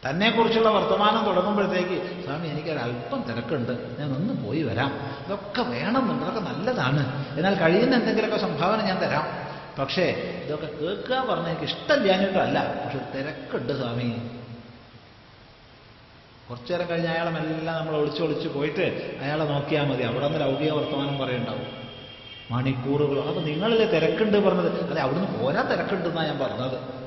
തന്നെക്കുറിച്ചുള്ള വർത്തമാനം തുടങ്ങുമ്പോഴത്തേക്ക് സ്വാമി എനിക്കൊരല്പം തിരക്കുണ്ട്. ഞാൻ ഒന്ന് പോയി വരാം. ഇതൊക്കെ വേണമെന്നുണ്ട് അതൊക്കെ നല്ലതാണ്. എന്നാൽ കഴിയുന്ന എന്തെങ്കിലുമൊക്കെ സംഭാവന ഞാൻ തരാം. പക്ഷേ ഇതൊക്കെ കേൾക്കുക പറഞ്ഞ എനിക്ക് ഇഷ്ടമില്ലാഞ്ഞിട്ടല്ല പക്ഷെ തിരക്കുണ്ട് സ്വാമി. കുറച്ചു നേരം കഴിഞ്ഞ് അയാളെ മെല്ലാം നമ്മൾ ഒളിച്ച് ഒളിച്ച് പോയിട്ട് അയാളെ നോക്കിയാൽ മതി. അവിടെ നിന്ന് ലൗകിക വർത്തമാനം പറയുണ്ടാവും. മണിക്കൂറുകൾ. അപ്പൊ നിങ്ങളിലെ തിരക്കുണ്ട് പറഞ്ഞത്. അതെ അവിടുന്ന് പോരാ തിരക്കുണ്ടെന്നാണ് ഞാൻ പറഞ്ഞത്.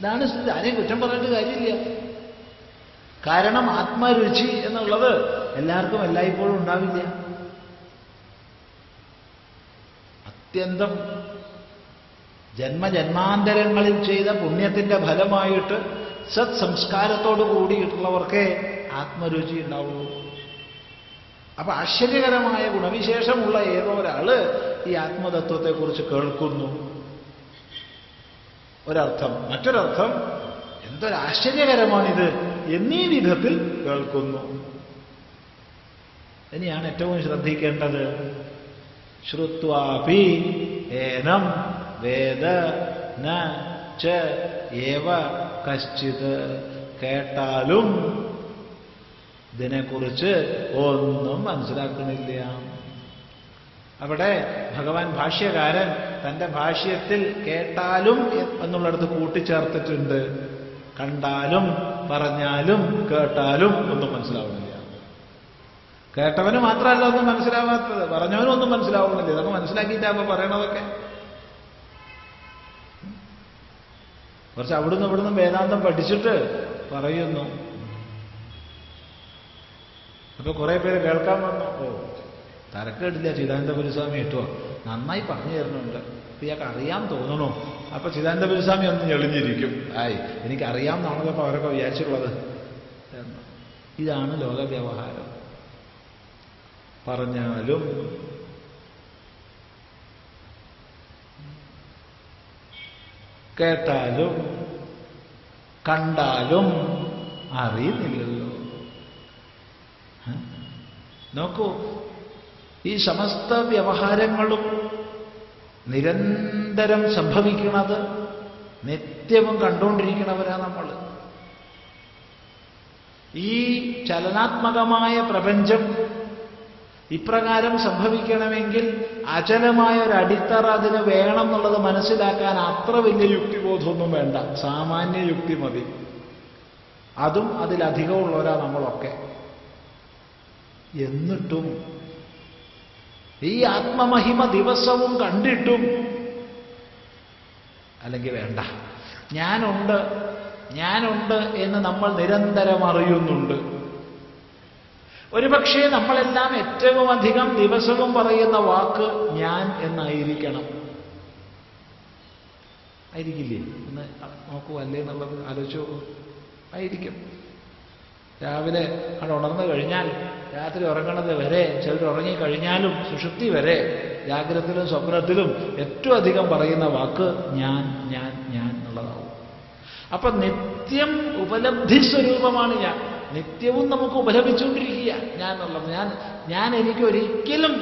ഇതാണ് സ്ഥിതി. ആരെയും കുറ്റം പറഞ്ഞിട്ട് കാര്യമില്ല. കാരണം ആത്മരുചി എന്നുള്ളത് എല്ലാവർക്കും എല്ലായ്പ്പോഴും ഉണ്ടാവില്ല. അത്യന്തം ജന്മജന്മാന്തരങ്ങളിൽ ചെയ്ത പുണ്യത്തിന്റെ ഫലമായിട്ട് സത് സംസ്കാരത്തോട് കൂടിയിട്ടുള്ളവർക്കേ ആത്മരുചി ഉണ്ടാവുള്ളൂ അപ്പൊ ആശ്ചര്യകരമായ ഗുണവിശേഷമുള്ള ഏതോ ഒരാൾ ഈ ആത്മതത്വത്തെക്കുറിച്ച് കേൾക്കുന്നു. ഒരർത്ഥം. മറ്റൊരർത്ഥം എന്തൊരാശ്ചര്യകരമാണിത് എന്നീ വിധത്തിൽ കേൾക്കുന്നു. ഇനിയാണ് ഏറ്റവും ശ്രദ്ധിക്കേണ്ടത്. ശ്രുത്വാപി ഏനം വേദ ന ച കശ്ചിത്. കേട്ടാലും ഇതിനെക്കുറിച്ച് ഒന്നും മനസ്സിലാക്കുന്നില്ല അവിടെ ഭഗവാൻ ഭാഷ്യകാരൻ തന്റെ ഭാഷ്യത്തിൽ കേട്ടാലും എന്നുള്ളടത്ത് കൂട്ടിച്ചേർത്തിട്ടുണ്ട്. കണ്ടാലും പറഞ്ഞാലും കേട്ടാലും ഒന്നും മനസ്സിലാവുന്നില്ല. കേട്ടവന് മാത്രമല്ല ഒന്നും മനസ്സിലാവാത്തത്. പറഞ്ഞവനും ഒന്നും മനസ്സിലാവുന്നില്ല. ഇതൊക്കെ മനസ്സിലാക്കിയിട്ടാകുമ്പോൾ പറയണതൊക്കെ. കുറച്ച് അവിടുന്ന് ഇവിടുന്ന് വേദാന്തം പഠിച്ചിട്ട് പറയുന്നു. അപ്പൊ കുറെ പേര് കേൾക്കാൻ വന്നു. ഓ. തരക്കേടില്ല ചിദാനന്ദ ഗുരുസ്വാമി ഇട്ടോ നന്നായി പറഞ്ഞു തരുന്നുണ്ട്. ഇയാൾക്ക് അറിയാൻ തോന്നണോ. അപ്പൊ ചിദാനന്ദ ഗുരുസ്വാമി ഒന്ന് ഞെളിഞ്ഞിരിക്കും. ആയി എനിക്കറിയാം എന്നാണല്ലോ അപ്പൊ അവരൊക്കെ വിചാരിച്ചിട്ടുള്ളത്. ഇതാണ് ലോക വ്യവഹാരം പറഞ്ഞാലും കേട്ടാലും കണ്ടാലും അറിയുന്നില്ലല്ലോ. നോക്കൂ ഈ സമസ്ത വ്യവഹാരങ്ങളും നിരന്തരം സംഭവിക്കുന്നത് നിത്യവും കണ്ടുകൊണ്ടിരിക്കണവരാ നമ്മൾ ഈ ചലനാത്മകമായ പ്രപഞ്ചം ഇപ്രകാരം സംഭവിക്കണമെങ്കിൽ അചലമായ ഒരു അടിത്തറ അതിന് വേണം എന്നുള്ളത് മനസ്സിലാക്കാൻ അത്ര വലിയ യുക്തിബോധമൊന്നും വേണ്ട. സാമാന്യ യുക്തി മതി. അതും അതിലധികമുള്ളവരാ നമ്മളൊക്കെ. എന്നിട്ടും ഈ ആത്മമഹിമ ദിവസവും കണ്ടിട്ടും. അല്ലെങ്കിൽ വേണ്ട. ഞാനുണ്ട് ഞാനുണ്ട് എന്ന് നമ്മൾ നിരന്തരം അറിയുന്നുണ്ട്. ഒരുപക്ഷേ നമ്മളെല്ലാം ഏറ്റവും അധികം ദിവസവും പറയുന്ന വാക്ക് ഞാൻ എന്നായിരിക്കണം. ആയിരിക്കില്ലേ? എന്ന് നോക്കൂ അല്ലേ എന്നുള്ളത്? ആലോചിച്ചു ആയിരിക്കും. രാവിലെ അവിടെ ഉണർന്നു കഴിഞ്ഞാൽ രാത്രി ഉറങ്ങണത് വരെ ചിലർ ഉറങ്ങിക്കഴിഞ്ഞാലും സുഷുപ്തി വരെ ജാഗ്രതത്തിലും സ്വപ്നത്തിലും ഏറ്റവും അധികം പറയുന്ന വാക്ക് ഞാൻ ഞാൻ ഞാൻ എന്നുള്ളതാവും. അപ്പൊ നിത്യം ഉപലബ്ധി സ്വരൂപമാണ് ഞാൻ. നിത്യവും നമുക്ക് ഉപലബിച്ചുകൊണ്ടിരിക്കുക ഞാൻ എന്നുള്ളത് ഞാൻ ഞാൻ എനിക്ക് ഒരിക്കലും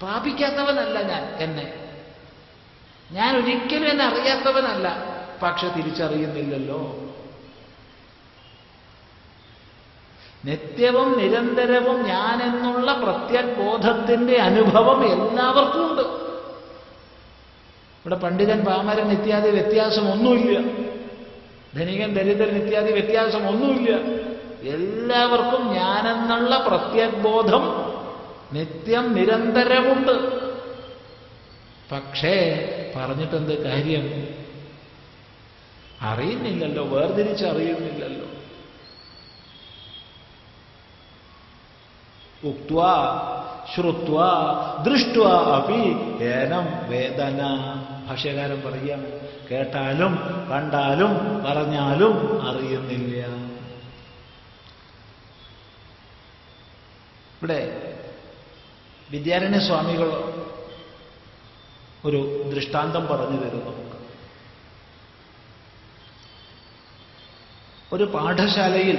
പ്രാപിക്കാത്തവനല്ല ഞാൻ എന്നെ. ഞാൻ ഒരിക്കലും എന്നെ അറിയാത്തവനല്ല. പക്ഷെ തിരിച്ചറിയുന്നില്ലല്ലോ. നിത്യവും നിരന്തരവും ഞാനെന്നുള്ള പ്രത്യബോധത്തിന്റെ അനുഭവം എല്ലാവർക്കും ഉണ്ട് ഇവിടെ പണ്ഡിതൻ പാമരൻ ഇത്യാദി വ്യത്യാസമൊന്നുമില്ല. ധനികൻ ദരിദ്രൻ ഇത്യാദി വ്യത്യാസമൊന്നുമില്ല. എല്ലാവർക്കും ഞാനെന്നുള്ള പ്രത്യബോധം നിത്യം നിരന്തരമുണ്ട്. പക്ഷേ പറഞ്ഞിട്ടെന്ത് കാര്യം? അറിയുന്നില്ലല്ലോ വേർതിരിച്ചറിയുന്നില്ലല്ലോ. ഉക്വ ശ്രുത്വ ദൃഷ്ട അപി ഏനം വേദന ഭാഷകാരം പറയുകയാണ് കേട്ടാലും കണ്ടാലും പറഞ്ഞാലും അറിയുന്നില്ല. ഇവിടെ വിദ്യാരണ്യ സ്വാമികൾ ഒരു ദൃഷ്ടാന്തം പറഞ്ഞു തരുന്നു ഒരു പാഠശാലയിൽ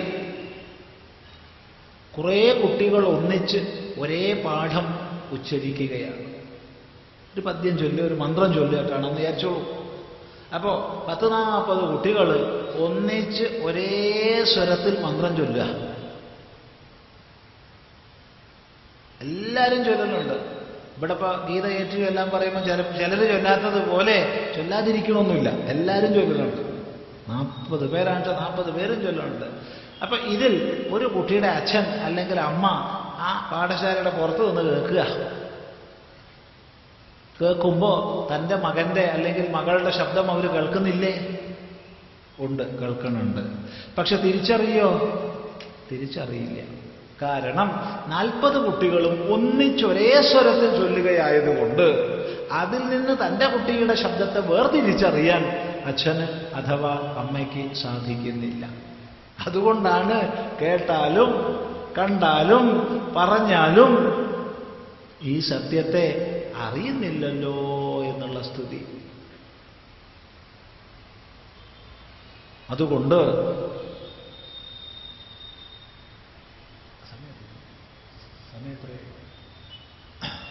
കുറേ കുട്ടികൾ ഒന്നിച്ച് ഒരേ പാഠം ഉച്ചരിക്കുകയാണ്. ഒരു പദ്യം ചൊല്ലി ഒരു മന്ത്രം ചൊല്ലിയിട്ടാണെന്ന് വിചാരിച്ചോളൂ. അപ്പോൾ പത്ത് നാൽപ്പത് കുട്ടികൾ ഒന്നിച്ച് ഒരേ സ്വരത്തിൽ മന്ത്രം ചൊല്ലുക. എല്ലാവരും ചൊല്ലുന്നുണ്ട്. ഇവിടെ ഇപ്പോൾ ഗീത ഏറ്റു ചൊല്ലാൻ പറയുമ്പോൾ ചില ചിലർ ചൊല്ലാത്തത് പോലെ ചൊല്ലാതിരിക്കണമൊന്നുമില്ല. എല്ലാവരും ചൊല്ലുന്നുണ്ട്. നാൽപ്പത് പേരാണ് നാൽപ്പത് പേരും ചൊല്ലുന്നുണ്ട്. അപ്പൊ ഇതിൽ ഒരു കുട്ടിയുടെ അച്ഛൻ അല്ലെങ്കിൽ അമ്മ ആ പാഠശാലയുടെ പുറത്ത് നിന്ന് കേൾക്കുക. കേൾക്കുമ്പോൾ തന്റെ മകന്റെ അല്ലെങ്കിൽ മകളുടെ ശബ്ദം അവർ കേൾക്കുന്നില്ലേ? ഉണ്ട് കേൾക്കുന്നുണ്ട്. പക്ഷെ തിരിച്ചറിയോ? തിരിച്ചറിയില്ല. കാരണം നാൽപ്പത് കുട്ടികളും ഒന്നിച്ചൊരേ സ്വരത്തിൽ ചൊല്ലുകയായതുകൊണ്ട് അതിൽ നിന്ന് തന്റെ കുട്ടിയുടെ ശബ്ദത്തെ വേർതിരിച്ചറിയാൻ അച്ഛന് അഥവാ അമ്മയ്ക്ക് സാധിക്കുന്നില്ല. അതുകൊണ്ടാണ് കേട്ടാലും കണ്ടാലും പറഞ്ഞാലും ഈ സത്യത്തെ അറിയുന്നില്ലല്ലോ എന്നുള്ള സ്തുതി. അതുകൊണ്ട്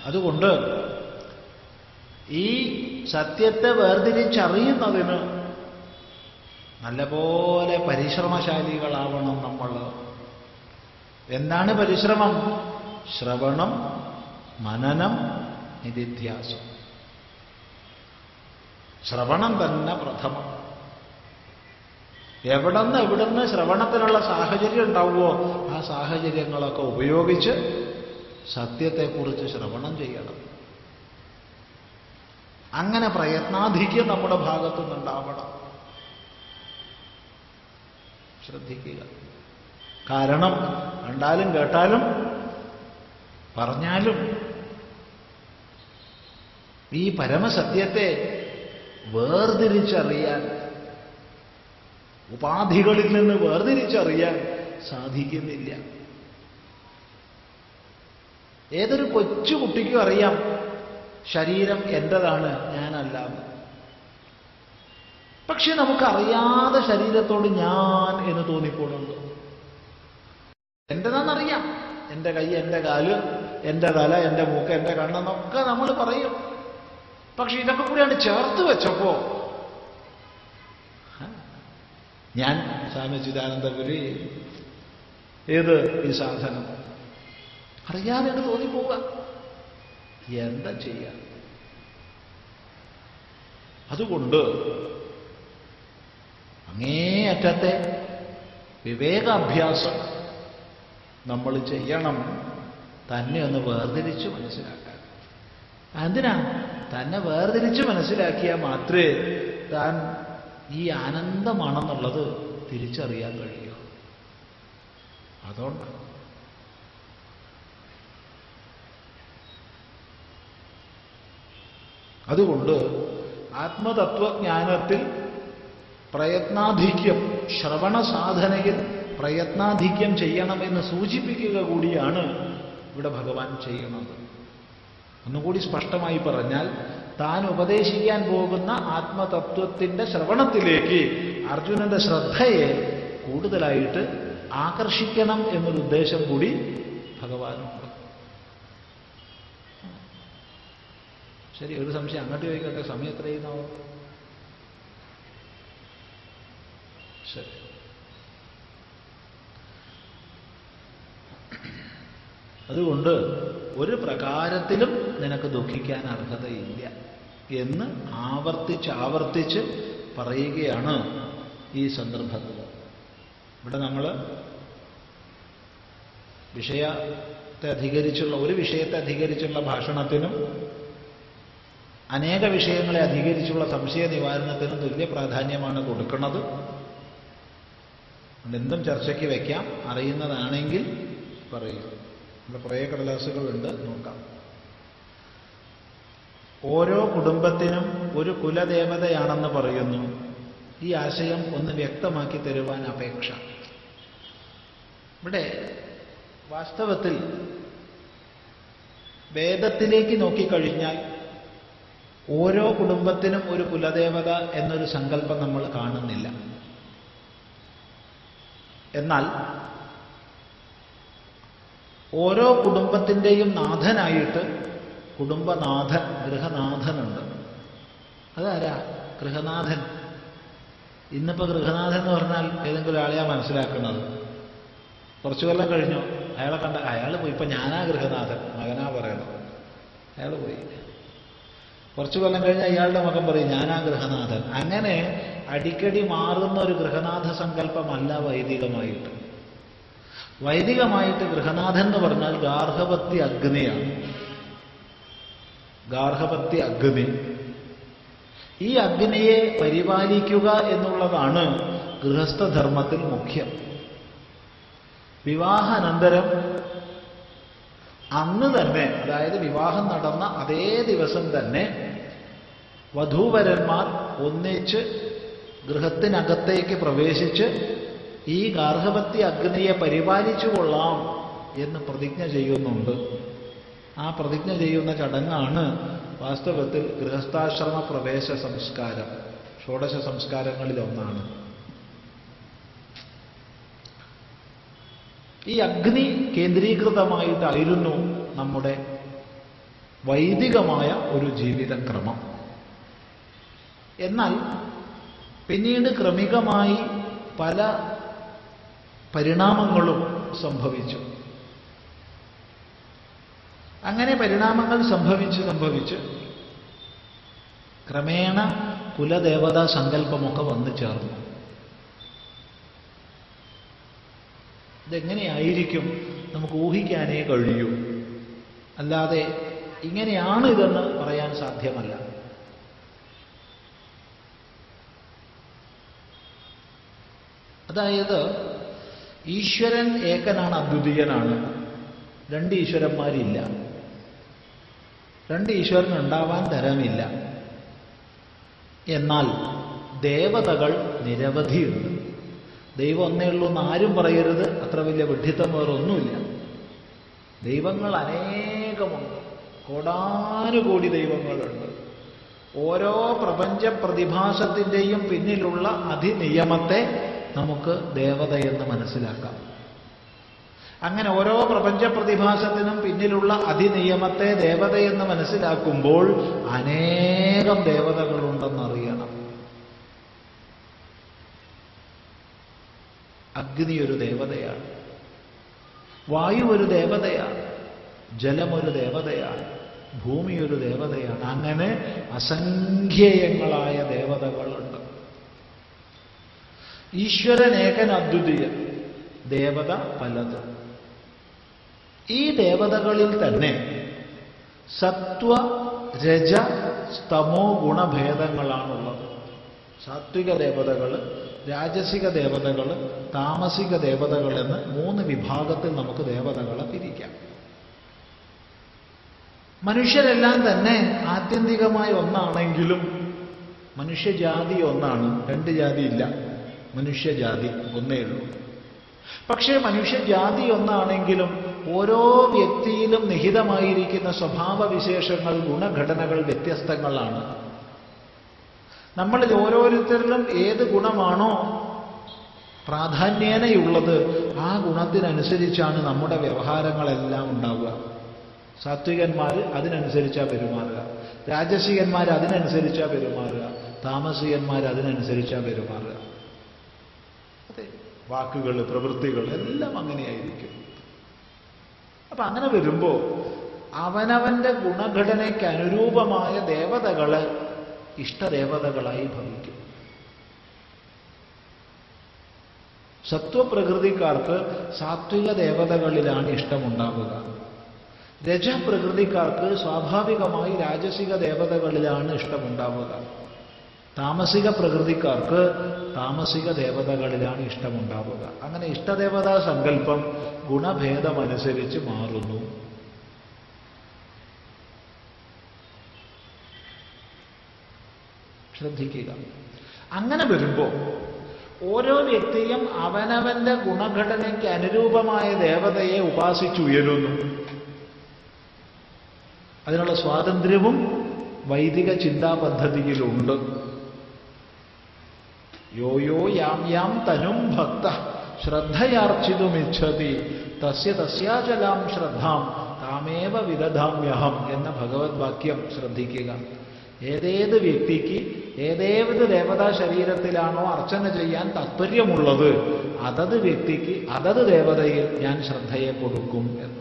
അതുകൊണ്ട് ഈ സത്യത്തെ വേർതിരിച്ചറിയുന്നതിന് നല്ലപോലെ പരിശ്രമശാലികളാവണം നമ്മൾ എന്താണ് പരിശ്രമം? ശ്രവണം മനനം നിധിധ്യാസം. ശ്രവണം തന്നെ പ്രഥമം. എവിടെന്ന് എവിടുന്ന് ശ്രവണത്തിനുള്ള സാഹചര്യം ഉണ്ടാവുമോ ആ സാഹചര്യങ്ങളൊക്കെ ഉപയോഗിച്ച് സത്യത്തെക്കുറിച്ച് ശ്രവണം ചെയ്യണം. അങ്ങനെ പ്രയത്നാധിക്യം നമ്മുടെ ഭാഗത്തു നിന്നുണ്ടാവണം ശ്രദ്ധിക്കുക കാരണം കണ്ടാലും കേട്ടാലും പറഞ്ഞാലും ഈ പരമസത്യത്തെ വേർതിരിച്ചറിയാൻ ഉപാധികളിൽ നിന്ന് വേർതിരിച്ചറിയാൻ സാധിക്കുന്നില്ല ഏതൊരു കൊച്ചു കുട്ടിക്കും അറിയാം ശരീരം എന്റേതാണ് ഞാനല്ല എന്ന്. പക്ഷെ നമുക്കറിയാതെ ശരീരത്തോട് ഞാൻ എന്ന് തോന്നിപ്പോണുണ്ട്. എന്റേതാണെന്നറിയാം എന്റെ കൈ എന്റെ കാൽ എന്റെ തല എന്റെ മൂക്ക് എന്റെ കണ്ണെന്നൊക്കെ നമ്മൾ പറയും. പക്ഷെ ഇതൊക്കെ കൂടിയാണ് ചേർത്ത് വെച്ചപ്പോ ഞാൻ സ്വാമി ചിദാനന്ദപുരി ഏത് ഈ സാധനം അറിയാതെ തോന്നിപ്പോവുക. എന്താ ചെയ്യുക അതുകൊണ്ട് അങ്ങേയറ്റത്തെ വിവേകാഭ്യാസം നമ്മൾ ചെയ്യണം തന്നെ ഒന്ന് വേർതിരിച്ച് മനസ്സിലാക്കാൻ. എന്തിനാ? തന്നെ വേർതിരിച്ച് മനസ്സിലാക്കിയാൽ മാത്രമേ താൻ ഈ ആനന്ദമാണെന്നുള്ളത് തിരിച്ചറിയാൻ കഴിയൂ. അതുകൊണ്ടാണ് അതുകൊണ്ട് ആത്മതത്വജ്ഞാനത്തിൽ പ്രയത്നാധിക്യം ശ്രവണ സാധനയിൽ പ്രയത്നാധിക്യം ചെയ്യണമെന്ന് സൂചിപ്പിക്കുക കൂടിയാണ് ഇവിടെ ഭഗവാൻ ചെയ്യുന്നത്. ഒന്നുകൂടി സ്പഷ്ടമായി പറഞ്ഞാൽ താൻ ഉപദേശിക്കാൻ പോകുന്ന ആത്മതത്വത്തിന്റെ ശ്രവണത്തിലേക്ക് അർജുനന്റെ ശ്രദ്ധയെ കൂടുതലായിട്ട് ആകർഷിക്കണം എന്നൊരു ഉദ്ദേശം കൂടി ഭഗവാനുണ്ട്. ശരി ഒരു സംശയം അങ്ങോട്ട് ചോദിക്കട്ടെ? സമയം എത്രയുന്നാവും ശരി. അതുകൊണ്ട് ഒരു പ്രകാരത്തിലും നിനക്ക് ദുഃഖിക്കാൻ അർഹതയില്ല എന്ന് ആവർത്തിച്ച് ആവർത്തിച്ച് പറയുകയാണ് ഈ സന്ദർഭത്തിൽ. ഇവിടെ നമ്മൾ വിഷയത്തെ അധികരിച്ചുള്ള ഒരു വിഷയത്തെ അധികരിച്ചുള്ള ഭാഷണത്തിനും അനേക വിഷയങ്ങളെ അധികരിച്ചുള്ള സംശയ നിവാരണത്തിനും തുല്യ പ്രാധാന്യമാണ് കൊടുക്കുന്നത്. എന്തും ചർച്ചയ്ക്ക് വയ്ക്കാം അറിയുന്നതാണെങ്കിൽ പറയൂ. ഇവിടെ കുറേ കടലാസുകളുണ്ട്. നോക്കാം. ഓരോ കുടുംബത്തിനും ഒരു കുലദേവതയാണെന്ന് പറയുന്നു. ഈ ആശയം ഒന്ന് വ്യക്തമാക്കി തരുവാൻ അപേക്ഷ. ഇവിടെ വാസ്തവത്തിൽ വേദത്തിലേക്ക് നോക്കിക്കഴിഞ്ഞാൽ ഓരോ കുടുംബത്തിനും ഒരു കുലദേവത എന്നൊരു സങ്കല്പം നമ്മൾ കാണുന്നില്ല. എന്നാൽ ഓരോ കുടുംബത്തിന്റെയും നാഥനായിട്ട് കുടുംബനാഥൻ ഗൃഹനാഥനുണ്ട്. അതാരാ? ഗൃഹനാഥൻ. ഇന്നിപ്പോൾ ഗൃഹനാഥൻ എന്ന് പറഞ്ഞാൽ ഏതെങ്കിലും ആളെയാ മനസ്സിലാക്കുന്നത്. കുറച്ചു കൊല്ലം കഴിഞ്ഞു. അയാളെ കണ്ട അയാൾ പോയി. ഇപ്പൊ ഞാനാ ഗൃഹനാഥൻ. മകനാ പറയണം അയാൾ പോയി. കുറച്ചു കൊല്ലം കഴിഞ്ഞ് അയാളുടെ മകൻ പറയും ഞാനാ ഗൃഹനാഥൻ. അങ്ങനെ അടിക്കടി മാറുന്ന ഒരു ഗൃഹനാഥ സങ്കല്പമല്ല വൈദികമായിട്ട്. വൈദികമായിട്ട് ഗൃഹനാഥൻ എന്ന് പറഞ്ഞാൽ ഗാർഹപത്യ അഗ്നിയാണ്. ഗാർഹപത്യ അഗ്നി. ഈ അഗ്നിയെ പരിപാലിക്കുക എന്നുള്ളതാണ് ഗൃഹസ്ഥധർമ്മത്തിൽ മുഖ്യം. വിവാഹാനന്തരം അന്ന് തന്നെ അതായത് വിവാഹം നടന്ന അതേ ദിവസം തന്നെ വധൂവരന്മാർ ഒന്നിച്ച് ഗൃഹത്തിനകത്തേക്ക് പ്രവേശിച്ച് ഈ ഗാർഹപത്യ അഗ്നിയെ പരിപാലിച്ചു കൊള്ളാം എന്ന് പ്രതിജ്ഞ ചെയ്യുന്നുണ്ട്. ആ പ്രതിജ്ഞ ചെയ്യുന്ന ചടങ്ങാണ് വാസ്തവത്തിൽ ഗൃഹസ്ഥാശ്രമ പ്രവേശ സംസ്കാരം ഷോഡശ സംസ്കാരങ്ങളിലൊന്നാണ്. ഈ അഗ്നി കേന്ദ്രീകൃതമായിട്ടായിരുന്നു നമ്മുടെ വൈദികമായ ഒരു ജീവിതക്രമം. എന്നാൽ പിന്നീട് ക്രമികമായി പല പരിണാമങ്ങളും സംഭവിച്ചു. അങ്ങനെ പരിണാമങ്ങൾ സംഭവിച്ച് സംഭവിച്ച് ക്രമേണ കുലദേവതാ സങ്കല്പമൊക്കെ വന്നു ചേർന്നു. ഇതെങ്ങനെയായിരിക്കും നമുക്ക് ഊഹിക്കാനേ കഴിയൂ. അല്ലാതെ ഇങ്ങനെയാണ് ഇതെന്ന് പറയാൻ സാധ്യമല്ല. അതായത് ഈശ്വരൻ ഏകനാണ് അദ്വിതീയനാണ്. രണ്ട് ഈശ്വരന്മാരില്ല. രണ്ട് ഈശ്വരൻ ഉണ്ടാവാൻ തരമില്ല. എന്നാൽ ദേവതകൾ നിരവധിയുണ്ട്. ദൈവം ഒന്നേ ഉള്ളൂ എന്ന് ആരും പറയരുത്. അത്ര വലിയ വിഡ്ഢിത്തം വേറൊന്നുമില്ല ദൈവങ്ങൾ അനേകമുണ്ട്. കോടാനുകോടി ദൈവങ്ങളുണ്ട്. ഓരോ പ്രപഞ്ച പ്രതിഭാസത്തിന്റെയും പിന്നിലുള്ള അധിനിയമത്തെ നമുക്ക് ദേവതയെന്ന് മനസ്സിലാക്കാം. അങ്ങനെ ഓരോ പ്രപഞ്ച പ്രതിഭാസത്തിനും പിന്നിലുള്ള അതിനിയമത്തെ ദേവതയെന്ന് മനസ്സിലാക്കുമ്പോൾ അനേകം ദേവതകളുണ്ടെന്നറിയണം. അഗ്നി ഒരു ദേവതയാണ്. വായു ഒരു ദേവതയാണ്. ജലമൊരു ദേവതയാണ്. ഭൂമി ഒരു ദേവതയാണ്. അങ്ങനെ അസംഖ്യയങ്ങളായ ദേവതകളുണ്ട്. ഈശ്വരൻ ഏകൻ അദ്വിതീയൻ ദേവത പലത്. ഈ ദേവതകളിൽ തന്നെ സത്വ രജ സ്തമോ ഗുണഭേദങ്ങളാണുള്ളത്. സാത്വിക ദേവതകൾ രാജസിക ദേവതകൾ താമസിക ദേവതകൾ എന്ന് മൂന്ന് വിഭാഗത്തിൽ നമുക്ക് ദേവതകളെ തിരിക്കാം. മനുഷ്യരെല്ലാം തന്നെ ആത്യന്തികമായി ഒന്നാണെങ്കിലും മനുഷ്യജാതി ഒന്നാണ് രണ്ട് ജാതി ഇല്ല. മനുഷ്യജാതി ഒന്നേ ഉള്ളൂ. പക്ഷേ മനുഷ്യജാതി ഒന്നാണെങ്കിലും ഓരോ വ്യക്തിയിലും നിഹിതമായിരിക്കുന്ന സ്വഭാവവിശേഷങ്ങൾ ഗുണഘടനകൾ വ്യത്യസ്തങ്ങളാണ്. നമ്മളിൽ ഓരോരുത്തരിലും ഏത് ഗുണമാണോ പ്രാധാന്യേനയുള്ളത് ആ ഗുണത്തിനനുസരിച്ചാണ് നമ്മുടെ വ്യവഹാരങ്ങളെല്ലാം ഉണ്ടാവുക. സാത്വികന്മാർ അതിനനുസരിച്ചാ പെരുമാറുക. രാജസികന്മാർ അതിനനുസരിച്ചാ പെരുമാറുക. താമസികന്മാർ അതിനനുസരിച്ചാ പെരുമാറുക. വാക്കുകൾ പ്രവൃത്തികൾ എല്ലാം അങ്ങനെയായിരിക്കും. അപ്പൊ അങ്ങനെ വരുമ്പോ അവനവന്റെ ഗുണഘടനയ്ക്ക് അനുരൂപമായ ദേവതകൾ ഇഷ്ടദേവതകളായി ഭവിക്കും. സത്വപ്രകൃതിക്കാർക്ക് സാത്വിക ദേവതകളിലാണ് ഇഷ്ടമുണ്ടാവുക. രജപ്രകൃതിക്കാർക്ക് സ്വാഭാവികമായി രാജസിക ദേവതകളിലാണ് ഇഷ്ടമുണ്ടാവുക. താമസിക പ്രകൃതിക്കാർക്ക് താമസിക ദേവതകളിലാണ് ഇഷ്ടമുണ്ടാവുക. അങ്ങനെ ഇഷ്ടദേവതാ സങ്കല്പം ഗുണഭേദമനുസരിച്ച് മാറുന്നു. ശ്രദ്ധിക്കുക. അങ്ങനെ വരുമ്പോൾ ഓരോ വ്യക്തിയും അവനവന്റെ ഗുണഘടനയ്ക്ക് അനുരൂപമായ ദേവതയെ ഉപാസിച്ചുയരുന്നു. അതിനുള്ള സ്വാതന്ത്ര്യവും വൈദിക ചിന്താ പദ്ധതിയിലുണ്ട് യോ യോ യാം യാം തനും ഭക്ത ശ്രദ്ധയാർച്ചിതുമിച്ഛതി തസ്യ തസ്യാചലാം ശ്രദ്ധാം താമേവ വിദധാമ്യഹം എന്ന ഭഗവത് വാക്യം ശ്രദ്ധിക്കുക. ഏതേത് വ്യക്തിക്ക് ഏതേത് ദേവതാ ശരീരത്തിലാണോ അർച്ചന ചെയ്യാൻ താത്പര്യമുള്ളത് അതത് വ്യക്തിക്ക് അതത് ദേവതയിൽ ഞാൻ ശ്രദ്ധയെ കൊടുക്കും എന്ന്.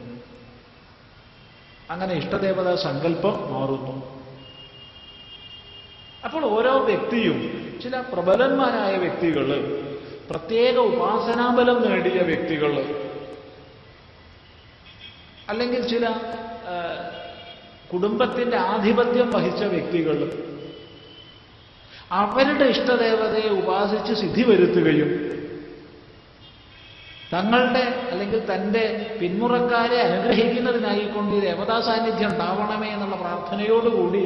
അങ്ങനെ ഇഷ്ടദേവതാ സങ്കല്പം മാറുന്നു. അപ്പോൾ ഓരോ വ്യക്തിയും ചില പ്രബലന്മാരായ വ്യക്തികൾ പ്രത്യേക ഉപാസനാബലം നേടിയ വ്യക്തികൾ അല്ലെങ്കിൽ ചില കുടുംബത്തിന്റെ ആധിപത്യം വഹിച്ച വ്യക്തികൾ അവരുടെ ഇഷ്ടദേവതയെ ഉപാസിച്ച് സിദ്ധി വരുത്തുകയും തങ്ങളുടെ അല്ലെങ്കിൽ തന്റെ പിന്മുറക്കാരെ അനുഗ്രഹിക്കുന്നതിനായിക്കൊണ്ട് ദേവതാ സാന്നിധ്യം ഉണ്ടാവണമേ എന്നുള്ള പ്രാർത്ഥനയോടുകൂടി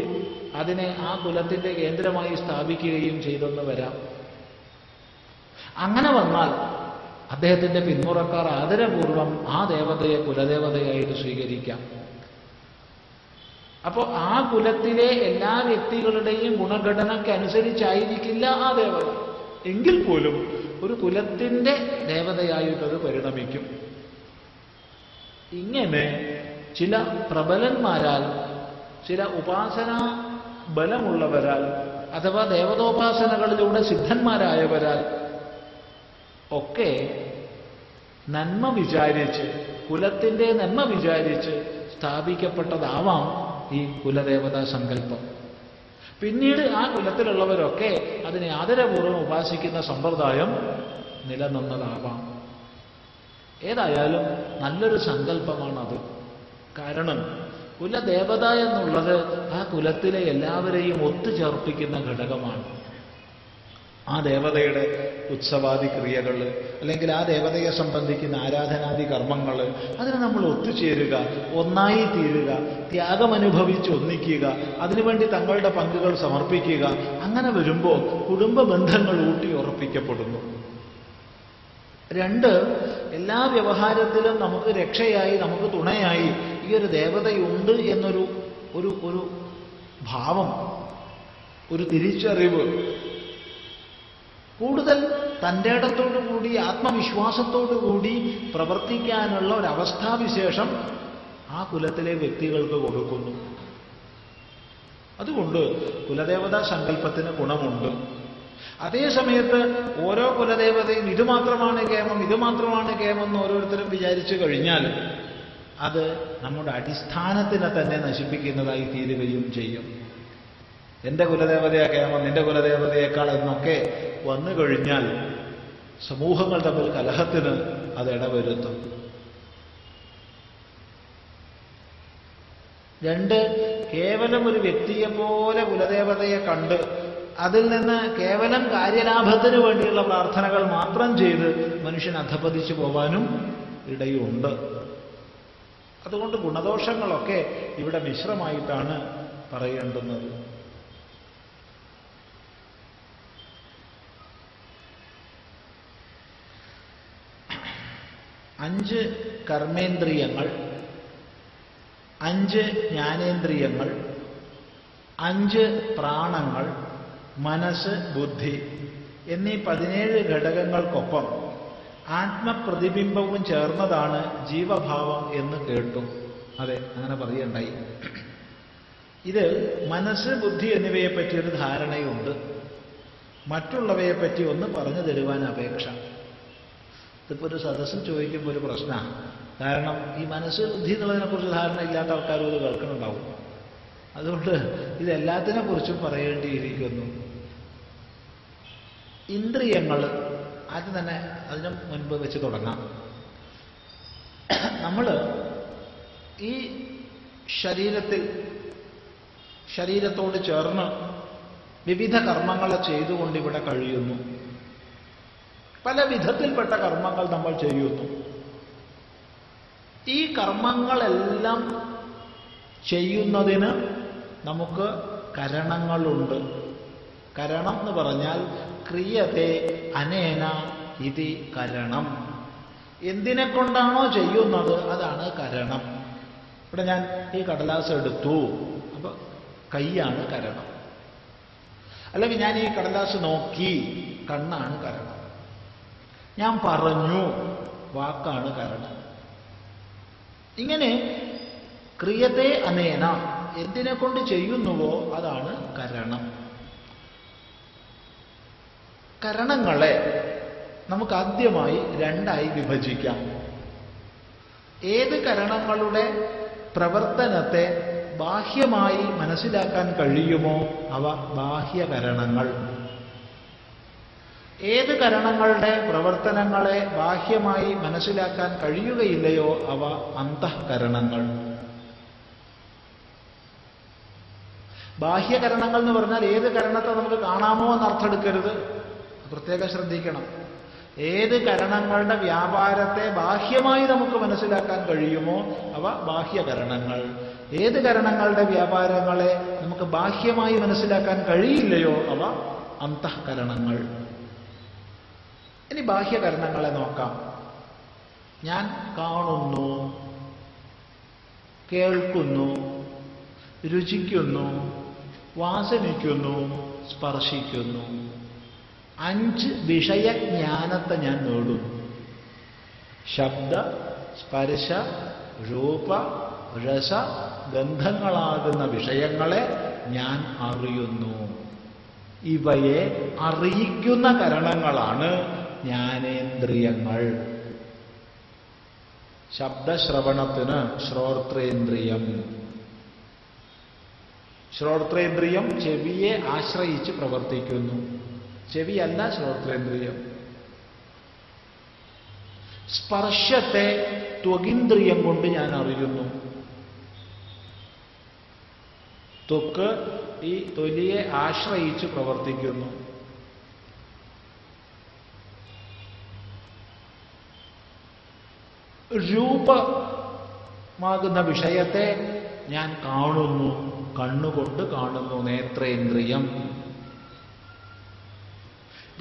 അതിനെ ആ കുലത്തിന്റെ കേന്ദ്രമായി സ്ഥാപിക്കുകയും ചെയ്തെന്ന് വരാം. അങ്ങനെ വന്നാൽ അദ്ദേഹത്തിന്റെ പിന്മുറക്കാർ ആദരപൂർവം ആ ദേവതയെ കുലദേവതയായിട്ട് സ്വീകരിക്കാം. അപ്പോൾ ആ കുലത്തിലെ എല്ലാ വ്യക്തികളുടെയും ഗുണഘടനയ്ക്കനുസരിച്ചായിരിക്കില്ല ആ ദേവത. എങ്കിൽ പോലും ഒരു കുലത്തിന്റെ ദേവതയായിട്ടത് പരിണമിക്കും. ഇങ്ങനെ ചില പ്രബലന്മാരാൽ ചില ഉപാസനാ ബലമുള്ളവരാൽ അഥവാ ദേവതോപാസനകളിലൂടെ സിദ്ധന്മാരായവരാൽ ഒക്കെ നന്മ വിചാരിച്ച് കുലത്തിന്റെ നന്മ വിചാരിച്ച് സ്ഥാപിക്കപ്പെട്ടതാവാം ഈ കുലദേവതാ സങ്കല്പം. പിന്നീട് ആ കുലത്തിലുള്ളവരൊക്കെ അതിനെ ആദരപൂർവം ഉപാസിക്കുന്ന സമ്പ്രദായം നിലനിന്നതാവാം ഏതായാലും നല്ലൊരു സങ്കല്പമാണത്. കാരണം കുലദേവത എന്നുള്ളത് ആ കുലത്തിലെ എല്ലാവരെയും ഒത്തുചേർപ്പിക്കുന്ന ഘടകമാണ്. ആ ദേവതയുടെ ഉത്സവാദി ക്രിയകൾ അല്ലെങ്കിൽ ആ ദേവതയെ സംബന്ധിക്കുന്ന ആരാധനാദി കർമ്മങ്ങൾ അതിനെ നമ്മൾ ഒത്തുചേരുക ഒന്നായി തീരുക ത്യാഗമനുഭവിച്ച് ഒന്നിക്കുക അതിനുവേണ്ടി തങ്ങളുടെ പങ്കുകൾ സമർപ്പിക്കുക അങ്ങനെ വരുമ്പോൾ കുടുംബ ബന്ധങ്ങൾ ഊട്ടി ഉറപ്പിക്കപ്പെടുന്നു. രണ്ട് എല്ലാ വ്യവഹാരത്തിലും നമുക്ക് രക്ഷയായി നമുക്ക് തുണയായി ഈ ഒരു ദേവതയുണ്ട് എന്നൊരു ഒരു ഒരു ഭാവം ഒരു തിരിച്ചറിവ് കൂടുതൽ തന്റെ ഇടത്തോടു കൂടി പ്രവർത്തിക്കാനുള്ള ഒരു അവസ്ഥാവിശേഷം ആ കുലത്തിലെ വ്യക്തികൾക്ക് കൊടുക്കുന്നു. അതുകൊണ്ട് കുലദേവതാ സങ്കല്പത്തിന് ഗുണമുണ്ട്. അതേ സമയത്ത് ഓരോ കുലദേവതയും ഇതുമാത്രമാണ് കേമം ഇതുമാത്രമാണ് കേമം എന്ന് ഓരോരുത്തരും വിചാരിച്ചു കഴിഞ്ഞാൽ അത് നമ്മുടെ അടിസ്ഥാനത്തിനെ തന്നെ നശിപ്പിക്കുന്നതായി തീരുകയും ചെയ്യും. എന്റെ കുലദേവതയൊക്കെ കേമം നിന്റെ കുലദേവതയേക്കാൾ എന്നൊക്കെ വന്നു കഴിഞ്ഞാൽ സമൂഹങ്ങൾ തമ്മിൽ കലഹത്തിന് അത് ഇടവരുത്തും. രണ്ട് കേവലം ഒരു വ്യക്തിയെ പോലെ കുലദേവതയെ കണ്ട് അതിൽ നിന്ന് കേവലം കാര്യലാഭത്തിന് വേണ്ടിയുള്ള പ്രാർത്ഥനകൾ മാത്രം ചെയ്ത് മനുഷ്യൻ അധപതിച്ചു പോവാനും ഇടയുണ്ട് അതുകൊണ്ട് ഗുണദോഷങ്ങളൊക്കെ ഇവിടെ മിശ്രമായിട്ടാണ് പറയേണ്ടുന്നത്. അഞ്ച് കർമ്മേന്ദ്രിയങ്ങൾ അഞ്ച് ജ്ഞാനേന്ദ്രിയങ്ങൾ അഞ്ച് പ്രാണങ്ങൾ മനസ്സ് ബുദ്ധി എന്നീ പതിനേഴ് ഘടകങ്ങൾക്കൊപ്പം ആത്മപ്രതിബിംബവും ചേർന്നതാണ് ജീവഭാവം എന്ന് കേട്ടു. അതെ അങ്ങനെ പറയണ്ടായി. ഇത് മനസ്സ് ബുദ്ധി എന്നിവയെ പറ്റിയൊരു ധാരണയുണ്ട്. മറ്റുള്ളവയെ പറ്റി ഒന്ന് പറഞ്ഞു തരുവാൻ അപേക്ഷ. ഇതിപ്പോൾ ഒരു സദസ്സിൽ ചോദിക്കുമ്പോൾ ഒരു പ്രശ്നമാണ് കാരണം ഈ മനസ്സ് ബുദ്ധി എന്നുള്ളതിനെക്കുറിച്ച് ധാരണ ഇല്ലാത്ത ആൾക്കാരും ഇത് കേൾക്കുന്നുണ്ടാവും. അതുകൊണ്ട് ഇതെല്ലാത്തിനെ കുറിച്ചും പറയേണ്ടിയിരിക്കുന്നു. ഇന്ദ്രിയങ്ങൾ ആദ്യം തന്നെ അതിന് മുൻപ് വെച്ച് തുടങ്ങാം. നമ്മൾ ഈ ശരീരത്തിൽ ശരീരത്തോട് ചേർന്ന് വിവിധ കർമ്മങ്ങളെ ചെയ്തുകൊണ്ട് ഇവിടെ കഴിയുന്നു. പല വിധത്തിൽപ്പെട്ട കർമ്മങ്ങൾ നമ്മൾ ചെയ്യുന്നു. ഈ കർമ്മങ്ങളെല്ലാം ചെയ്യുന്നതിന് നമുക്ക് കരണങ്ങളുണ്ട്. കരണം എന്ന് പറഞ്ഞാൽ ക്രിയത്തെ അനേന ഇതി കരണം. എന്തിനെ കൊണ്ടാണോ ചെയ്യുന്നത് അതാണ് കരണം. ഇവിടെ ഞാൻ ഈ കടലാസ് എടുത്തു. അപ്പൊ കൈയാണ് കരണം. അല്ലെങ്കിൽ ഞാൻ ഈ കടലാസ് നോക്കി കണ്ണാണ് കരണം. ഞാൻ പറഞ്ഞു. വാക്കാണ് കാരണം. ഇങ്ങനെ ക്രിയത്തെ അനേന എന്തിനെ കൊണ്ട് ചെയ്യുന്നുവോ അതാണ് കരണം. കരണങ്ങളെ നമുക്ക് ആദ്യമായി രണ്ടായി വിഭജിക്കാം. ഏത് കരണങ്ങളുടെ പ്രവർത്തനത്തെ ബാഹ്യമായി മനസ്സിലാക്കാൻ കഴിയുമോ അവ ബാഹ്യകരണങ്ങൾ. ഏത് കരണങ്ങളുടെ പ്രവർത്തനങ്ങളെ ബാഹ്യമായി മനസ്സിലാക്കാൻ കഴിയുകയില്ലയോ അവ അന്തഃകരണങ്ങൾ. ബാഹ്യകരണങ്ങൾ എന്ന് പറഞ്ഞാൽ ഏത് കരണത്തെ നമുക്ക് കാണാമോ എന്ന് അർത്ഥമെടുക്കരുത് പ്രത്യേകം ശ്രദ്ധിക്കണം. ഏത് കരണങ്ങളുടെ വ്യാപാരത്തെ ബാഹ്യമായി നമുക്ക് മനസ്സിലാക്കാൻ കഴിയുമോ അവ ബാഹ്യകരണങ്ങൾ. ഏത് കരണങ്ങളുടെ വ്യാപാരങ്ങളെ നമുക്ക് ബാഹ്യമായി മനസ്സിലാക്കാൻ കഴിയില്ലയോ അവ അന്തഃകരണങ്ങൾ. ഇനി ബാഹ്യകരണങ്ങളെ നോക്കാം. ഞാൻ കാണുന്നു കേൾക്കുന്നു രുചിക്കുന്നു വാസനിക്കുന്നു സ്പർശിക്കുന്നു. അഞ്ച് വിഷയജ്ഞാനത്തെ ഞാൻ നേടുന്നു ശബ്ദ സ്പർശ രൂപ രസ ഗന്ധങ്ങളാകുന്ന വിഷയങ്ങളെ ഞാൻ അറിയുന്നു. ഇവയെ അറിയിക്കുന്ന കരണങ്ങളാണ് ജ്ഞാനേന്ദ്രിയങ്ങൾ. ശബ്ദശ്രവണത്തിന് ശ്രോത്രേന്ദ്രിയം ശ്രോത്രേന്ദ്രിയം ചെവിയെ ആശ്രയിച്ച് പ്രവർത്തിക്കുന്നു. ചെവിയല്ല ശ്രോത്രേന്ദ്രിയം സ്പർശത്തെ ത്വഗിന്ദ്രിയം കൊണ്ട് ഞാൻ അറിയുന്നു. ത്വക്ക് ഈ തൊലിയെ ആശ്രയിച്ച് പ്രവർത്തിക്കുന്നു. രൂപമാകുന്ന വിഷയത്തെ ഞാൻ കാണുന്നു. കണ്ണുകൊണ്ട് കാണുന്നു നേത്രേന്ദ്രിയം.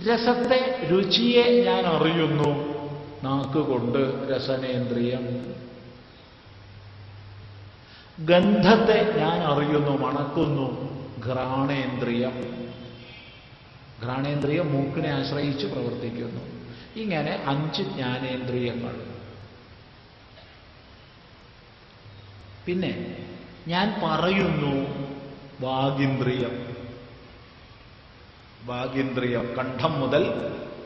രസത്തെ രുചിയെ ഞാൻ അറിയുന്നു. നാക്കുകൊണ്ട് രസനേന്ദ്രിയം. ഗന്ധത്തെ ഞാൻ അറിയുന്നു മണക്കുന്നു. ഘ്രാണേന്ദ്രിയം. ഘ്രാണേന്ദ്രിയം മൂക്കിനെ ആശ്രയിച്ച് പ്രവർത്തിക്കുന്നു. ഇങ്ങനെ അഞ്ച് ജ്ഞാനേന്ദ്രിയങ്ങൾ. പിന്നെ ഞാൻ പറയുന്നു വാഗിന്ദ്രിയം വാഗിന്ദ്രിയം കണ്ഠം മുതൽ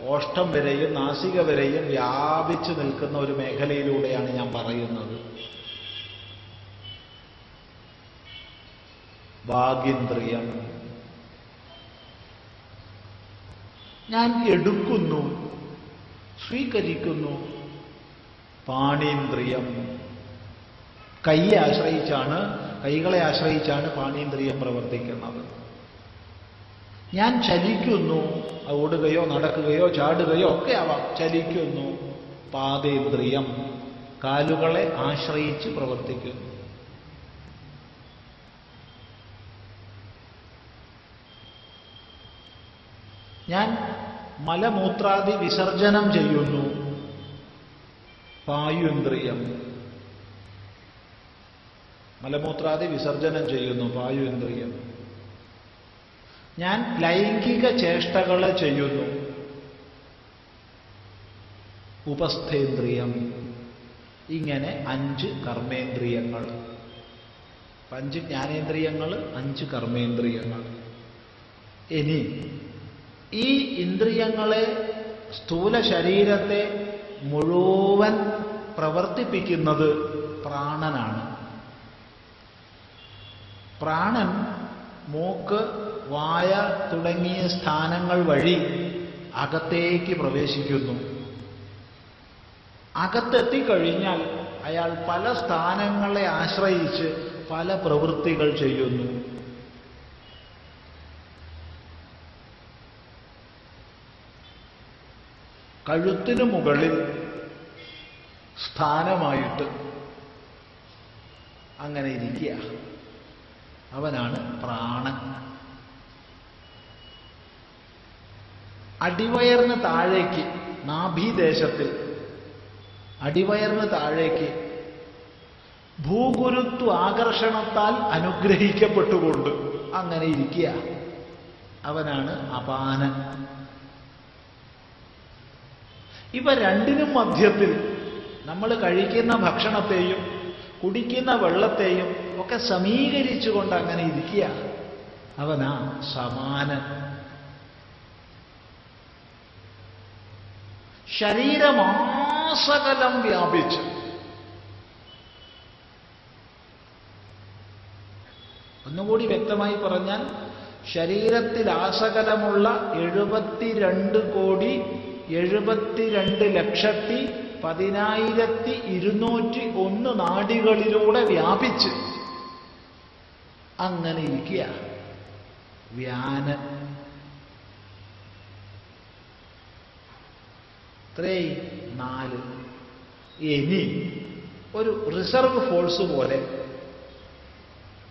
ഓഷ്ടം വരെയും നാസിക വരെയും വ്യാപിച്ചു നിൽക്കുന്ന ഒരു മേഖലയിലൂടെയാണ് ഞാൻ പറയുന്നത്. വാഗിന്ദ്രിയം ഞാൻ എടുക്കുന്നു സ്വീകരിക്കുന്നു. പാണീന്ദ്രിയം. കൈയെ ആശ്രയിച്ചാണ് കൈകളെ ആശ്രയിച്ചാണ് പാണീന്ദ്രിയം പ്രവർത്തിക്കുന്നത്. ഞാൻ ചലിക്കുന്നു ഓടുകയോ നടക്കുകയോ ചാടുകയോ ഒക്കെ ആവാം. ചലിക്കുന്നു പാദേന്ദ്രിയം കാലുകളെ ആശ്രയിച്ച് പ്രവർത്തിക്കുന്നു. ഞാൻ മലമൂത്രാദി വിസർജനം ചെയ്യുന്നു പായുന്ദ്രിയം മലമൂത്രാദി വിസർജനം ചെയ്യുന്നു വായു ഇന്ദ്രിയം ഞാൻ ലൈംഗിക ചേഷ്ടകൾ ചെയ്യുന്നു. ഉപസ്ഥേന്ദ്രിയം. ഇങ്ങനെ അഞ്ച് കർമ്മേന്ദ്രിയങ്ങൾ. അഞ്ച് ജ്ഞാനേന്ദ്രിയങ്ങൾ അഞ്ച് കർമ്മേന്ദ്രിയങ്ങൾ. ഇനി ഈ ഇന്ദ്രിയങ്ങളെ സ്ഥൂല ശരീരത്തെ മുഴുവൻ പ്രവർത്തിപ്പിക്കുന്നത് പ്രാണനാണ്. പ്രാണൻ മൂക്ക് വായ തുടങ്ങിയ സ്ഥാനങ്ങൾ വഴി അകത്തേക്ക് പ്രവേശിക്കുന്നു. അകത്തെത്തിക്കഴിഞ്ഞാൽ അയാൾ പല സ്ഥാനങ്ങളെ ആശ്രയിച്ച് പല പ്രവൃത്തികൾ ചെയ്യുന്നു. കഴുത്തിനു മുകളിൽ സ്ഥാനമായിട്ട് അങ്ങനെ ഇരിക്കുക. അവനാണ് പ്രാണൻ. അടിവയറിന് താഴേക്ക് നാഭീദേശത്തിൽ അടിവയറിന് താഴേക്ക് ഭൂഗുരുത്വ ആകർഷണത്താൽ അനുഗ്രഹിക്കപ്പെട്ടുകൊണ്ട് അങ്ങനെ ഇരിക്കുക. അവനാണ് അപാനൻ. ഇവ രണ്ടിനും മധ്യത്തിൽ നമ്മൾ കഴിക്കുന്ന ഭക്ഷണത്തെയും കുടിക്കുന്ന വെള്ളത്തെയും ഒക്കെ സമീകരിച്ചുകൊണ്ട് അങ്ങനെ ഇരിക്കുക. അവനാ സമാനൻ. ശരീരമാസകലം വ്യാപിച്ച്. ഒന്നുകൂടി വ്യക്തമായി പറഞ്ഞാൽ ശരീരത്തിൽ ആസകലമുള്ള എഴുപത്തിരണ്ട് കോടി എഴുപത്തിരണ്ട് ലക്ഷത്തി പതിനായിരത്തി ഇരുന്നൂറ്റി ഒന്ന് നാടികളിലൂടെ വ്യാപിച്ച് അങ്ങനെ ഇരിക്കുക. വ്യാനൻ. ത്രേ നാല്. ഇനി ഒരു റിസർവ് ഫോഴ്സ് പോലെ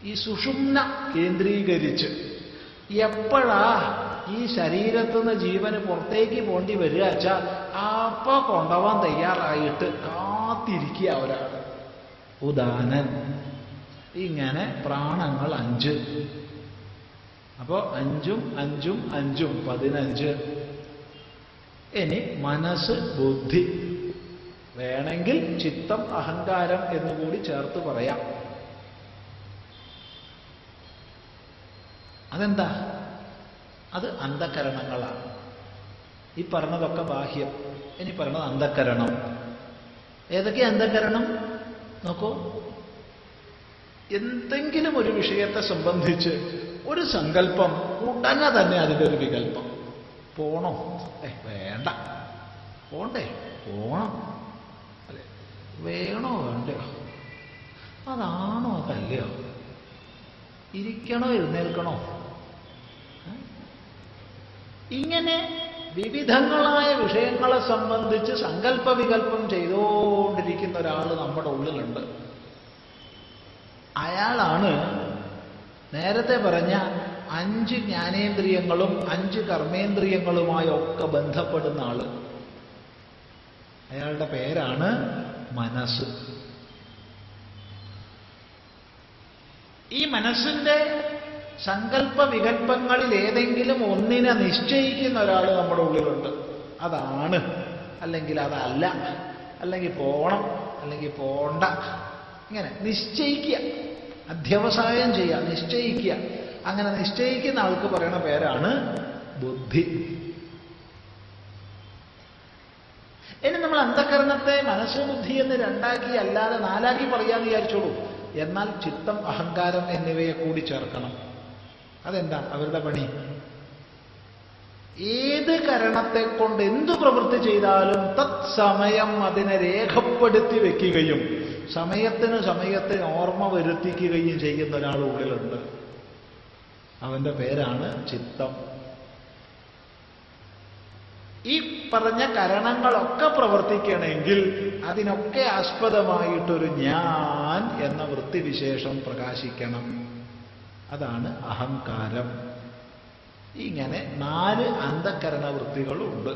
ഈ സുഷുമ്ന കേന്ദ്രീകരിച്ച് എപ്പോഴാ ഈ ശരീരത്തു നിന്ന് ജീവന് പുറത്തേക്ക് പോണ്ടി വരിക വെച്ചാൽ അപ്പൊ കൊണ്ടുപോകാൻ തയ്യാറായിട്ട് കാത്തിരിക്കുക ഒരാൾ. ഉദാനൻ ഇങ്ങനെ പ്രാണങ്ങൾ അഞ്ച്. അപ്പോ അഞ്ചും അഞ്ചും അഞ്ചും പതിനഞ്ച്. ഇനി മനസ്സ് ബുദ്ധി. വേണമെങ്കിൽ ചിത്തം അഹങ്കാരം എന്നുകൂടി ചേർത്ത് പറയാം. അതെന്താ? അത് അന്ധകരണങ്ങളാണ്. ഈ പറഞ്ഞതൊക്കെ ബാഹ്യം. ഇനി പറഞ്ഞത് അന്ധകരണം. ഏതൊക്കെ അന്ധകരണം? നോക്കൂ. എന്തെങ്കിലും ഒരു വിഷയത്തെ സംബന്ധിച്ച് ഒരു സങ്കല്പം ഉടനെ തന്നെ അതിന്റെ ഒരു വികല്പം. പോണോ? വേണ്ട. പോണ്ടേ? പോണം. അല്ലെ വേണോ? വേണ്ടയോ? അതാണോ? അതല്ലയോ? ഇരിക്കണോ? എഴുന്നേൽക്കണോ? ഇങ്ങനെ വിവിധങ്ങളായ വിഷയങ്ങളെ സംബന്ധിച്ച് സങ്കല്പ വികല്പം ചെയ്തുകൊണ്ടിരിക്കുന്ന ഒരാൾ നമ്മുടെ ഉള്ളിലുണ്ട്. അയാളാണ് നേരത്തെ പറഞ്ഞ അഞ്ച് ജ്ഞാനേന്ദ്രിയങ്ങളും അഞ്ച് കർമ്മേന്ദ്രിയങ്ങളുമായി ഒക്കെ ബന്ധപ്പെടുന്ന ആൾ. അയാളുടെ പേരാണ് മനസ്സ്. ഈ മനസ്സിന്റെ സങ്കല്പ വികല്പങ്ങളിൽ ഏതെങ്കിലും ഒന്നിനെ നിശ്ചയിക്കുന്ന ഒരാൾ നമ്മുടെ ഉള്ളിലുണ്ട്. അതാണ്. അല്ലെങ്കിൽ അതല്ല. അല്ലെങ്കിൽ പോണം. അല്ലെങ്കിൽ പോണ്ട. ഇങ്ങനെ നിശ്ചയിക്കുക. അധ്യവസായം ചെയ്യുക. നിശ്ചയിക്കുക. അങ്ങനെ നിശ്ചയിക്കുന്ന ആൾക്ക് പറയുന്ന പേരാണ് ബുദ്ധി. ഇനി നമ്മൾ അന്ധകരണത്തെ മനസ്സ് ബുദ്ധി എന്ന് രണ്ടാക്കി അല്ലാതെ നാലാക്കി പറയാന്ന് വിചാരിച്ചോളൂ. എന്നാൽ ചിത്തം അഹങ്കാരം എന്നിവയെ കൂടി ചേർക്കണം. അതെന്താ? അവരുടെ പണി. ഏത് കരണത്തെ കൊണ്ട് എന്തു പ്രവൃത്തി ചെയ്താലും തത്സമയം അതിനെ രേഖപ്പെടുത്തി വെക്കുകയും സമയത്തിന് സമയത്തിന് ഓർമ്മ വരുത്തിക്കുകയും ചെയ്യുന്ന ഒരാൾ ഉള്ളിലുണ്ട്. അവന്റെ പേരാണ് ചിത്തം. ഈ പറഞ്ഞ കരണങ്ങളൊക്കെ പ്രവർത്തിക്കണമെങ്കിൽ അതിനൊക്കെ ആസ്പദമായിട്ടൊരു ഞാൻ എന്ന വൃത്തിവിശേഷം പ്രകാശിക്കണം. അതാണ് അഹങ്കാരം. ഇങ്ങനെ നാല് അന്ധകരണ വൃത്തികളുണ്ട്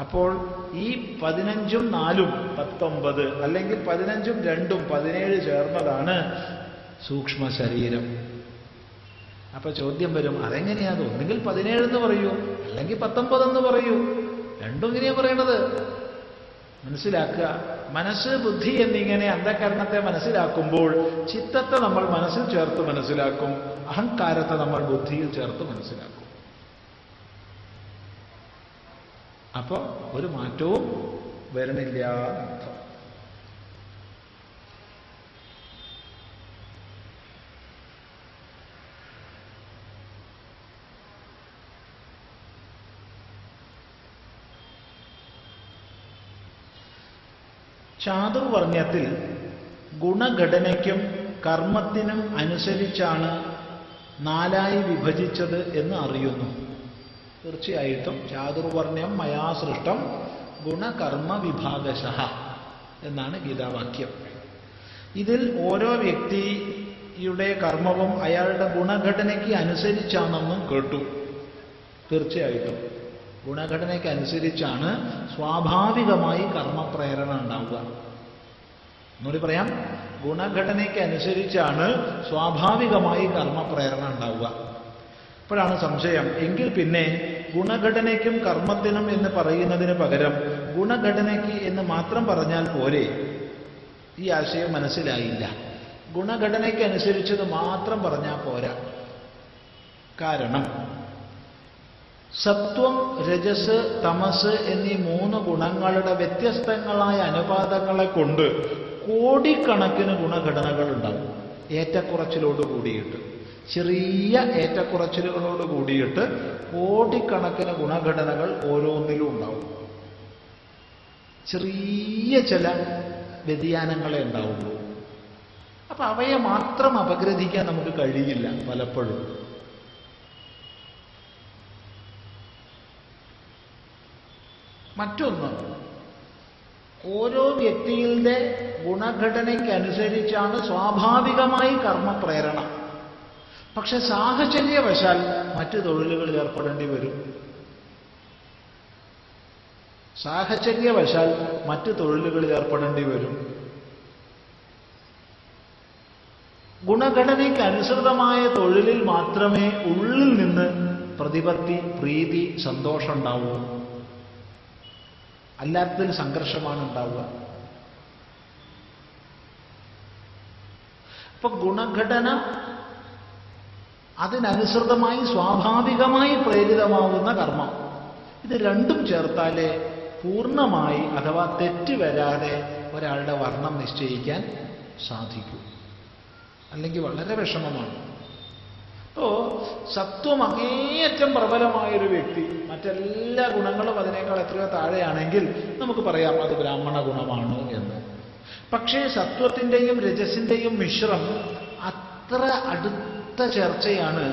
അപ്പോൾ ഈ പതിനഞ്ചും നാലും പത്തൊമ്പത് അല്ലെങ്കിൽ പതിനഞ്ചും രണ്ടും പതിനേഴ് ചേർന്നതാണ് സൂക്ഷ്മ ശരീരം അപ്പൊ ചോദ്യം വരും അതെങ്ങനെയാ അത്? ഒന്നുകിൽ പതിനേഴ് എന്ന് പറയൂ അല്ലെങ്കിൽ പത്തൊമ്പതെന്ന് പറയൂ. രണ്ടും ഇങ്ങനെയാ പറയണത്. മനസ്സിലാക്കുക. മനസ്സ് ബുദ്ധി എന്നിങ്ങനെ അന്ധകരണത്തെ മനസ്സിലാക്കുമ്പോൾ ചിത്തത്തെ നമ്മൾ മനസ്സിൽ ചേർത്ത് മനസ്സിലാക്കും. അഹങ്കാരത്തെ നമ്മൾ ബുദ്ധിയിൽ ചേർത്ത് മനസ്സിലാക്കും. അപ്പൊ ഒരു മാറ്റവും വരണില്ല. എന്നർത്ഥം ചാതുർവർണ്യത്തിൽ ഗുണഘടനയ്ക്കും കർമ്മത്തിനും അനുസരിച്ചാണ് നാലായി വിഭജിച്ചത് എന്ന് അറിയുന്നു. തീർച്ചയായിട്ടും ചാതുർവർണ്യം മയാ സൃഷ്ടം ഗുണകർമ്മ വിഭാഗശ എന്നാണ് ഗീതാവാക്യം. ഇതിൽ ഓരോ വ്യക്തിയുടെ കർമ്മവും അയാളുടെ ഗുണഘടനയ്ക്ക് അനുസരിച്ചാണെന്നും കേട്ടു. തീർച്ചയായിട്ടും. ഗുണഘടനയ്ക്ക് അനുസരിച്ചാണ് സ്വാഭാവികമായി കർമ്മപ്രേരണ ഉണ്ടാവുക. എന്നോട് പറയാം. ഗുണഘടനയ്ക്കനുസരിച്ചാണ് സ്വാഭാവികമായി കർമ്മപ്രേരണ ഉണ്ടാവുക. അപ്പോഴാണ് സംശയം. എങ്കിൽ പിന്നെ ഗുണഘടനയ്ക്കും കർമ്മത്തിനും എന്ന് പറയുന്നതിന് പകരം ഗുണഘടനയ്ക്ക് എന്ന് മാത്രം പറഞ്ഞാൽ പോരെ? ഈ ആശയം മനസ്സിലായില്ല. ഗുണഘടനയ്ക്കനുസരിച്ചത് മാത്രം പറഞ്ഞാൽ പോരാ. കാരണം സത്വം രജസ് തമസ് എന്നീ മൂന്ന് ഗുണങ്ങളുടെ വ്യത്യസ്തങ്ങളായ അനുപാതങ്ങളെ കൊണ്ട് കോടിക്കണക്കിന് ഗുണഘടനകൾ ഉണ്ടാകും ഏറ്റക്കുറച്ചിലോട് കൂടിയിട്ട് ചെറിയ ഏറ്റക്കുറച്ചിലുകളോട് കൂടിയിട്ട് കോടിക്കണക്കിന് ഗുണഘടനകൾ ഓരോന്നിലും ഉണ്ടാവും ചെറിയ ചില വ്യതിയാനങ്ങളെ ഉണ്ടാവുള്ളൂ. അപ്പൊ അവയെ മാത്രം അപഗ്രഥിക്കാൻ നമുക്ക് കഴിയില്ല പലപ്പോഴും. മറ്റൊന്ന് ഓരോ വ്യക്തിയുടെ ഗുണഘടനയ്ക്കനുസരിച്ചാണ് സ്വാഭാവികമായി കർമ്മപ്രേരണ. പക്ഷെ സാഹചര്യവശാൽ മറ്റു തൊഴിലുകളിൽ ഏർപ്പെടേണ്ടി വരും. സാഹചര്യവശാൽ മറ്റു തൊഴിലുകളിൽ ഏർപ്പെടേണ്ടി വരും. ഗുണഘടനയ്ക്ക് അനുസൃതമായ തൊഴിലിൽ മാത്രമേ ഉള്ളിൽ നിന്ന് പ്രതിപത്തി പ്രീതി സന്തോഷം ഉണ്ടാവൂ അല്ലാത്തതിൽ സംഘർഷമാണ് ഉണ്ടാവുക. അപ്പൊ ഗുണഘടന അതിനനുസൃതമായി സ്വാഭാവികമായി പ്രേരിതമാവുന്ന കർമ്മം. ഇത് രണ്ടും ചേർത്താലേ പൂർണമായി അഥവാ തെറ്റ് വരാതെ ഒരാളുടെ വർണം നിശ്ചയിക്കാൻ സാധിക്കൂ. അല്ലെങ്കിൽ വളരെ വിഷമമാണ്. ഓ സത്വം അങ്ങേയറ്റം പ്രബലമായൊരു വ്യക്തി മറ്റെല്ലാ ഗുണങ്ങളും അതിനേക്കാൾ എത്രയോ താഴെയാണെങ്കിൽ നമുക്ക് പറയാം അത് ബ്രാഹ്മണ ഗുണമാണ് എന്ന്. പക്ഷേ സത്വത്തിന്റെയും രജസിന്റെയും മിശ്രം അത്ര അടുത്ത ചർച്ചയാണ്.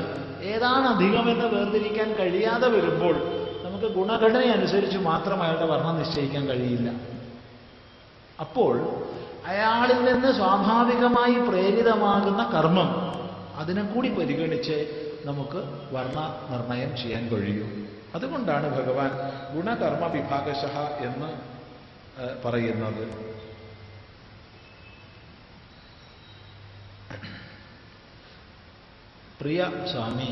ഏതാണ് അധികമെന്ന് വേർതിരിക്കാൻ കഴിയാതെ വരുമ്പോൾ നമുക്ക് ഗുണഘടന അനുസരിച്ച് മാത്രം അയാളുടെ വർണം നിശ്ചയിക്കാൻ കഴിയില്ല. അപ്പോൾ അയാളിൽ നിന്ന് സ്വാഭാവികമായി പ്രേരിതമാകുന്ന കർമ്മം അതിനെ കൂടി പരിഗണിച്ച് നമുക്ക് വർണ നിർണയം ചെയ്യാൻ കഴിയൂ. അതുകൊണ്ടാണ് ഭഗവാൻ ഗുണകർമ്മ വിഭാഗശ എന്ന് പറയുന്നത്. പ്രിയ സ്വാമി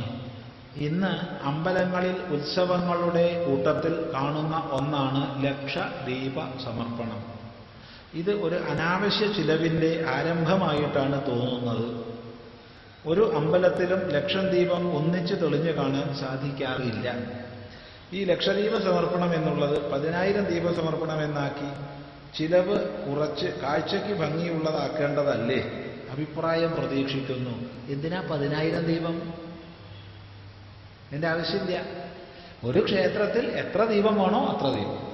ഇന്ന് അമ്പലങ്ങളിൽ ഉത്സവങ്ങളുടെ കൂട്ടത്തിൽ കാണുന്ന ഒന്നാണ് ലക്ഷ ദീപ സമർപ്പണം ഇത് ഒരു അനാവശ്യ ചിലവിന്റെ ആരംഭമായിട്ടാണ് തോന്നുന്നത്. ഒരു അമ്പലത്തിലും ലക്ഷം ദീപം ഒന്നിച്ച് തെളിഞ്ഞു കാണാൻ സാധിക്കാറില്ല. ഈ ലക്ഷദീപ സമർപ്പണം എന്നുള്ളത് പതിനായിരം ദീപ സമർപ്പണം എന്നാക്കി ചിലവ് കുറച്ച് കാഴ്ചയ്ക്ക് ഭംഗിയുള്ളതാക്കേണ്ടതല്ലേ? അഭിപ്രായം പ്രതീക്ഷിക്കുന്നു. എന്തിനാ പതിനായിരം ദീപം? എന്റെ ആവശ്യമില്ല. ഒരു ക്ഷേത്രത്തിൽ എത്ര ദീപം വേണോ അത്ര ദീപം.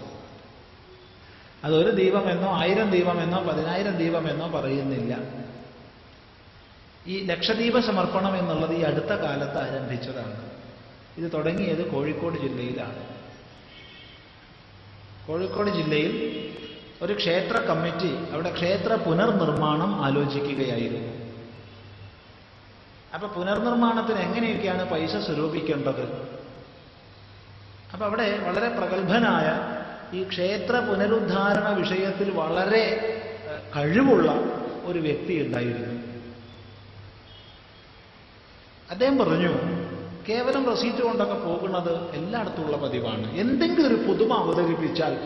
അതൊരു ദീപമെന്നോ ആയിരം ദീപമെന്നോ പതിനായിരം ദീപമെന്നോ പറയുന്നില്ല. ഈ ലക്ഷദ്വീപ സമർപ്പണം എന്നുള്ളത് ഈ അടുത്ത കാലത്ത് ആരംഭിച്ചതാണ്. ഇത് തുടങ്ങിയത് കോഴിക്കോട് ജില്ലയിലാണ്. കോഴിക്കോട് ജില്ലയിൽ ഒരു ക്ഷേത്ര കമ്മിറ്റി അവിടെ ക്ഷേത്ര പുനർനിർമ്മാണം ആലോചിക്കുകയായിരുന്നു. അപ്പൊ പുനർനിർമ്മാണത്തിന് എങ്ങനെയൊക്കെയാണ് പൈസ സ്വരൂപിക്കേണ്ടത്? അപ്പൊ അവിടെ വളരെ പ്രഗത്ഭനായ ഈ ക്ഷേത്ര പുനരുദ്ധാരണ വിഷയത്തിൽ വളരെ കഴിവുള്ള ഒരു വ്യക്തി ഉണ്ടായിരുന്നു. അദ്ദേഹം പറഞ്ഞു കേവലം റസീറ്റ് കൊണ്ടൊക്കെ പോകുന്നത് എല്ലായിടത്തുമുള്ള പതിവാണ്. എന്തെങ്കിലും ഒരു പുതുമ അവതരിപ്പിച്ചാൽ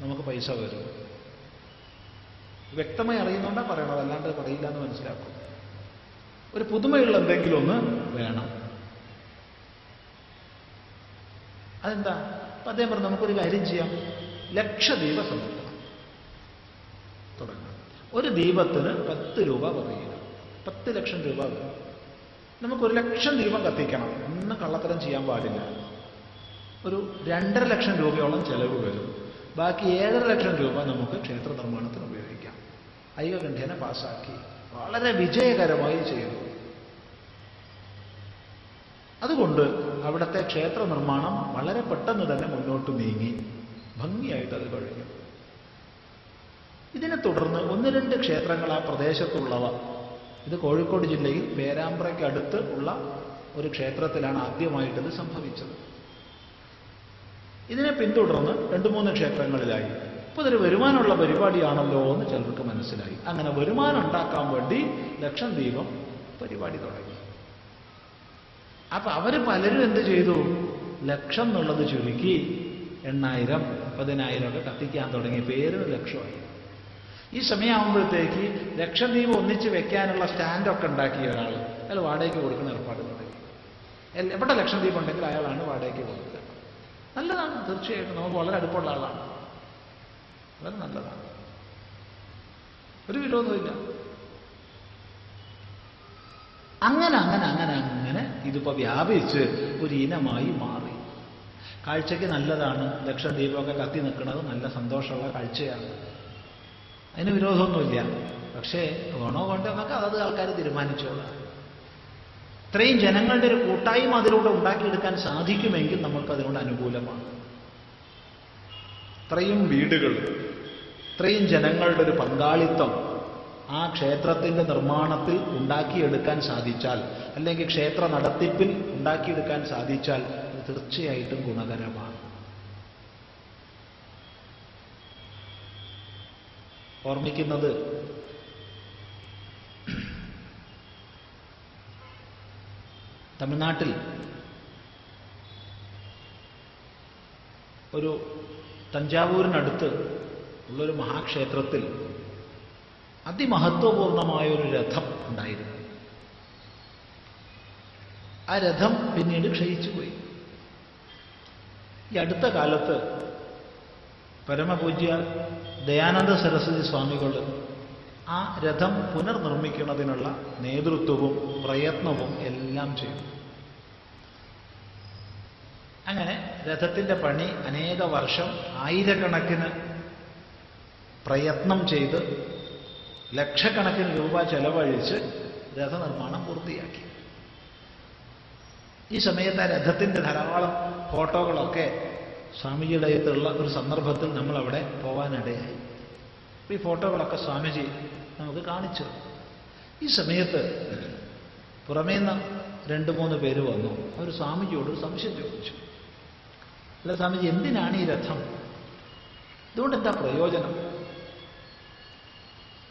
നമുക്ക് പൈസ വരും. വ്യക്തമായി അറിയുന്നുണ്ടാ പറയണത് അല്ലാണ്ട് പറയില്ല എന്ന് മനസ്സിലാക്കും. ഒരു പുതുമയുള്ള എന്തെങ്കിലും ഒന്ന് വേണം. അതെന്താ? അപ്പൊ അദ്ദേഹം പറഞ്ഞു നമുക്കൊരു കാര്യം ചെയ്യാം. ലക്ഷദീപ സമർപ്പണം തുടങ്ങാം ഒരു ദീപത്തിന് പത്ത് രൂപ പറയുക പത്ത് ലക്ഷം രൂപ നമുക്ക് ഒരു ലക്ഷം ദീപം കത്തിക്കണം. ഒന്നും കള്ളത്തരം ചെയ്യാൻ പാടില്ല. ഒരു രണ്ടര ലക്ഷം രൂപയോളം ചെലവ് വരും. ബാക്കി ഏഴര ലക്ഷം രൂപ നമുക്ക് ക്ഷേത്ര നിർമ്മാണത്തിന് ഉപയോഗിക്കാം. ഐകകണ്ഠേന പാസ്സാക്കി വളരെ വിജയകരമായി ചെയ്തു. അതുകൊണ്ട് അവിടുത്തെ ക്ഷേത്ര നിർമ്മാണം വളരെ പെട്ടെന്ന് തന്നെ മുന്നോട്ട് നീങ്ങി. ഭംഗിയായിട്ട് അത് കഴിഞ്ഞു. ഇതിനെ തുടർന്ന് ഒന്ന് രണ്ട് ക്ഷേത്രങ്ങൾ ആ പ്രദേശത്തുള്ളവ ഇത് കോഴിക്കോട് ജില്ലയിൽ പേരാമ്പ്രയ്ക്ക് അടുത്ത് ഉള്ള ഒരു ക്ഷേത്രത്തിലാണ് ആദ്യമായിട്ടത് സംഭവിച്ചത്. ഇതിനെ പിന്തുടർന്ന് രണ്ട് മൂന്ന് ക്ഷേത്രങ്ങളിലായി. അപ്പൊ ഇതൊരു വരുമാനമുള്ള പരിപാടിയാണല്ലോ എന്ന് ചിലർക്ക് മനസ്സിലായി. അങ്ങനെ വരുമാനം ഉണ്ടാക്കാൻ വേണ്ടി ലക്ഷം ദീപം പരിപാടി തുടങ്ങി. അപ്പൊ അവർ പലരും എന്ത് ചെയ്തു? ലക്ഷം എന്നുള്ളത് ചുരുക്കി എണ്ണായിരം പതിനായിരം ഒക്കെ കത്തിക്കാൻ തുടങ്ങി. പേരിന് ലക്ഷമായി. ഈ സമയമാകുമ്പോഴത്തേക്ക് ലക്ഷദ്വീപ് ഒന്നിച്ച് വെക്കാനുള്ള സ്റ്റാൻഡൊക്കെ ഉണ്ടാക്കിയ ഒരാൾ അയാൾ വാടകയ്ക്ക് കൊടുക്കുന്ന ഏർപ്പാട് തുടങ്ങി എൽ- എവിടെ ലക്ഷദ്വീപ് ഉണ്ടെങ്കിൽ അയാളാണ് വാടകയ്ക്ക് കൊടുക്കുക. നല്ലതാണ് തീർച്ചയായിട്ടും. നമുക്ക് വളരെ അടുപ്പമുള്ള ആളാണ്. വളരെ നല്ലതാണ്. ഒരു വിരോധമില്ല അങ്ങനെ അങ്ങനെ അങ്ങനെ അങ്ങനെ ഇതിപ്പോ വ്യാപിച്ച് ഒരു ഇനമായി മാറി. കാഴ്ചയ്ക്ക് നല്ലതാണ് ലക്ഷദ്വീപമൊക്കെ കത്തി നിൽക്കുന്നത് നല്ല സന്തോഷമുള്ള കാഴ്ചയാണ്. അതിന് വിരോധമൊന്നുമില്ല. പക്ഷേ വേണോ വേണ്ടോ എന്നൊക്കെ അതത് ആൾക്കാർ തീരുമാനിച്ചോളാം. ഇത്രയും ജനങ്ങളുടെ ഒരു കൂട്ടായ്മ അതിലൂടെ ഉണ്ടാക്കിയെടുക്കാൻ സാധിക്കുമെങ്കിൽ നമ്മൾക്ക് അതിനോട് അനുകൂലമാണ്. ഇത്രയും വീടുകൾ ഇത്രയും ജനങ്ങളുടെ ഒരു പങ്കാളിത്തം ആ ക്ഷേത്രത്തിന്റെ നിർമ്മാണത്തിൽ ഉണ്ടാക്കിയെടുക്കാൻ സാധിച്ചാൽ അല്ലെങ്കിൽ ക്ഷേത്ര നടത്തിപ്പിൽ ഉണ്ടാക്കിയെടുക്കാൻ സാധിച്ചാൽ തീർച്ചയായിട്ടും ഗുണകരമാണ്. ഓർമ്മിക്കുന്നത് തമിഴ്നാട്ടിൽ ഒരു തഞ്ചാവൂരിനടുത്ത് ഉള്ളൊരു മഹാക്ഷേത്രത്തിൽ അതിമഹത്വപൂർണമായ ഒരു രഥം ഉണ്ടായിരുന്നു. ആ രഥം പിന്നീട് ക്ഷയിച്ചുപോയി. ഈ അടുത്ത കാലത്ത് പരമപൂജ്യ ദയാനന്ദ സരസ്വതി സ്വാമികൾ ആ രഥം പുനർനിർമ്മിക്കുന്നതിനുള്ള നേതൃത്വവും പ്രയത്നവും എല്ലാം ചെയ്തു. അങ്ങനെ രഥത്തിന്റെ പണി അനേക വർഷം ആയിരക്കണക്കിന് പ്രയത്നം ചെയ്ത് ലക്ഷക്കണക്കിന് രൂപ ചെലവഴിച്ച് രഥനിർമ്മാണം പൂർത്തിയാക്കി. ഈ സമയത്ത് ആ രഥത്തിന്റെ ധാരാളം ഫോട്ടോകളൊക്കെ സ്വാമിജിയുടെ അടുത്തുള്ള ഒരു സന്ദർഭത്തിൽ നമ്മൾ അവിടെ പോവാനിടയായി. ഈ ഫോട്ടോകളൊക്കെ സ്വാമിജി നമുക്ക് കാണിച്ചു. ഈ സമയത്ത് പുറമേ നിന്ന് രണ്ട് മൂന്ന് പേര് വന്നു. അവർ സ്വാമിജിയോട് ഒരു സംശയം ചോദിച്ചു. അല്ല സ്വാമിജി എന്തിനാണ് ഈ രഥം? ഇതുകൊണ്ട് എന്താ പ്രയോജനം?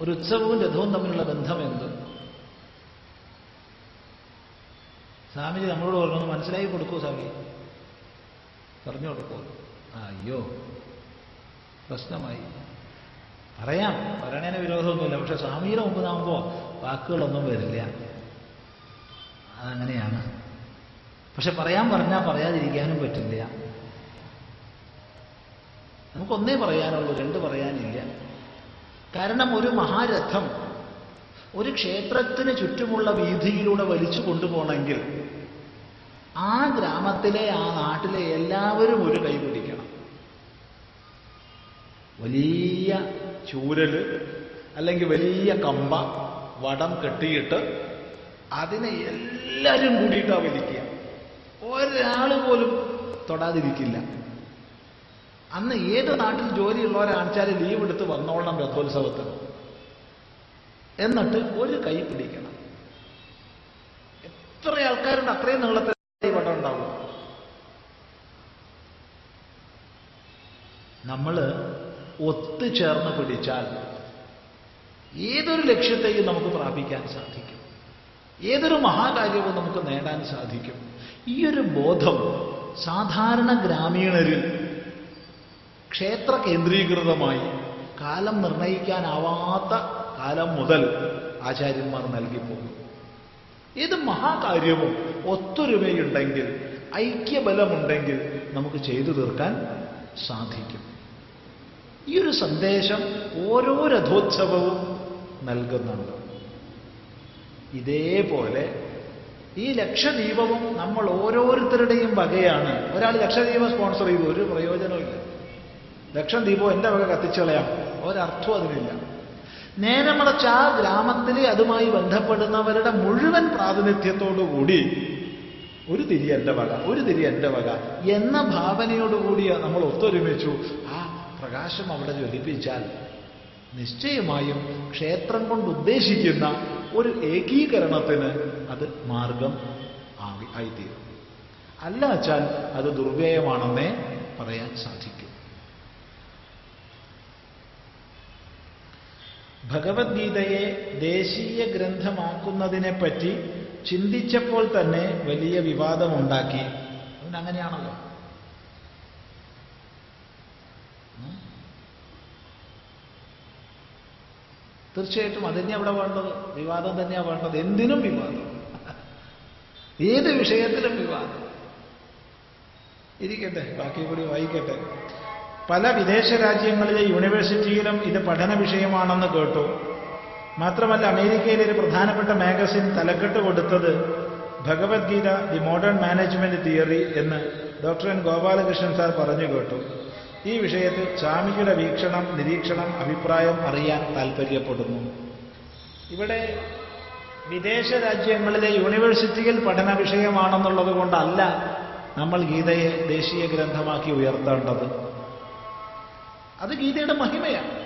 ഒരു ഉത്സവവും രഥവും തമ്മിലുള്ള ബന്ധം എന്ത് സ്വാമിജി നമ്മളോട് പറഞ്ഞു മനസ്സിലാക്കി കൊടുക്കൂ സ്വാമി. പറഞ്ഞു കൊടുക്കൂ അയ്യോ പ്രശ്നമായി. പറയാം പറയണേന് വിരോധമൊന്നുമില്ല പക്ഷെ സ്വാമിയുടെ മുമ്പ് നാകുമ്പോൾ വാക്കുകളൊന്നും വരില്ല. അതങ്ങനെയാണ്. പക്ഷെ പറയാൻ പറഞ്ഞാൽ പറയാതിരിക്കാനും പറ്റില്ല. നമുക്കൊന്നേ പറയാനുള്ളൂ രണ്ട് പറയാനില്ല. കാരണം ഒരു മഹാരഥം ഒരു ക്ഷേത്രത്തിന് ചുറ്റുമുള്ള വീതിയിലൂടെ വലിച്ചു കൊണ്ടുപോകണമെങ്കിൽ ആ ഗ്രാമത്തിലെ ആ നാട്ടിലെ എല്ലാവരും ഒരു കൈ പിടിക്കണം. വലിയ ചൂരൽ അല്ലെങ്കിൽ വലിയ കമ്പ വടം കെട്ടിയിട്ട് അതിനെ എല്ലാവരും കൂടിയിട്ടാ വലിക്കുക. ഒരാൾ പോലും തൊടാതിരിക്കില്ല. അന്ന് ഏത് നാട്ടിൽ ജോലിയുള്ളവരാണിച്ചാൽ ലീവ് എടുത്ത് വന്നോളണം രഥോത്സവത്തിന്. എന്നിട്ട് ഒരു കൈ പിടിക്കണം. എത്ര ആൾക്കാരുണ്ട് അത്രയും നീളത്തിൽ ഉണ്ടാവും നമ്മൾ ഒത്തുചേർന്ന് പിടിച്ചാൽ ഏതൊരു ലക്ഷ്യത്തെയും നമുക്ക് പ്രാപിക്കാൻ സാധിക്കും. ഏതൊരു മഹാകാര്യവും നമുക്ക് നേടാൻ സാധിക്കും. ഈ ഒരു ബോധം സാധാരണ ഗ്രാമീണരിൽ ക്ഷേത്ര കേന്ദ്രീകൃതമായി കാലം നിർണയിക്കാനാവാത്ത കാലം മുതൽ ആചാര്യന്മാർ നൽകിപ്പോകും. ഏത് മഹാകാര്യവും ഒത്തൊരുമയുണ്ടെങ്കിൽ ഐക്യബലമുണ്ടെങ്കിൽ നമുക്ക് ചെയ്തു തീർക്കാൻ സാധിക്കും. ഈ ഒരു സന്ദേശം ഓരോ രഥോത്സവവും നൽകുന്നുണ്ട്. ഇതേപോലെ ഈ ലക്ഷദ്വീപവും നമ്മൾ ഓരോരുത്തരുടെയും വകയാണ്. ഒരാൾ ലക്ഷദ്വീപം സ്പോൺസർ ചെയ്തു ഒരു പ്രയോജനമില്ല ലക്ഷം ദീപം എന്റെ വക കത്തിച്ചളയാം ഒരർത്ഥവും അതിനില്ല. നേരെ മറിച്ച് ആ ഗ്രാമത്തിലെ അതുമായി ബന്ധപ്പെടുന്നവരുടെ മുഴുവൻ പ്രാതിനിധ്യത്തോടുകൂടി ഒരു തിരി എന്റെ വക ഒരു തിരി എന്റെ വക എന്ന ഭാവനയോടുകൂടി നമ്മൾ ഒത്തൊരുമിച്ചു. ആ പ്രകാശം അവിടെ ജ്വലിപ്പിച്ചാൽ നിശ്ചയമായും ക്ഷേത്രം കൊണ്ട് ഉദ്ദേശിക്കുന്ന ഒരു ഏകീകരണത്തിന് അത് മാർഗം ആയി ആയിത്തീരും. അല്ല വച്ചാൽ അത് ദുർവ്യയമാണെന്നേ പറയാൻ സാധിക്കും. ഭഗവത്ഗീതയെ ദേശീയ ഗ്രന്ഥമാക്കുന്നതിനെപ്പറ്റി ചിന്തിച്ചപ്പോൾ തന്നെ വലിയ വിവാദമുണ്ടാക്കി. അതിനങ്ങനെയാണല്ലോ. തീർച്ചയായിട്ടും അതന്നെ അവിടെ വേണ്ടത്? വിവാദം തന്നെയാണ് വേണ്ടത്. എന്തിനും വിവാദം. ഏത് വിഷയത്തിലും വിവാദം. ഇരിക്കട്ടെ ബാക്കി കൂടി വായിക്കട്ടെ. പല വിദേശ രാജ്യങ്ങളിലെ യൂണിവേഴ്സിറ്റിയിലും ഇത് പഠന വിഷയമാണെന്ന് കേട്ടു. മാത്രമല്ല അമേരിക്കയിലെ ഒരു പ്രധാനപ്പെട്ട മാഗസിൻ തലക്കെട്ട് കൊടുത്തത് Bhagavad Gita the modern management theory എന്ന് ഡോക്ടർ എൻ ഗോപാലകൃഷ്ണൻ സാർ പറഞ്ഞു കേട്ടു. ഈ വിഷയത്തിൽ സ്വാമിജിയുടെ വീക്ഷണം നിരീക്ഷണം അഭിപ്രായം അറിയാൻ താൽപ്പര്യപ്പെടുന്നു. ഇവിടെ വിദേശ രാജ്യങ്ങളിലെ യൂണിവേഴ്സിറ്റിയിൽ പഠന വിഷയമാണെന്നുള്ളത് കൊണ്ടല്ല നമ്മൾ ഗീതയെ ദേശീയ ഗ്രന്ഥമാക്കി ഉയർത്തേണ്ടത്. അത് ഗീതയുടെ മഹിമയാണ്.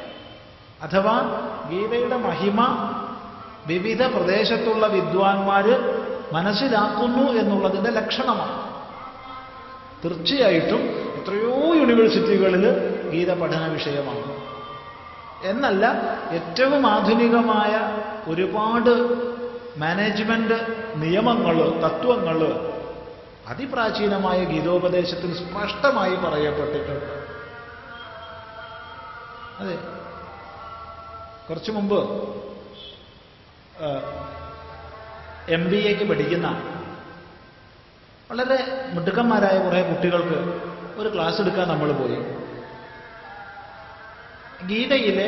അഥവാ ഗീതയുടെ മഹിമ വിവിധ പ്രദേശത്തുള്ള വിദ്വാൻമാര് മനസ്സിലാക്കുന്നു എന്നുള്ളതിന്റെ ലക്ഷണമാണ്. തീർച്ചയായിട്ടും എത്രയോ യൂണിവേഴ്സിറ്റികളിൽ ഗീത പഠന വിഷയമാണ്. എന്നല്ല ഏറ്റവും ആധുനികമായ ഒരുപാട് മാനേജ്മെന്റ് നിയമങ്ങൾ തത്വങ്ങൾ അതിപ്രാചീനമായ ഗീതോപദേശത്തിൽ സ്പഷ്ടമായി പറയപ്പെട്ടിട്ടുണ്ട്. അതെ. കുറച്ചു മുമ്പ് എം ബി എക്ക് പഠിക്കുന്ന വളരെ മിടുക്കന്മാരായ കുറേ കുട്ടികൾക്ക് ഒരു ക്ലാസ് എടുക്കാൻ നമ്മൾ പോയി. ഗീതയിലെ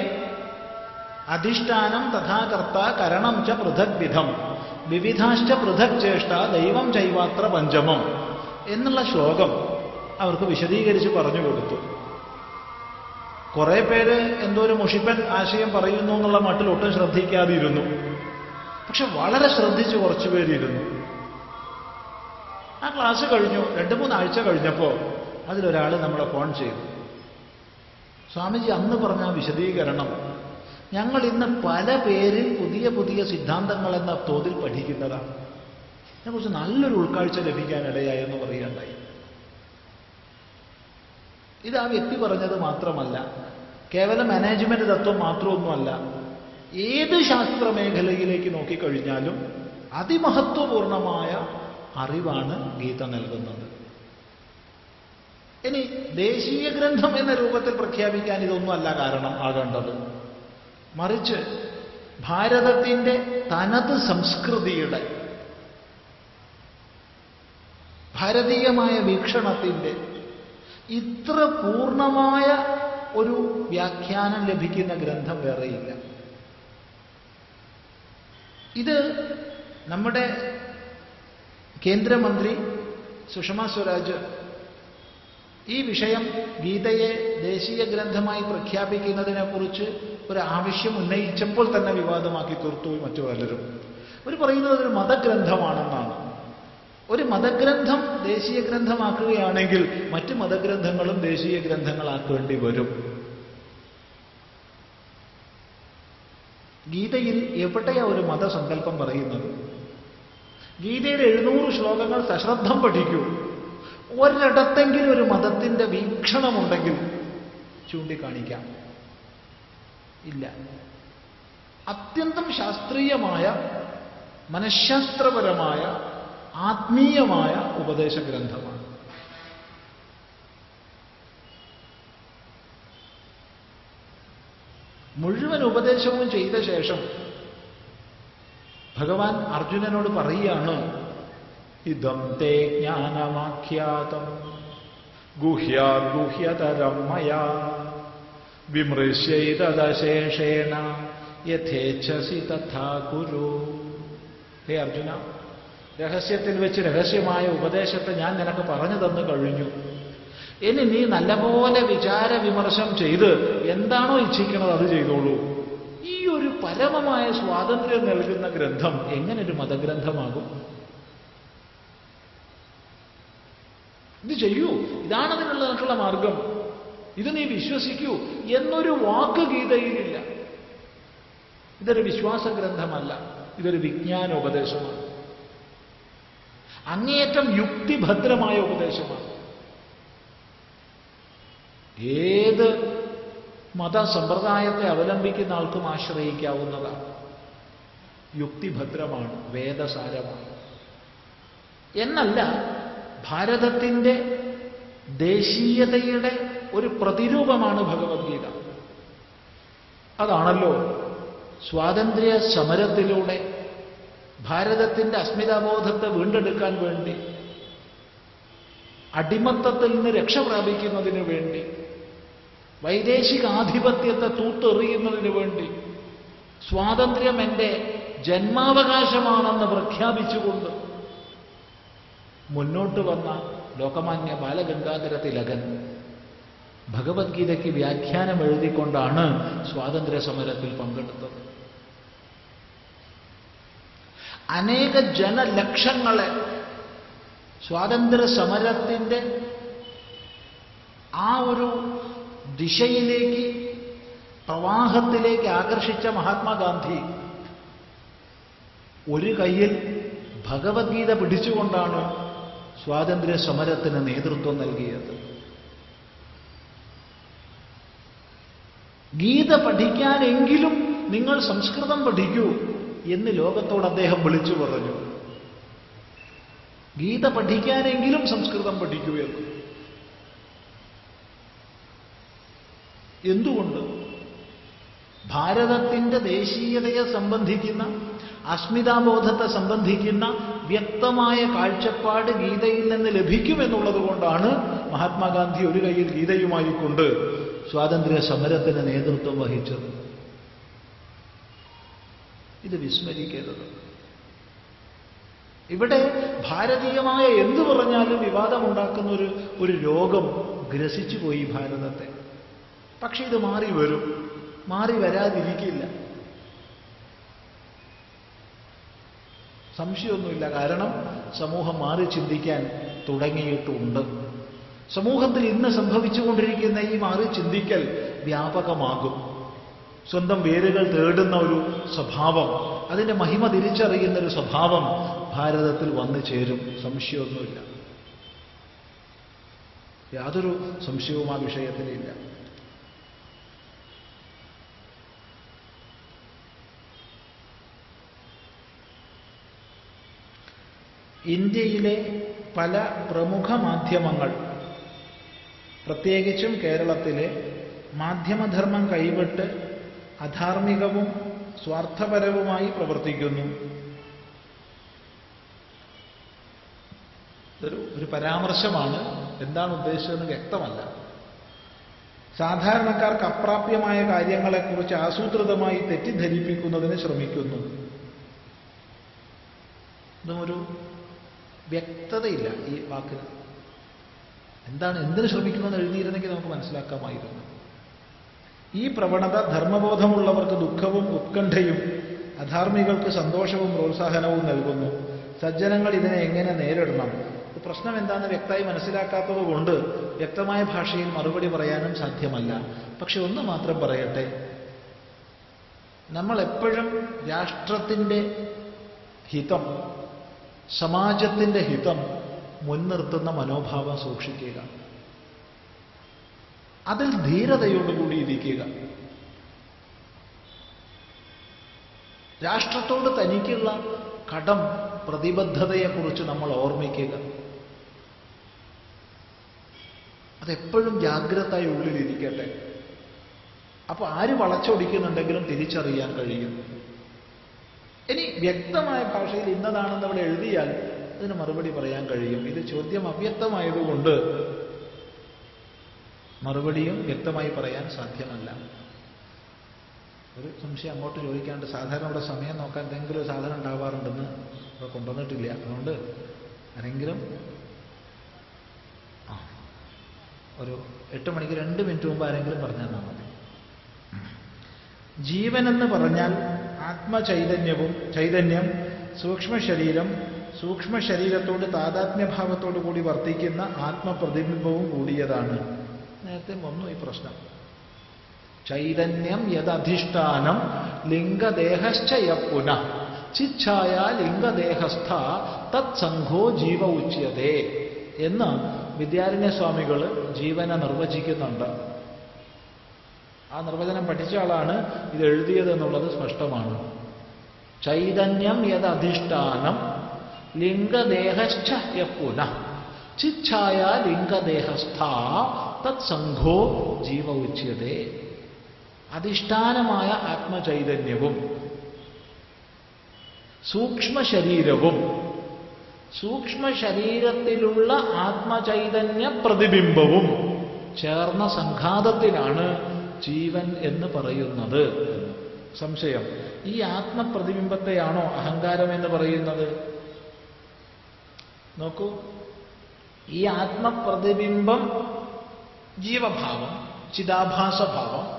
അധിഷ്ഠാനം തഥാകർത്ത കരണം ച പൃഥക് വിധം വിവിധാശ്ച പൃഥക് ചേഷ്ട ദൈവം ചൈവാത്ര പഞ്ചമം എന്നുള്ള ശ്ലോകം അവർക്ക് വിശദീകരിച്ച് പറഞ്ഞു കൊടുത്തു. കുറെ പേര് എന്തോ ഒരു മുഷിപ്പൻ ആശയം പറയുന്നു എന്നുള്ള മട്ടിൽ ഒട്ടും ശ്രദ്ധിക്കാതിരുന്നു. പക്ഷെ വളരെ ശ്രദ്ധിച്ച് കുറച്ചു പേരിരുന്നു. ആ ക്ലാസ് കഴിഞ്ഞു. രണ്ട് മൂന്നാഴ്ച കഴിഞ്ഞപ്പോൾ അതിലൊരാൾ നമ്മളെ ഫോൺ ചെയ്തു. സ്വാമിജി അന്ന് പറഞ്ഞ വിശദീകരണം ഞങ്ങൾ ഇന്ന് പല പേരിൽ പുതിയ പുതിയ സിദ്ധാന്തങ്ങൾ എന്ന തോതിൽ പഠിക്കുന്നതാണ്. അതിനെക്കുറിച്ച് നല്ലൊരു ഉൾക്കാഴ്ച ലഭിക്കാനിടയായി എന്ന് പറയുകയുണ്ടായി ഇത് ആ വ്യക്തി പറഞ്ഞത് മാത്രമല്ല. കേവലം മാനേജ്മെന്റ് തത്വം മാത്രമൊന്നുമല്ല. ഏത് ശാസ്ത്ര മേഖലയിലേക്ക് നോക്കിക്കഴിഞ്ഞാലും അതിമഹത്വപൂർണമായ അറിവാണ് ഗീത നൽകുന്നത്. ഇനി ദേശീയ ഗ്രന്ഥം എന്ന രൂപത്തിൽ പ്രഖ്യാപിക്കാൻ ഇതൊന്നുമല്ല കാരണം ആകേണ്ടത്. മറിച്ച് ഭാരതത്തിന്റെ തനത് സംസ്കൃതിയുടെ ഭാരതീയമായ വീക്ഷണത്തിന്റെ ഇത്ര പൂർണമായ ഒരു വ്യാഖ്യാനം ലഭിക്കുന്ന ഗ്രന്ഥം വേറെയില്ല. ഇത് നമ്മുടെ കേന്ദ്രമന്ത്രി സുഷമ സ്വരാജ് ഈ വിഷയം ഗീതയെ ദേശീയ ഗ്രന്ഥമായി പ്രഖ്യാപിക്കുന്നതിനെക്കുറിച്ച് ഒരു ആവശ്യം ഉന്നയിച്ചപ്പോൾ തന്നെ വിവാദമാക്കി തീർത്തു മറ്റു പലരും. അവർ പറയുന്നത് ഒരു മതഗ്രന്ഥമാണെന്നാണ്. ഒരു മതഗ്രന്ഥം ദേശീയ ഗ്രന്ഥമാക്കുകയാണെങ്കിൽ മറ്റ് മതഗ്രന്ഥങ്ങളും ദേശീയ ഗ്രന്ഥങ്ങളാക്കേണ്ടി വരും. ഗീതയിൽ എവിടെയാ ഒരു മതസങ്കല്പം പറയുന്നത്? ഗീതയുടെ എഴുന്നൂറ് ശ്ലോകങ്ങൾ സശ്രദ്ധം പഠിക്കൂ. ഒരിടത്തെങ്കിലും ഒരു മതത്തിന്റെ വീക്ഷണമുണ്ടെങ്കിൽ ചൂണ്ടിക്കാണിക്കാം. ഇല്ല. അത്യന്തം ശാസ്ത്രീയമായ മനഃശാസ്ത്രപരമായ ആത്മീയമായ ഉപദേശ ഗ്രന്ഥമാണ് മുഴുവൻ ഉപദേശവും ചെയ്ത ശേഷം ഭഗവാൻ അർജുനനോട് പറയുകയാണ് ഇതം തേ ജ്ഞാനമാഖ്യാതം ഗുഹ്യാഗുഹ്യതരം മയാ വിമൃശ്യൈതശേഷേണ യഥേച്ഛസി തഥാ കുരു. ഹേ അർജുന രഹസ്യത്തിൽ വെച്ച് രഹസ്യമായ ഉപദേശത്തെ ഞാൻ നിനക്ക് പറഞ്ഞു തന്നു കഴിഞ്ഞു. ഇനി നീ നല്ലപോലെ വിചാര വിമർശം ചെയ്ത് എന്താണോ ഇച്ഛിക്കുന്നത് അത് ചെയ്തോളൂ. ഈ ഒരു പരമമായ സ്വാതന്ത്ര്യം നൽകുന്ന ഗ്രന്ഥം എങ്ങനെ ഒരു മതഗ്രന്ഥമാകും? ഇത് ചെയ്യൂ. ഇതാണ് നിങ്ങളുള്ള മാർഗം. ഇത് നീ വിശ്വസിക്കൂ എന്നൊരു വാക്ക് ഗീതയിലില്ല. ഇതൊരു വിശ്വാസ ഗ്രന്ഥമല്ല ഇതൊരു വിജ്ഞാനോപദേശമാണ്. അങ്ങേയറ്റം യുക്തിഭദ്രമായ ഉപദേശമാണ്. ഏത് മതസമ്പ്രദായത്തെ അവലംബിക്കുന്ന ആൾക്കും ആശ്രയിക്കാവുന്നതാണ്. യുക്തിഭദ്രമാണ് വേദസാരമാണ്. എന്നല്ല ഭാരതത്തിന്റെ ദേശീയതയുടെ ഒരു പ്രതിരൂപമാണ് ഭഗവത്ഗീത. അതാണല്ലോ സ്വാതന്ത്ര്യ സമരത്തിലൂടെ ഭാരതത്തിന്റെ അസ്മിതാബോധത്തെ വീണ്ടെടുക്കാൻ വേണ്ടി അടിമത്തത്തിൽ നിന്ന് രക്ഷ പ്രാപിക്കുന്നതിന് വേണ്ടി വൈദേശികാധിപത്യത്തെ തൂത്തെറിയുന്നതിന് വേണ്ടി സ്വാതന്ത്ര്യം എന്റെ ജന്മാവകാശമാണെന്ന് പ്രഖ്യാപിച്ചുകൊണ്ട് മുന്നോട്ട് വന്ന ലോകമാന്യ ബാലഗംഗാധര തിലകൻ ഭഗവത്ഗീതയ്ക്ക് വ്യാഖ്യാനം എഴുതിക്കൊണ്ടാണ് സ്വാതന്ത്ര്യ സമരത്തിൽ പങ്കെടുത്തത്. അനേക ജനലക്ഷങ്ങളെ സ്വാതന്ത്ര്യ സമരത്തിന്റെ ആ ഒരു ദിശയിലേക്ക് പ്രവാഹത്തിലേക്ക് ആകർഷിച്ച മഹാത്മാഗാന്ധി ഒരു കയ്യിൽ ഭഗവത്ഗീത പിടിച്ചുകൊണ്ടാണ് സ്വാതന്ത്ര്യ സമരത്തിന് നേതൃത്വം നൽകിയത്. ഗീത പഠിക്കാനെങ്കിലും നിങ്ങൾ സംസ്കൃതം പഠിക്കൂ. എന്ന് ലോകത്തോട് അദ്ദേഹം വിളിച്ചു പറഞ്ഞു. ഗീത പഠിക്കാനെങ്കിലും സംസ്കൃതം പഠിക്കുകയുള്ളൂ. എന്തുകൊണ്ട്? ഭാരതത്തിന്റെ ദേശീയതയെ സംബന്ധിക്കുന്ന അസ്മിതാബോധത്തെ സംബന്ധിക്കുന്ന വ്യക്തമായ കാഴ്ചപ്പാട് ഗീതയിൽ നിന്ന് ലഭിക്കുമെന്നുള്ളത് കൊണ്ടാണ് മഹാത്മാഗാന്ധി ഒരു കയ്യിൽ ഗീതയുമായി കൊണ്ട് സ്വാതന്ത്ര്യ സമരത്തിന് നേതൃത്വം വഹിച്ചത്. ഇത് വിസ്മരിക്കരുത്. ഇവിടെ ഭാരതീയമായ എന്തു പറഞ്ഞാലും വിവാദമുണ്ടാക്കുന്ന ഒരു ഒരു രോഗം ഗ്രസിച്ചു പോയി ഭാരതത്തെ. പക്ഷെ ഇത് മാറി വരും. മാറി വരാതിരിക്കില്ല. സംശയമൊന്നുമില്ല. കാരണം സമൂഹം മാറി ചിന്തിക്കാൻ തുടങ്ങിയിട്ടുണ്ട് സമൂഹത്തിൽ ഇന്ന് സംഭവിച്ചുകൊണ്ടിരിക്കുന്ന ഈ മാറി ചിന്തിക്കൽ വ്യാപകമാകും. സ്വന്തം വേരുകൾ തേടുന്ന ഒരു സ്വഭാവം അതിന്റെ മഹിമ തിരിച്ചറിയുന്ന ഒരു സ്വഭാവം ഭാരതത്തിൽ വന്നു ചേരും. സംശയമൊന്നുമില്ല. യാതൊരു സംശയവും ആ വിഷയത്തിലില്ല ഇന്ത്യയിലെ പല പ്രമുഖ മാധ്യമങ്ങൾ പ്രത്യേകിച്ചും കേരളത്തിലെ മാധ്യമധർമ്മം കൈവിട്ട് അധാർമികവും സ്വാർത്ഥപരവുമായി പ്രവർത്തിക്കുന്നു. ഇതൊരു ഒരു പരാമർശമാണ്. എന്താണ് ഉദ്ദേശിച്ചതെന്ന് വ്യക്തമല്ല. സാധാരണക്കാർക്ക് അപ്രാപ്യമായ കാര്യങ്ങളെക്കുറിച്ച് ആസൂത്രിതമായി തെറ്റിദ്ധരിപ്പിക്കുന്നതിന് ശ്രമിക്കുന്നു. ഇതും ഒരു വ്യക്തതയില്ല ഈ വാക്കിന്. എന്താണ് എന്തിനു ശ്രമിക്കുന്നതെന്ന് എഴുതിയിരുന്നെങ്കിൽ നമുക്ക് മനസ്സിലാക്കാമായിരുന്നു. ഈ പ്രവണത ധർമ്മബോധമുള്ളവർക്ക് ദുഃഖവും ഉത്കണ്ഠയും അധാർമികൾക്ക് സന്തോഷവും പ്രോത്സാഹനവും നൽകുന്നു. സജ്ജനങ്ങൾ ഇതിനെ എങ്ങനെ നേരിടണം? പ്രശ്നം എന്താണെന്ന് വ്യക്തമായി മനസ്സിലാക്കാത്തത് കൊണ്ട് വ്യക്തമായ ഭാഷയിൽ മറുപടി പറയാനും സാധ്യമല്ല. പക്ഷെ ഒന്ന് മാത്രം പറയട്ടെ. നമ്മൾ എപ്പോഴും രാഷ്ട്രത്തിന്റെ ഹിതം സമാജത്തിന്റെ ഹിതം മുൻനിർത്തുന്ന മനോഭാവം സൂക്ഷിക്കുക. അതിൽ ധീരതയോടുകൂടി ഇരിക്കുക. രാഷ്ട്രത്തോട് തനിക്കുള്ള കടം പ്രതിബദ്ധതയെക്കുറിച്ച് നമ്മൾ ഓർമ്മിക്കുക. അതെപ്പോഴും ജാഗ്രതയായി ഉള്ളിലിരിക്കട്ടെ. അപ്പൊ ആര് വളച്ചൊടിക്കുന്നുണ്ടെങ്കിലും തിരിച്ചറിയാൻ കഴിയും. ഇനി വ്യക്തമായ ഭാഷയിൽ ഇന്നതാണെന്ന് അവിടെ എഴുതിയാൽ അതിന് മറുപടി പറയാൻ കഴിയും. ഇത് ചോദ്യം അവ്യക്തമായതുകൊണ്ട് മറുപടിയും വ്യക്തമായി പറയാൻ സാധ്യമല്ല. ഒരു സംശയം അങ്ങോട്ട് ചോദിക്കാണ്ട് സാധാരണ ഇവിടെ സമയം നോക്കാൻ എന്തെങ്കിലും ഒരു സാധനം ഉണ്ടാവാറുണ്ടെന്ന് ഇവിടെ കൊണ്ടുവന്നിട്ടില്ല. അതുകൊണ്ട് ആരെങ്കിലും ഒരു എട്ട് മണിക്ക് രണ്ട് മിനിറ്റ് മുമ്പ് ആരെങ്കിലും പറഞ്ഞാൽ മതി എന്ന് പറഞ്ഞാൽ ആത്മചൈതന്യവും ചൈതന്യം സൂക്ഷ്മ ശരീരം സൂക്ഷ്മ ശരീരത്തോട് താതാത്മ്യഭാവത്തോടു കൂടി വർത്തിക്കുന്ന ആത്മപ്രതിബിംബവും കൂടിയതാണ്. നേരത്തെ വന്നു ഈ പ്രശ്നം. ചൈതന്യം യദധിഷ്ഠാനം ലിംഗദേഹശ്ചയ പുന ചിച്ഛായ ലിംഗദേഹസ്ഥ തത്സംഘോ ജീവ ഉച്യതേ എന്ന് വിദ്യാരണ്യ സ്വാമികൾ ജീവനെ നിർവചിക്കുന്നുണ്ട്. ആ നിർവചനം പഠിച്ച ആളാണ് ഇത് എഴുതിയതെന്നുള്ളത് സ്പഷ്ടമാണ്. ചൈതന്യം യദധിഷ്ഠാനം ലിംഗദേഹശ്ച പുന ചിച്ഛായ ലിംഗദേഹസ്ഥ തത്സംഘോ ജീവ ഉച്യതേ അധിഷ്ഠാനമായ ആത്മചൈതന്യവും സൂക്ഷ്മ ശരീരവും സൂക്ഷ്മ ശരീരത്തിലുള്ള ആത്മചൈതന്യ പ്രതിബിംബവും ചേർന്ന സംഘാതത്തിലാണ് ജീവൻ എന്ന് പറയുന്നത്. സംശയം. ഈ ആത്മപ്രതിബിംബത്തെയാണോ അഹങ്കാരം എന്ന് പറയുന്നത്? നോക്കൂ. ഈ ആത്മപ്രതിബിംബം ജീവഭാവം ചിതാഭാസഭാവം.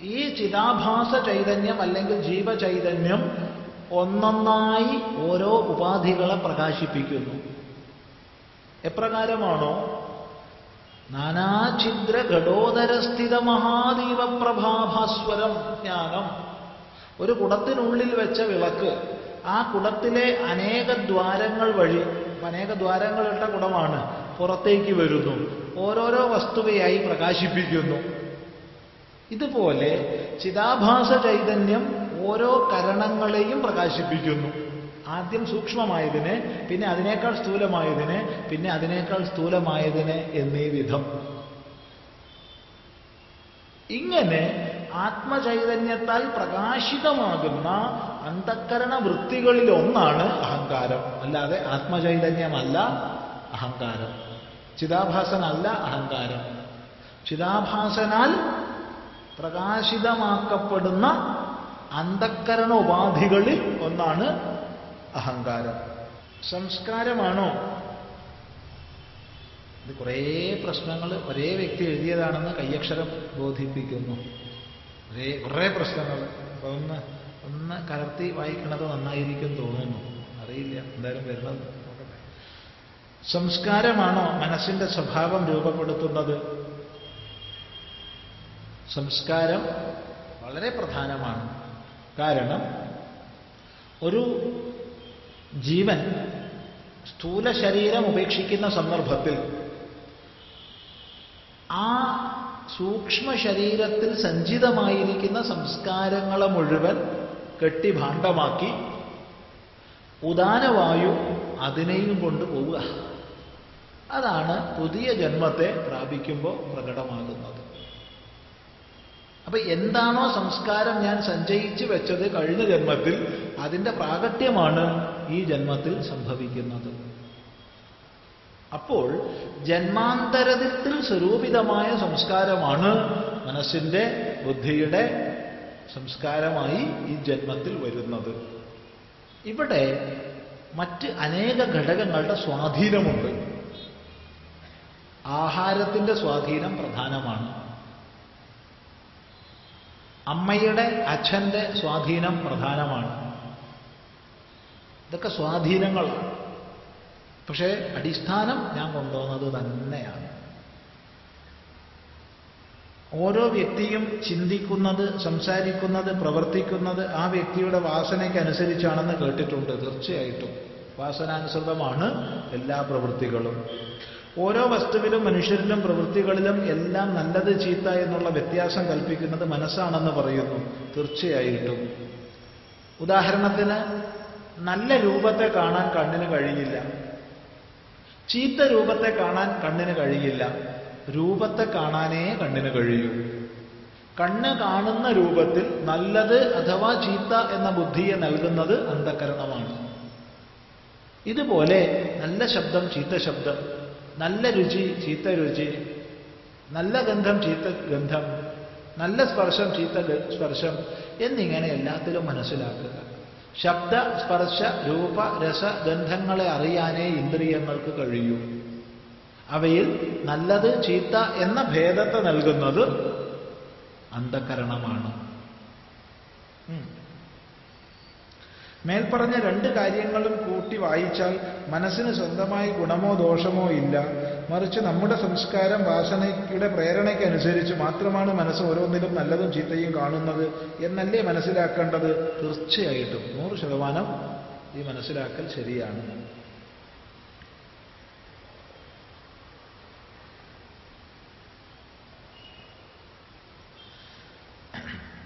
ഈ ചിതാഭാസ ചൈതന്യം അല്ലെങ്കിൽ ജീവചൈതന്യം ഒന്നൊന്നായി ഓരോ ഉപാധികളെ പ്രകാശിപ്പിക്കുന്നു. എപ്രകാരമാണോ? നാനാഛിദ്ര ഘടോദരസ്ഥിത മഹാദീപ പ്രഭാഭാസ്വരം ജ്ഞാനം. ഒരു കുടത്തിനുള്ളിൽ വെച്ച വിളക്ക് ആ കുടത്തിലെ അനേക ദ്വാരങ്ങൾ വഴി അനേക ദ്വാരങ്ങളിട്ട കുടമാണ് പുറത്തേക്ക് വരുന്നു. ഓരോരോ വസ്തുവയായി പ്രകാശിപ്പിക്കുന്നു. ഇതുപോലെ ചിതാഭാസ ചൈതന്യം ഓരോ കരണങ്ങളെയും പ്രകാശിപ്പിക്കുന്നു. ആദ്യം സൂക്ഷ്മമായതിനെ പിന്നെ അതിനേക്കാൾ സ്ഥൂലമായതിനെ പിന്നെ അതിനേക്കാൾ സ്ഥൂലമായതിനെ എന്നീ വിധം. ഇങ്ങനെ ആത്മചൈതന്യത്താൽ പ്രകാശിതമാകുന്ന അന്ധക്കരണ വൃത്തികളിൽ ഒന്നാണ് അഹങ്കാരം. അല്ലാതെ ആത്മചൈതന്യമല്ല അഹങ്കാരം. ചിതാഭാസനല്ല അഹങ്കാരം. ചിതാഭാസനാൽ പ്രകാശിതമാക്കപ്പെടുന്ന അന്ധക്കരണ ഉപാധികളിൽ ഒന്നാണ് അഹങ്കാരം. സംസ്കാരമാണോ? ഇത് കുറേ പ്രശ്നങ്ങൾ ഒരേ വ്യക്തി എഴുതിയതാണെന്ന് കയ്യക്ഷരം ബോധിപ്പിക്കുന്നു. ഒരേ കുറേ പ്രശ്നങ്ങൾ. ഒന്ന് ഒന്ന് കലർത്തി വായിക്കുന്നത് നന്നായിരിക്കും തോന്നുന്നു. അറിയില്ല. എന്തായാലും വരുന്നത് സംസ്കാരമാണോ മനസ്സിന്റെ സ്വഭാവം രൂപപ്പെടുത്തുന്നത്? സംസ്കാരം വളരെ പ്രധാനമാണ്. കാരണം ഒരു ജീവൻ സ്ഥൂല ശരീരം ഉപേക്ഷിക്കുന്ന സന്ദർഭത്തിൽ ആ സൂക്ഷ്മ ശരീരത്തിൽ സഞ്ചിതമായിരിക്കുന്ന സംസ്കാരങ്ങളെ മുഴുവൻ കെട്ടിഭാണ്ഡമാക്കി ഉദാനവായു അതിനെയും കൊണ്ട് പോവുക. അതാണ് പുതിയ ജന്മത്തെ പ്രാപിക്കുമ്പോൾ പ്രകടമാകുന്നത്. അപ്പൊ എന്താണോ സംസ്കാരം ഞാൻ സഞ്ചയിച്ചു വെച്ചത് കഴിഞ്ഞ ജന്മത്തിൽ അതിന്റെ പ്രാകട്യമാണ് ഈ ജന്മത്തിൽ സംഭവിക്കുന്നത്. അപ്പോൾ ജന്മാന്തരത്തിൽ സ്വരൂപിതമായ സംസ്കാരമാണ് മനസ്സിന്റെ ബുദ്ധിയുടെ സംസ്കാരമായി ഈ ജന്മത്തിൽ വരുന്നത്. ഇവിടെ മറ്റ് അനേക ഘടകങ്ങളുടെ സ്വാധീനമുണ്ട്. ആഹാരത്തിന്റെ സ്വാധീനം പ്രധാനമാണ്. അമ്മയുടെ അച്ഛന്റെ സ്വാധീനം പ്രധാനമാണ്. ഇതൊക്കെ സ്വാധീനങ്ങളാണ് പക്ഷേ അടിസ്ഥാനം ഞാൻ കൊണ്ടുവന്നത് തന്നെയാണ്. ഓരോ വ്യക്തിയും ചിന്തിക്കുന്നത് സംസാരിക്കുന്നത് പ്രവർത്തിക്കുന്നത് ആ വ്യക്തിയുടെ വാസനയ്ക്കനുസരിച്ചാണെന്ന് കേട്ടിട്ടുണ്ട്. തീർച്ചയായിട്ടും. വാസനാനുസൃതമാണ് എല്ലാ പ്രവൃത്തികളും. ഓരോ വസ്തുവിലും മനുഷ്യരിലും പ്രവൃത്തികളിലും എല്ലാം നല്ലത് ചീത്ത എന്നുള്ള വ്യത്യാസം കൽപ്പിക്കുന്നത് മനസ്സാണെന്ന് പറയുന്നു. തീർച്ചയായിട്ടും. ഉദാഹരണത്തിന് നല്ല രൂപത്തെ കാണാൻ കണ്ണിന് കഴിയില്ല. ചീത്ത രൂപത്തെ കാണാൻ കണ്ണിന് കഴിയില്ല. രൂപത്തെ കാണാനേ കണ്ണിന് കഴിയൂ. കണ്ണ് കാണുന്ന രൂപത്തിൽ നല്ലത് അഥവാ ചീത്ത എന്ന ബുദ്ധിയെ നൽകുന്നത് അന്ധകരണമാണ്. ഇതുപോലെ നല്ല ശബ്ദം ചീത്ത ശബ്ദം നല്ല രുചി ചീത്ത രുചി നല്ല ഗന്ധം ചീത്ത ഗന്ധം നല്ല സ്പർശം ചീത്ത സ്പർശം എന്നിങ്ങനെ എല്ലാത്തിലും മനസ്സിലാക്കുക. ശബ്ദ സ്പർശ രൂപ രസ ഗന്ധങ്ങളെ അറിയാനേ ഇന്ദ്രിയങ്ങൾക്ക് കഴിയൂ. അവയിൽ നല്ലത് ചീത്ത എന്ന ഭേദത്തെ നൽകുന്നത് അന്ധകരണമാണ്. മേൽപ്പറഞ്ഞ രണ്ട് കാര്യങ്ങളും കൂട്ടി വായിച്ചാൽ മനസ്സിന് സ്വന്തമായി ഗുണമോ ദോഷമോ ഇല്ല. മറിച്ച് നമ്മുടെ സംസ്കാരം വാസനയുടെ പ്രേരണയ്ക്കനുസരിച്ച് മാത്രമാണ് മനസ്സ് ഓരോന്നിലും നല്ലതും ചീത്തയും കാണുന്നത് എന്നല്ലേ മനസ്സിലാക്കേണ്ടത്? തീർച്ചയായിട്ടും. നൂറ് ശതമാനം ഈ മനസ്സിലാക്കൽ ശരിയാണ്.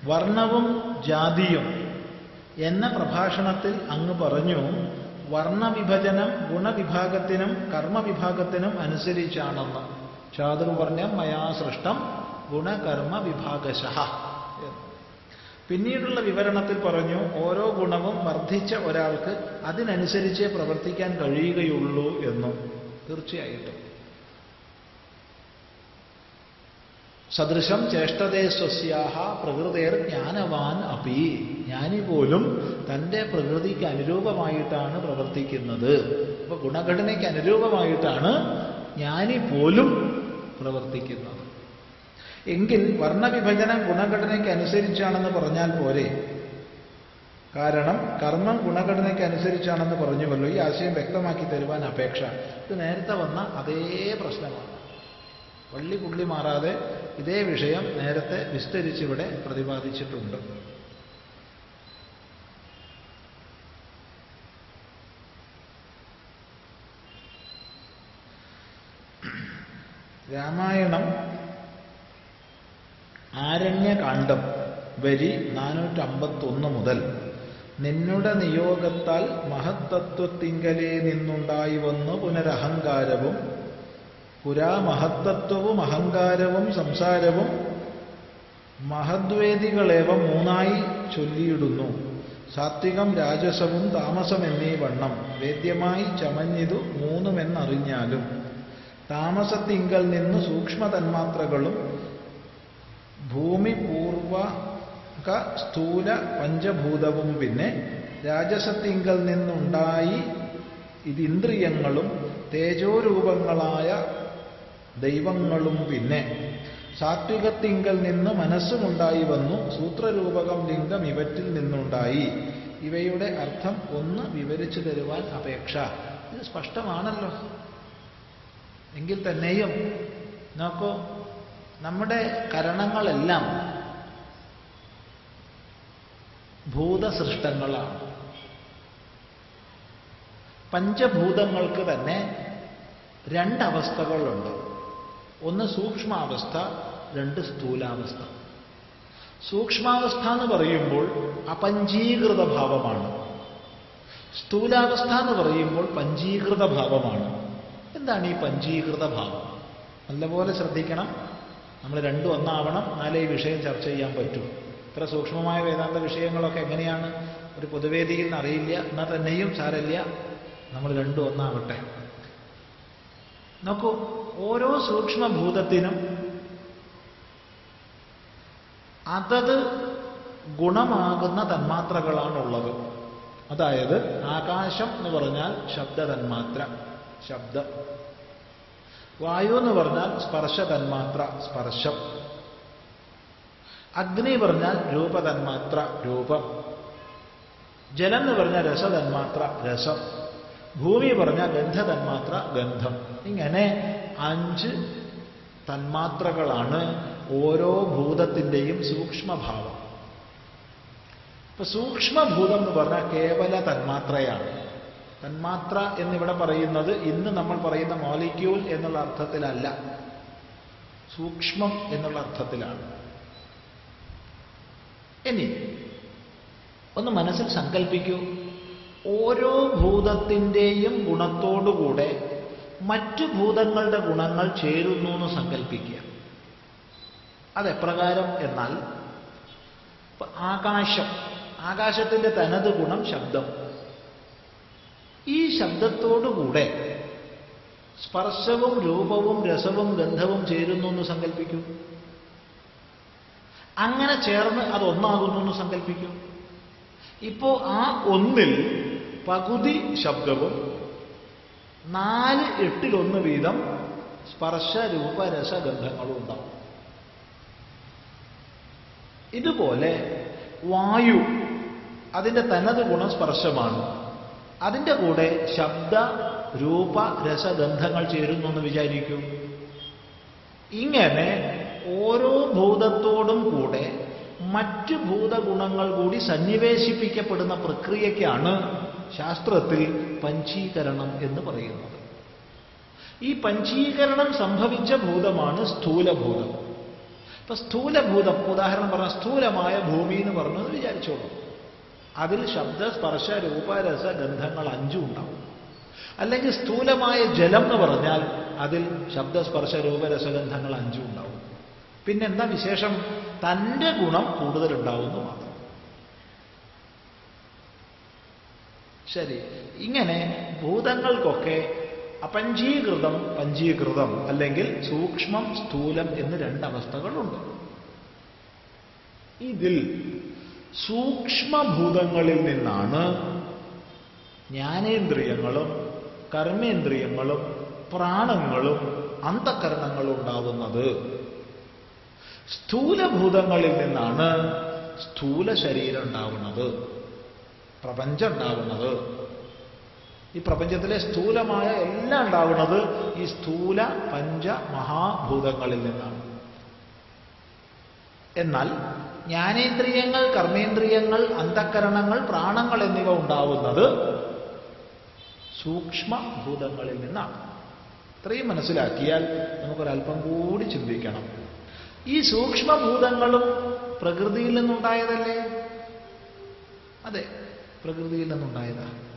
വർണവും ജാതിയും എന്ന പ്രഭാഷണത്തിൽ അങ്ങ് പറഞ്ഞു വർണവിഭജനം ഗുണവിഭാഗത്തിനും കർമ്മവിഭാഗത്തിനും അനുസരിച്ചാണെന്ന്. ചാതുർവർണ മയാ സൃഷ്ടം ഗുണകർമ്മ വിഭാഗശ പിന്നീടുള്ള വിവരണത്തിൽ പറഞ്ഞു ഓരോ ഗുണവും വർദ്ധിച്ച ഒരാൾക്ക് അതിനനുസരിച്ചേ പ്രവർത്തിക്കാൻ കഴിയുകയുള്ളൂ എന്നും. തീർച്ചയായിട്ടും. സദൃശം ചേഷ്ടതേ സ്വസ്യാഹ പ്രകൃതേർ ജ്ഞാനവാൻ അപി. ജ്ഞാനി പോലും തന്റെ പ്രകൃതിക്ക് അനുരൂപമായിട്ടാണ് പ്രവർത്തിക്കുന്നത്. അപ്പൊ ഗുണഘടനയ്ക്ക് അനുരൂപമായിട്ടാണ് ജ്ഞാനി പോലും പ്രവർത്തിക്കുന്നത്. എങ്കിൽ വർണവിഭജനം ഗുണഘടനയ്ക്ക് അനുസരിച്ചാണെന്ന് പറഞ്ഞാൽ പോരെ? കാരണം കർമ്മം ഗുണഘടനയ്ക്ക് അനുസരിച്ചാണെന്ന് പറഞ്ഞുവല്ലോ. ഈ ആശയം വ്യക്തമാക്കി തരുവാൻ അപേക്ഷ. ഇത് നേരത്തെ വന്ന അതേ പ്രശ്നമാണ്. വള്ളി പുള്ളി മാറാതെ ഇതേ വിഷയം നേരത്തെ വിസ്തരിച്ചിവിടെ പ്രതിപാദിച്ചിട്ടുണ്ട്. രാമായണം ആരണ്യകാന്ഡം വരി നാനൂറ്റമ്പത്തൊന്ന് മുതൽ നിന്നുടെ നിയോഗത്താൽ മഹത്തത്വത്തിങ്കലേ നിന്നുണ്ടായി വന്നു പുനരഹങ്കാരവും പുരാ മഹത്തത്വവും അഹങ്കാരവും സംസാരവും മഹദ്വേദികളേവം മൂന്നായി ചൊല്ലിയിടുന്നു. സാത്വികം രാജസവും താമസം എന്നീ വണ്ണം വേദ്യമായി ചമഞ്ഞിതു മൂന്നുമെന്നറിഞ്ഞാലും താമസത്തിങ്കൽ നിന്ന് സൂക്ഷ്മ തന്മാത്രകളും ഭൂമി പൂർവ ക സ്ഥൂല പഞ്ചഭൂതവും പിന്നെ രാജസത്തിങ്കൽ നിന്നുണ്ടായി ഇത് ഇന്ദ്രിയങ്ങളും തേജോരൂപങ്ങളായ ദൈവങ്ങളും പിന്നെ. സാത്വികത്തിങ്കൽ നിന്ന് മനസ്സുമുണ്ടായി വന്നു. സൂത്രരൂപകം ലിംഗം ഇവറ്റിൽ നിന്നുണ്ടായി. ഇവയുടെ അർത്ഥം ഒന്ന് വിവരിച്ചു തരുവാൻ അപേക്ഷ. ഇത് സ്പഷ്ടമാണല്ലോ. എങ്കിൽ തന്നെയും നോക്കൂ നമ്മുടെ കരണങ്ങളെല്ലാം ഭൂതസൃഷ്ടങ്ങളാണ്. പഞ്ചഭൂതങ്ങൾക്ക് തന്നെ രണ്ടവസ്ഥകളുണ്ട്. ഒന്ന് സൂക്ഷ്മാവസ്ഥ രണ്ട് സ്ഥൂലാവസ്ഥ. സൂക്ഷ്മാവസ്ഥ എന്ന് പറയുമ്പോൾ അപഞ്ചീകൃത ഭാവമാണ്. സ്ഥൂലാവസ്ഥ എന്ന് പറയുമ്പോൾ പഞ്ചീകൃത ഭാവമാണ്. എന്താണ് ഈ പഞ്ചീകൃത ഭാവം? നല്ലപോലെ ശ്രദ്ധിക്കണം. നമ്മൾ രണ്ടും ഒന്നാവണം എന്നാലേ ഈ വിഷയം ചർച്ച ചെയ്യാൻ പറ്റൂ. ഇത്ര സൂക്ഷ്മമായ വേദാന്ത വിഷയങ്ങളൊക്കെ എങ്ങനെയാണ്? ഒരു പൊതുവേദിയിൽ നിന്ന് അറിയില്ല എന്നാൽ തന്നെയും സാരല്ല നമ്മൾ രണ്ടും ഒന്നാവട്ടെ. നോക്കൂ ഓരോ സൂക്ഷ്മഭൂതത്തിനും അതത് ഗുണമാകുന്ന തന്മാത്രകളാണുള്ളത്. അതായത് ആകാശം എന്ന് പറഞ്ഞാൽ ശബ്ദ തന്മാത്ര ശബ്ദം. വായു എന്ന് പറഞ്ഞാൽ സ്പർശ തന്മാത്ര സ്പർശം. അഗ്നി പറഞ്ഞാൽ രൂപതന്മാത്ര രൂപം. ജലം എന്ന് പറഞ്ഞാൽ രസതന്മാത്ര രസം. ഭൂമി പറഞ്ഞാൽ ഗന്ധതന്മാത്ര ഗന്ധം. ഇങ്ങനെ അഞ്ച് തന്മാത്രകളാണ് ഓരോ ഭൂതത്തിന്റെയും സൂക്ഷ്മഭാവം. ഇപ്പൊ സൂക്ഷ്മഭൂതം എന്ന് പറഞ്ഞാൽ കേവല തന്മാത്രയാണ്. തന്മാത്ര എന്നിവിടെ പറയുന്നത് ഇന്ന് നമ്മൾ പറയുന്ന മോളിക്യൂൾ എന്നുള്ള അർത്ഥത്തിലല്ല. സൂക്ഷ്മം എന്നുള്ള അർത്ഥത്തിലാണ്. ഇനി ഒന്ന് മനസ്സിൽ സങ്കല്പിക്കൂ ഓരോ ഭൂതത്തിന്റെയും ഗുണത്തോടുകൂടെ മറ്റു ഭൂതങ്ങളുടെ ഗുണങ്ങൾ ചേരുന്നു എന്ന് സങ്കല്പിക്കുക അതെപ്രകാരം എന്നാൽ ആകാശം ആകാശത്തിന്റെ തനത് ഗുണം ശബ്ദം. ഈ ശബ്ദത്തോടുകൂടെ സ്പർശവും രൂപവും രസവും ഗന്ധവും ചേരുന്നു എന്ന് സങ്കല്പിക്കൂ അങ്ങനെ ചേർന്ന് അത് ഒന്നാകുന്നു എന്ന് സങ്കല്പിക്കൂ ഇപ്പോ ആ ഒന്നിൽ പകുതി ശബ്ദവും നാല് എട്ടിലൊന്ന് വീതം സ്പർശ രൂപ ഗന്ധങ്ങളും ഉണ്ടാവും. ഇതുപോലെ വായു അതിന്റെ തനത് ഗുണം സ്പർശമാണ് അതിന്റെ കൂടെ ശബ്ദ രൂപ രസഗന്ധങ്ങൾ ചേരുന്നു എന്ന് വിചാരിക്കൂ. ഇങ്ങനെ ഓരോ ഭൂതത്തോടും കൂടെ മറ്റ് ഭൂതഗുണങ്ങൾ കൂടി സന്നിവേശിപ്പിക്കപ്പെടുന്ന പ്രക്രിയയ്ക്കാണ് ശാസ്ത്രത്തിൽ പഞ്ചീകരണം എന്ന് പറയുന്നത്. ഈ പഞ്ചീകരണം സംഭവിച്ച ഭൂതമാണ് സ്ഥൂലഭൂതം. അപ്പൊ സ്ഥൂലഭൂതം ഉദാഹരണം പറഞ്ഞ സ്ഥൂലമായ ഭൂമി എന്ന് പറഞ്ഞത് വിചാരിച്ചോളൂ. അതിൽ ശബ്ദ സ്പർശ രൂപരസ ഗന്ധങ്ങൾ അഞ്ചും ഉണ്ടാവും. അല്ലെങ്കിൽ സ്ഥൂലമായ ജലം എന്ന് പറഞ്ഞാൽ അതിൽ ശബ്ദസ്പർശ രൂപരസഗന്ധങ്ങൾ അഞ്ചും ഉണ്ടാവും. പിന്നെന്താ വിശേഷം? തന്റെ ഗുണം കൂടുതലുണ്ടാവുമെന്ന് മാത്രം. ശരി. ഇങ്ങനെ ഭൂതങ്ങൾക്കൊക്കെ അപഞ്ചീകൃതം പഞ്ചീകൃതം അല്ലെങ്കിൽ സൂക്ഷ്മം സ്ഥൂലം എന്ന് രണ്ടവസ്ഥകളുണ്ട്. ഇതിൽ സൂക്ഷ്മഭൂതങ്ങളിൽ നിന്നാണ് ജ്ഞാനേന്ദ്രിയങ്ങളും കർമ്മേന്ദ്രിയങ്ങളും പ്രാണങ്ങളും അന്തകരണങ്ങളും ഉണ്ടാവുന്നത് സ്ഥൂലഭൂതങ്ങളിൽ നിന്നാണ് സ്ഥൂല ശരീരം ഉണ്ടാവുന്നത് പ്രപഞ്ചം ഉണ്ടാകുന്നത് ഈ പ്രപഞ്ചത്തിലെ സ്ഥൂലമായ എല്ലാം ഉണ്ടാകുന്നത് ഈ സ്ഥൂല പഞ്ച മഹാഭൂതങ്ങളിൽ നിന്നാണ്. എന്നാൽ ജ്ഞാനേന്ദ്രിയങ്ങൾ കർമ്മേന്ദ്രിയങ്ങൾ അന്ധകരണങ്ങൾ പ്രാണങ്ങൾ എന്നിവ ഉണ്ടാവുന്നത് സൂക്ഷ്മഭൂതങ്ങളിൽ നിന്നാണ്. ഇത്രയും മനസ്സിലാക്കിയാൽ നമുക്കൊരല്പം കൂടി ചിന്തിക്കണം. ഈ സൂക്ഷ്മഭൂതങ്ങളും പ്രകൃതിയിൽ നിന്നുണ്ടായതല്ലേ? അതെ. പ്രകൃതിയിൽ നിന്നുണ്ടായതാണ്.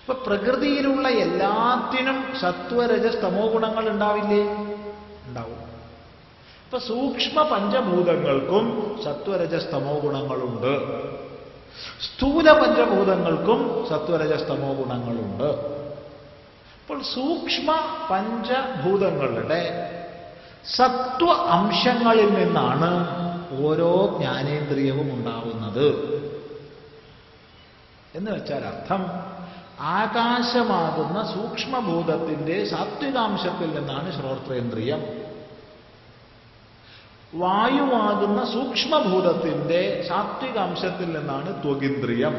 അപ്പൊ പ്രകൃതിയിലുള്ള എല്ലാത്തിനും സത്വരജസ്തമോ ഗുണങ്ങൾ ഉണ്ടാവില്ലേ? ഉണ്ടാവും. ഇപ്പൊ സൂക്ഷ്മ പഞ്ചഭൂതങ്ങൾക്കും സത്വരജസ്തമോ ഗുണങ്ങളുണ്ട്. സ്ഥൂല പഞ്ചഭൂതങ്ങൾക്കും സത്വരജസ്തമോ ഗുണങ്ങളുണ്ട്. അപ്പോൾ സൂക്ഷ്മ പഞ്ചഭൂതങ്ങളുടെ സത്വ അംശങ്ങളിൽ നിന്നാണ് ഓരോ ജ്ഞാനേന്ദ്രിയവും ഉണ്ടാവുന്നത്. എന്ന് വെച്ചാൽ അർത്ഥം ആകാശമാകുന്ന സൂക്ഷ്മഭൂതത്തിന്റെ സാത്വികാംശത്തിൽ നിന്നാണ് ശ്രോത്രേന്ദ്രിയം. വായുവാകുന്ന സൂക്ഷ്മഭൂതത്തിന്റെ സാത്വികാംശത്തിൽ നിന്നാണ് ത്വഗിന്ദ്രിയം.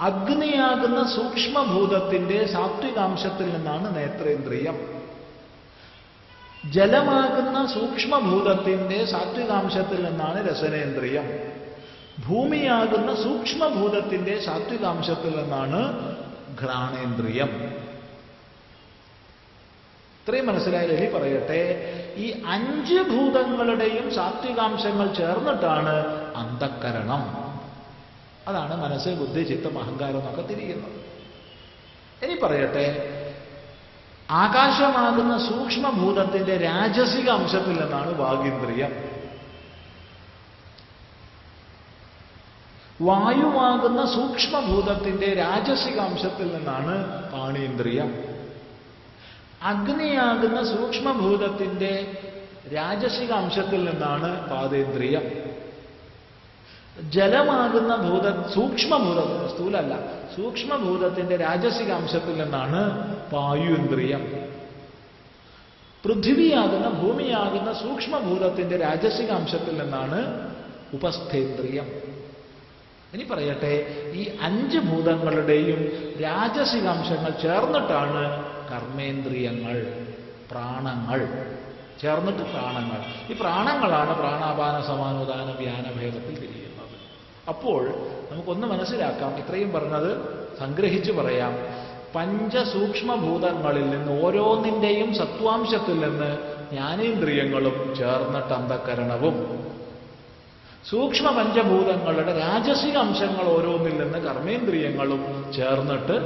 അഗ്നിയാകുന്ന സൂക്ഷ്മഭൂതത്തിന്റെ സാത്വികാംശത്തിൽ നിന്നാണ് നേത്രേന്ദ്രിയം. ജലമാകുന്ന സൂക്ഷ്മഭൂതത്തിന്റെ സാത്വികാംശത്തിൽ നിന്നാണ് രസനേന്ദ്രിയം. ഭൂമിയാകുന്ന സൂക്ഷ്മഭൂതത്തിന്റെ സാത്വികാംശത്തിൽ നിന്നാണ് ഘ്രാണേന്ദ്രിയം. ഇത്രയും മനസ്സിലായാൽ ഇനി പറയട്ടെ ഈ അഞ്ച് ഭൂതങ്ങളുടെയും സാത്വികാംശങ്ങൾ ചേർന്നിട്ടാണ് അന്ധക്കരണം അതാണ് മനസ്സ് ബുദ്ധി ചിത്തം അഹങ്കാരം എന്നൊക്കെ തിരിയുന്നത്. ഇനി പറയട്ടെ ആകാശമാകുന്ന സൂക്ഷ്മഭൂതത്തിന്റെ രാജസിക അംശത്തിൽ നിന്നാണ് വാഗീന്ദ്രിയം. വായുവാകുന്ന സൂക്ഷ്മഭൂതത്തിന്റെ രാജസികാംശത്തിൽ നിന്നാണ് പാണീന്ദ്രിയം. അഗ്നിയാകുന്ന സൂക്ഷ്മഭൂതത്തിന്റെ രാജസികാംശത്തിൽ നിന്നാണ് പാതേന്ദ്രിയം. ജലമാകുന്ന ഭൂത സൂക്ഷ്മഭൂതം സ്ഥൂലല്ല സൂക്ഷ്മഭൂതത്തിന്റെ രാജസികാംശത്തിൽ നിന്നാണ് പായുന്ദ്രിയം. പൃഥ്വിയാകുന്ന ഭൂമിയാകുന്ന സൂക്ഷ്മഭൂതത്തിന്റെ രാജസികാംശത്തിൽ നിന്നാണ് ഉപസ്ഥേന്ദ്രിയം. ഇനി പറയട്ടെ ഈ അഞ്ച് ഭൂതങ്ങളുടെയും രാജസികാംശങ്ങൾ ചേർന്നിട്ടാണ് കർമ്മേന്ദ്രിയങ്ങൾ പ്രാണങ്ങൾ ചേർന്നിട്ട് പ്രാണങ്ങൾ. ഈ പ്രാണങ്ങളാണ് പ്രാണാപാന സമാനുദാന വ്യാനഭേദത്തിൽ തിരിയുന്നത്. അപ്പോൾ നമുക്കൊന്ന് മനസ്സിലാക്കാം ഇത്രയും പറഞ്ഞത് സംഗ്രഹിച്ച് പറയാം. പഞ്ചസൂക്ഷ്മഭൂതങ്ങളിൽ നിന്ന് ഓരോന്നിന്റെയും സത്വാംശത്തിൽ നിന്ന് ജ്ഞാനേന്ദ്രിയങ്ങളും ചേർന്നിട്ട് അന്ധകരണവും സൂക്ഷ്മ പഞ്ചഭൂതങ്ങളുടെ രാജസിക അംശങ്ങൾ ഓരോന്നിൽ നിന്ന് കർമ്മേന്ദ്രിയങ്ങളും ചേർന്നിട്ട്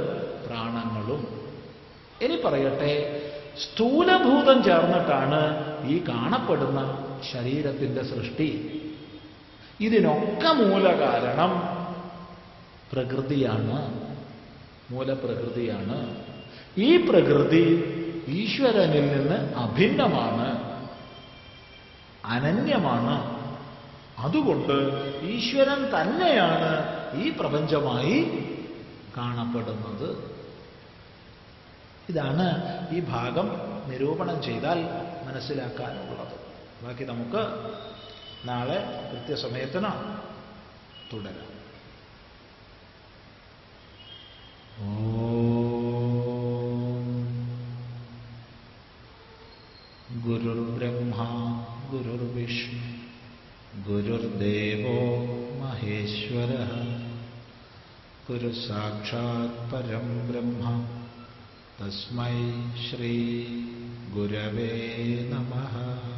പ്രാണങ്ങളും. ഇനി പറയട്ടെ സ്ഥൂലഭൂതം ചേർന്നിട്ടാണ് ഈ കാണപ്പെടുന്ന ശരീരത്തിന്റെ സൃഷ്ടി. ഇതിനൊക്കെ മൂലകാരണം പ്രകൃതിയാണ്. മൂലപ്രകൃതിയാണ് ഈ പ്രകൃതി ഈശ്വരനിൽ നിന്ന് അഭിന്നമാണ് അനന്യമാണ്. അതുകൊണ്ട് ഈശ്വരൻ തന്നെയാണ് ഈ പ്രപഞ്ചമായി കാണപ്പെടുന്നത്. ഇതാണ് ഈ ഭാഗം നിരൂപണം ചെയ്താൽ മനസ്സിലാക്കാനുള്ളത്. ബാക്കി നമുക്ക് നാളെ കൃത്യസമയത്തിന് തുടരാം. ഗുരുർബ്രഹ്മ गुरुर्देवो महेश्वरः। गुरुसाक्षात् परं ब्रह्म। तस्मै श्रीगुरवे नमः।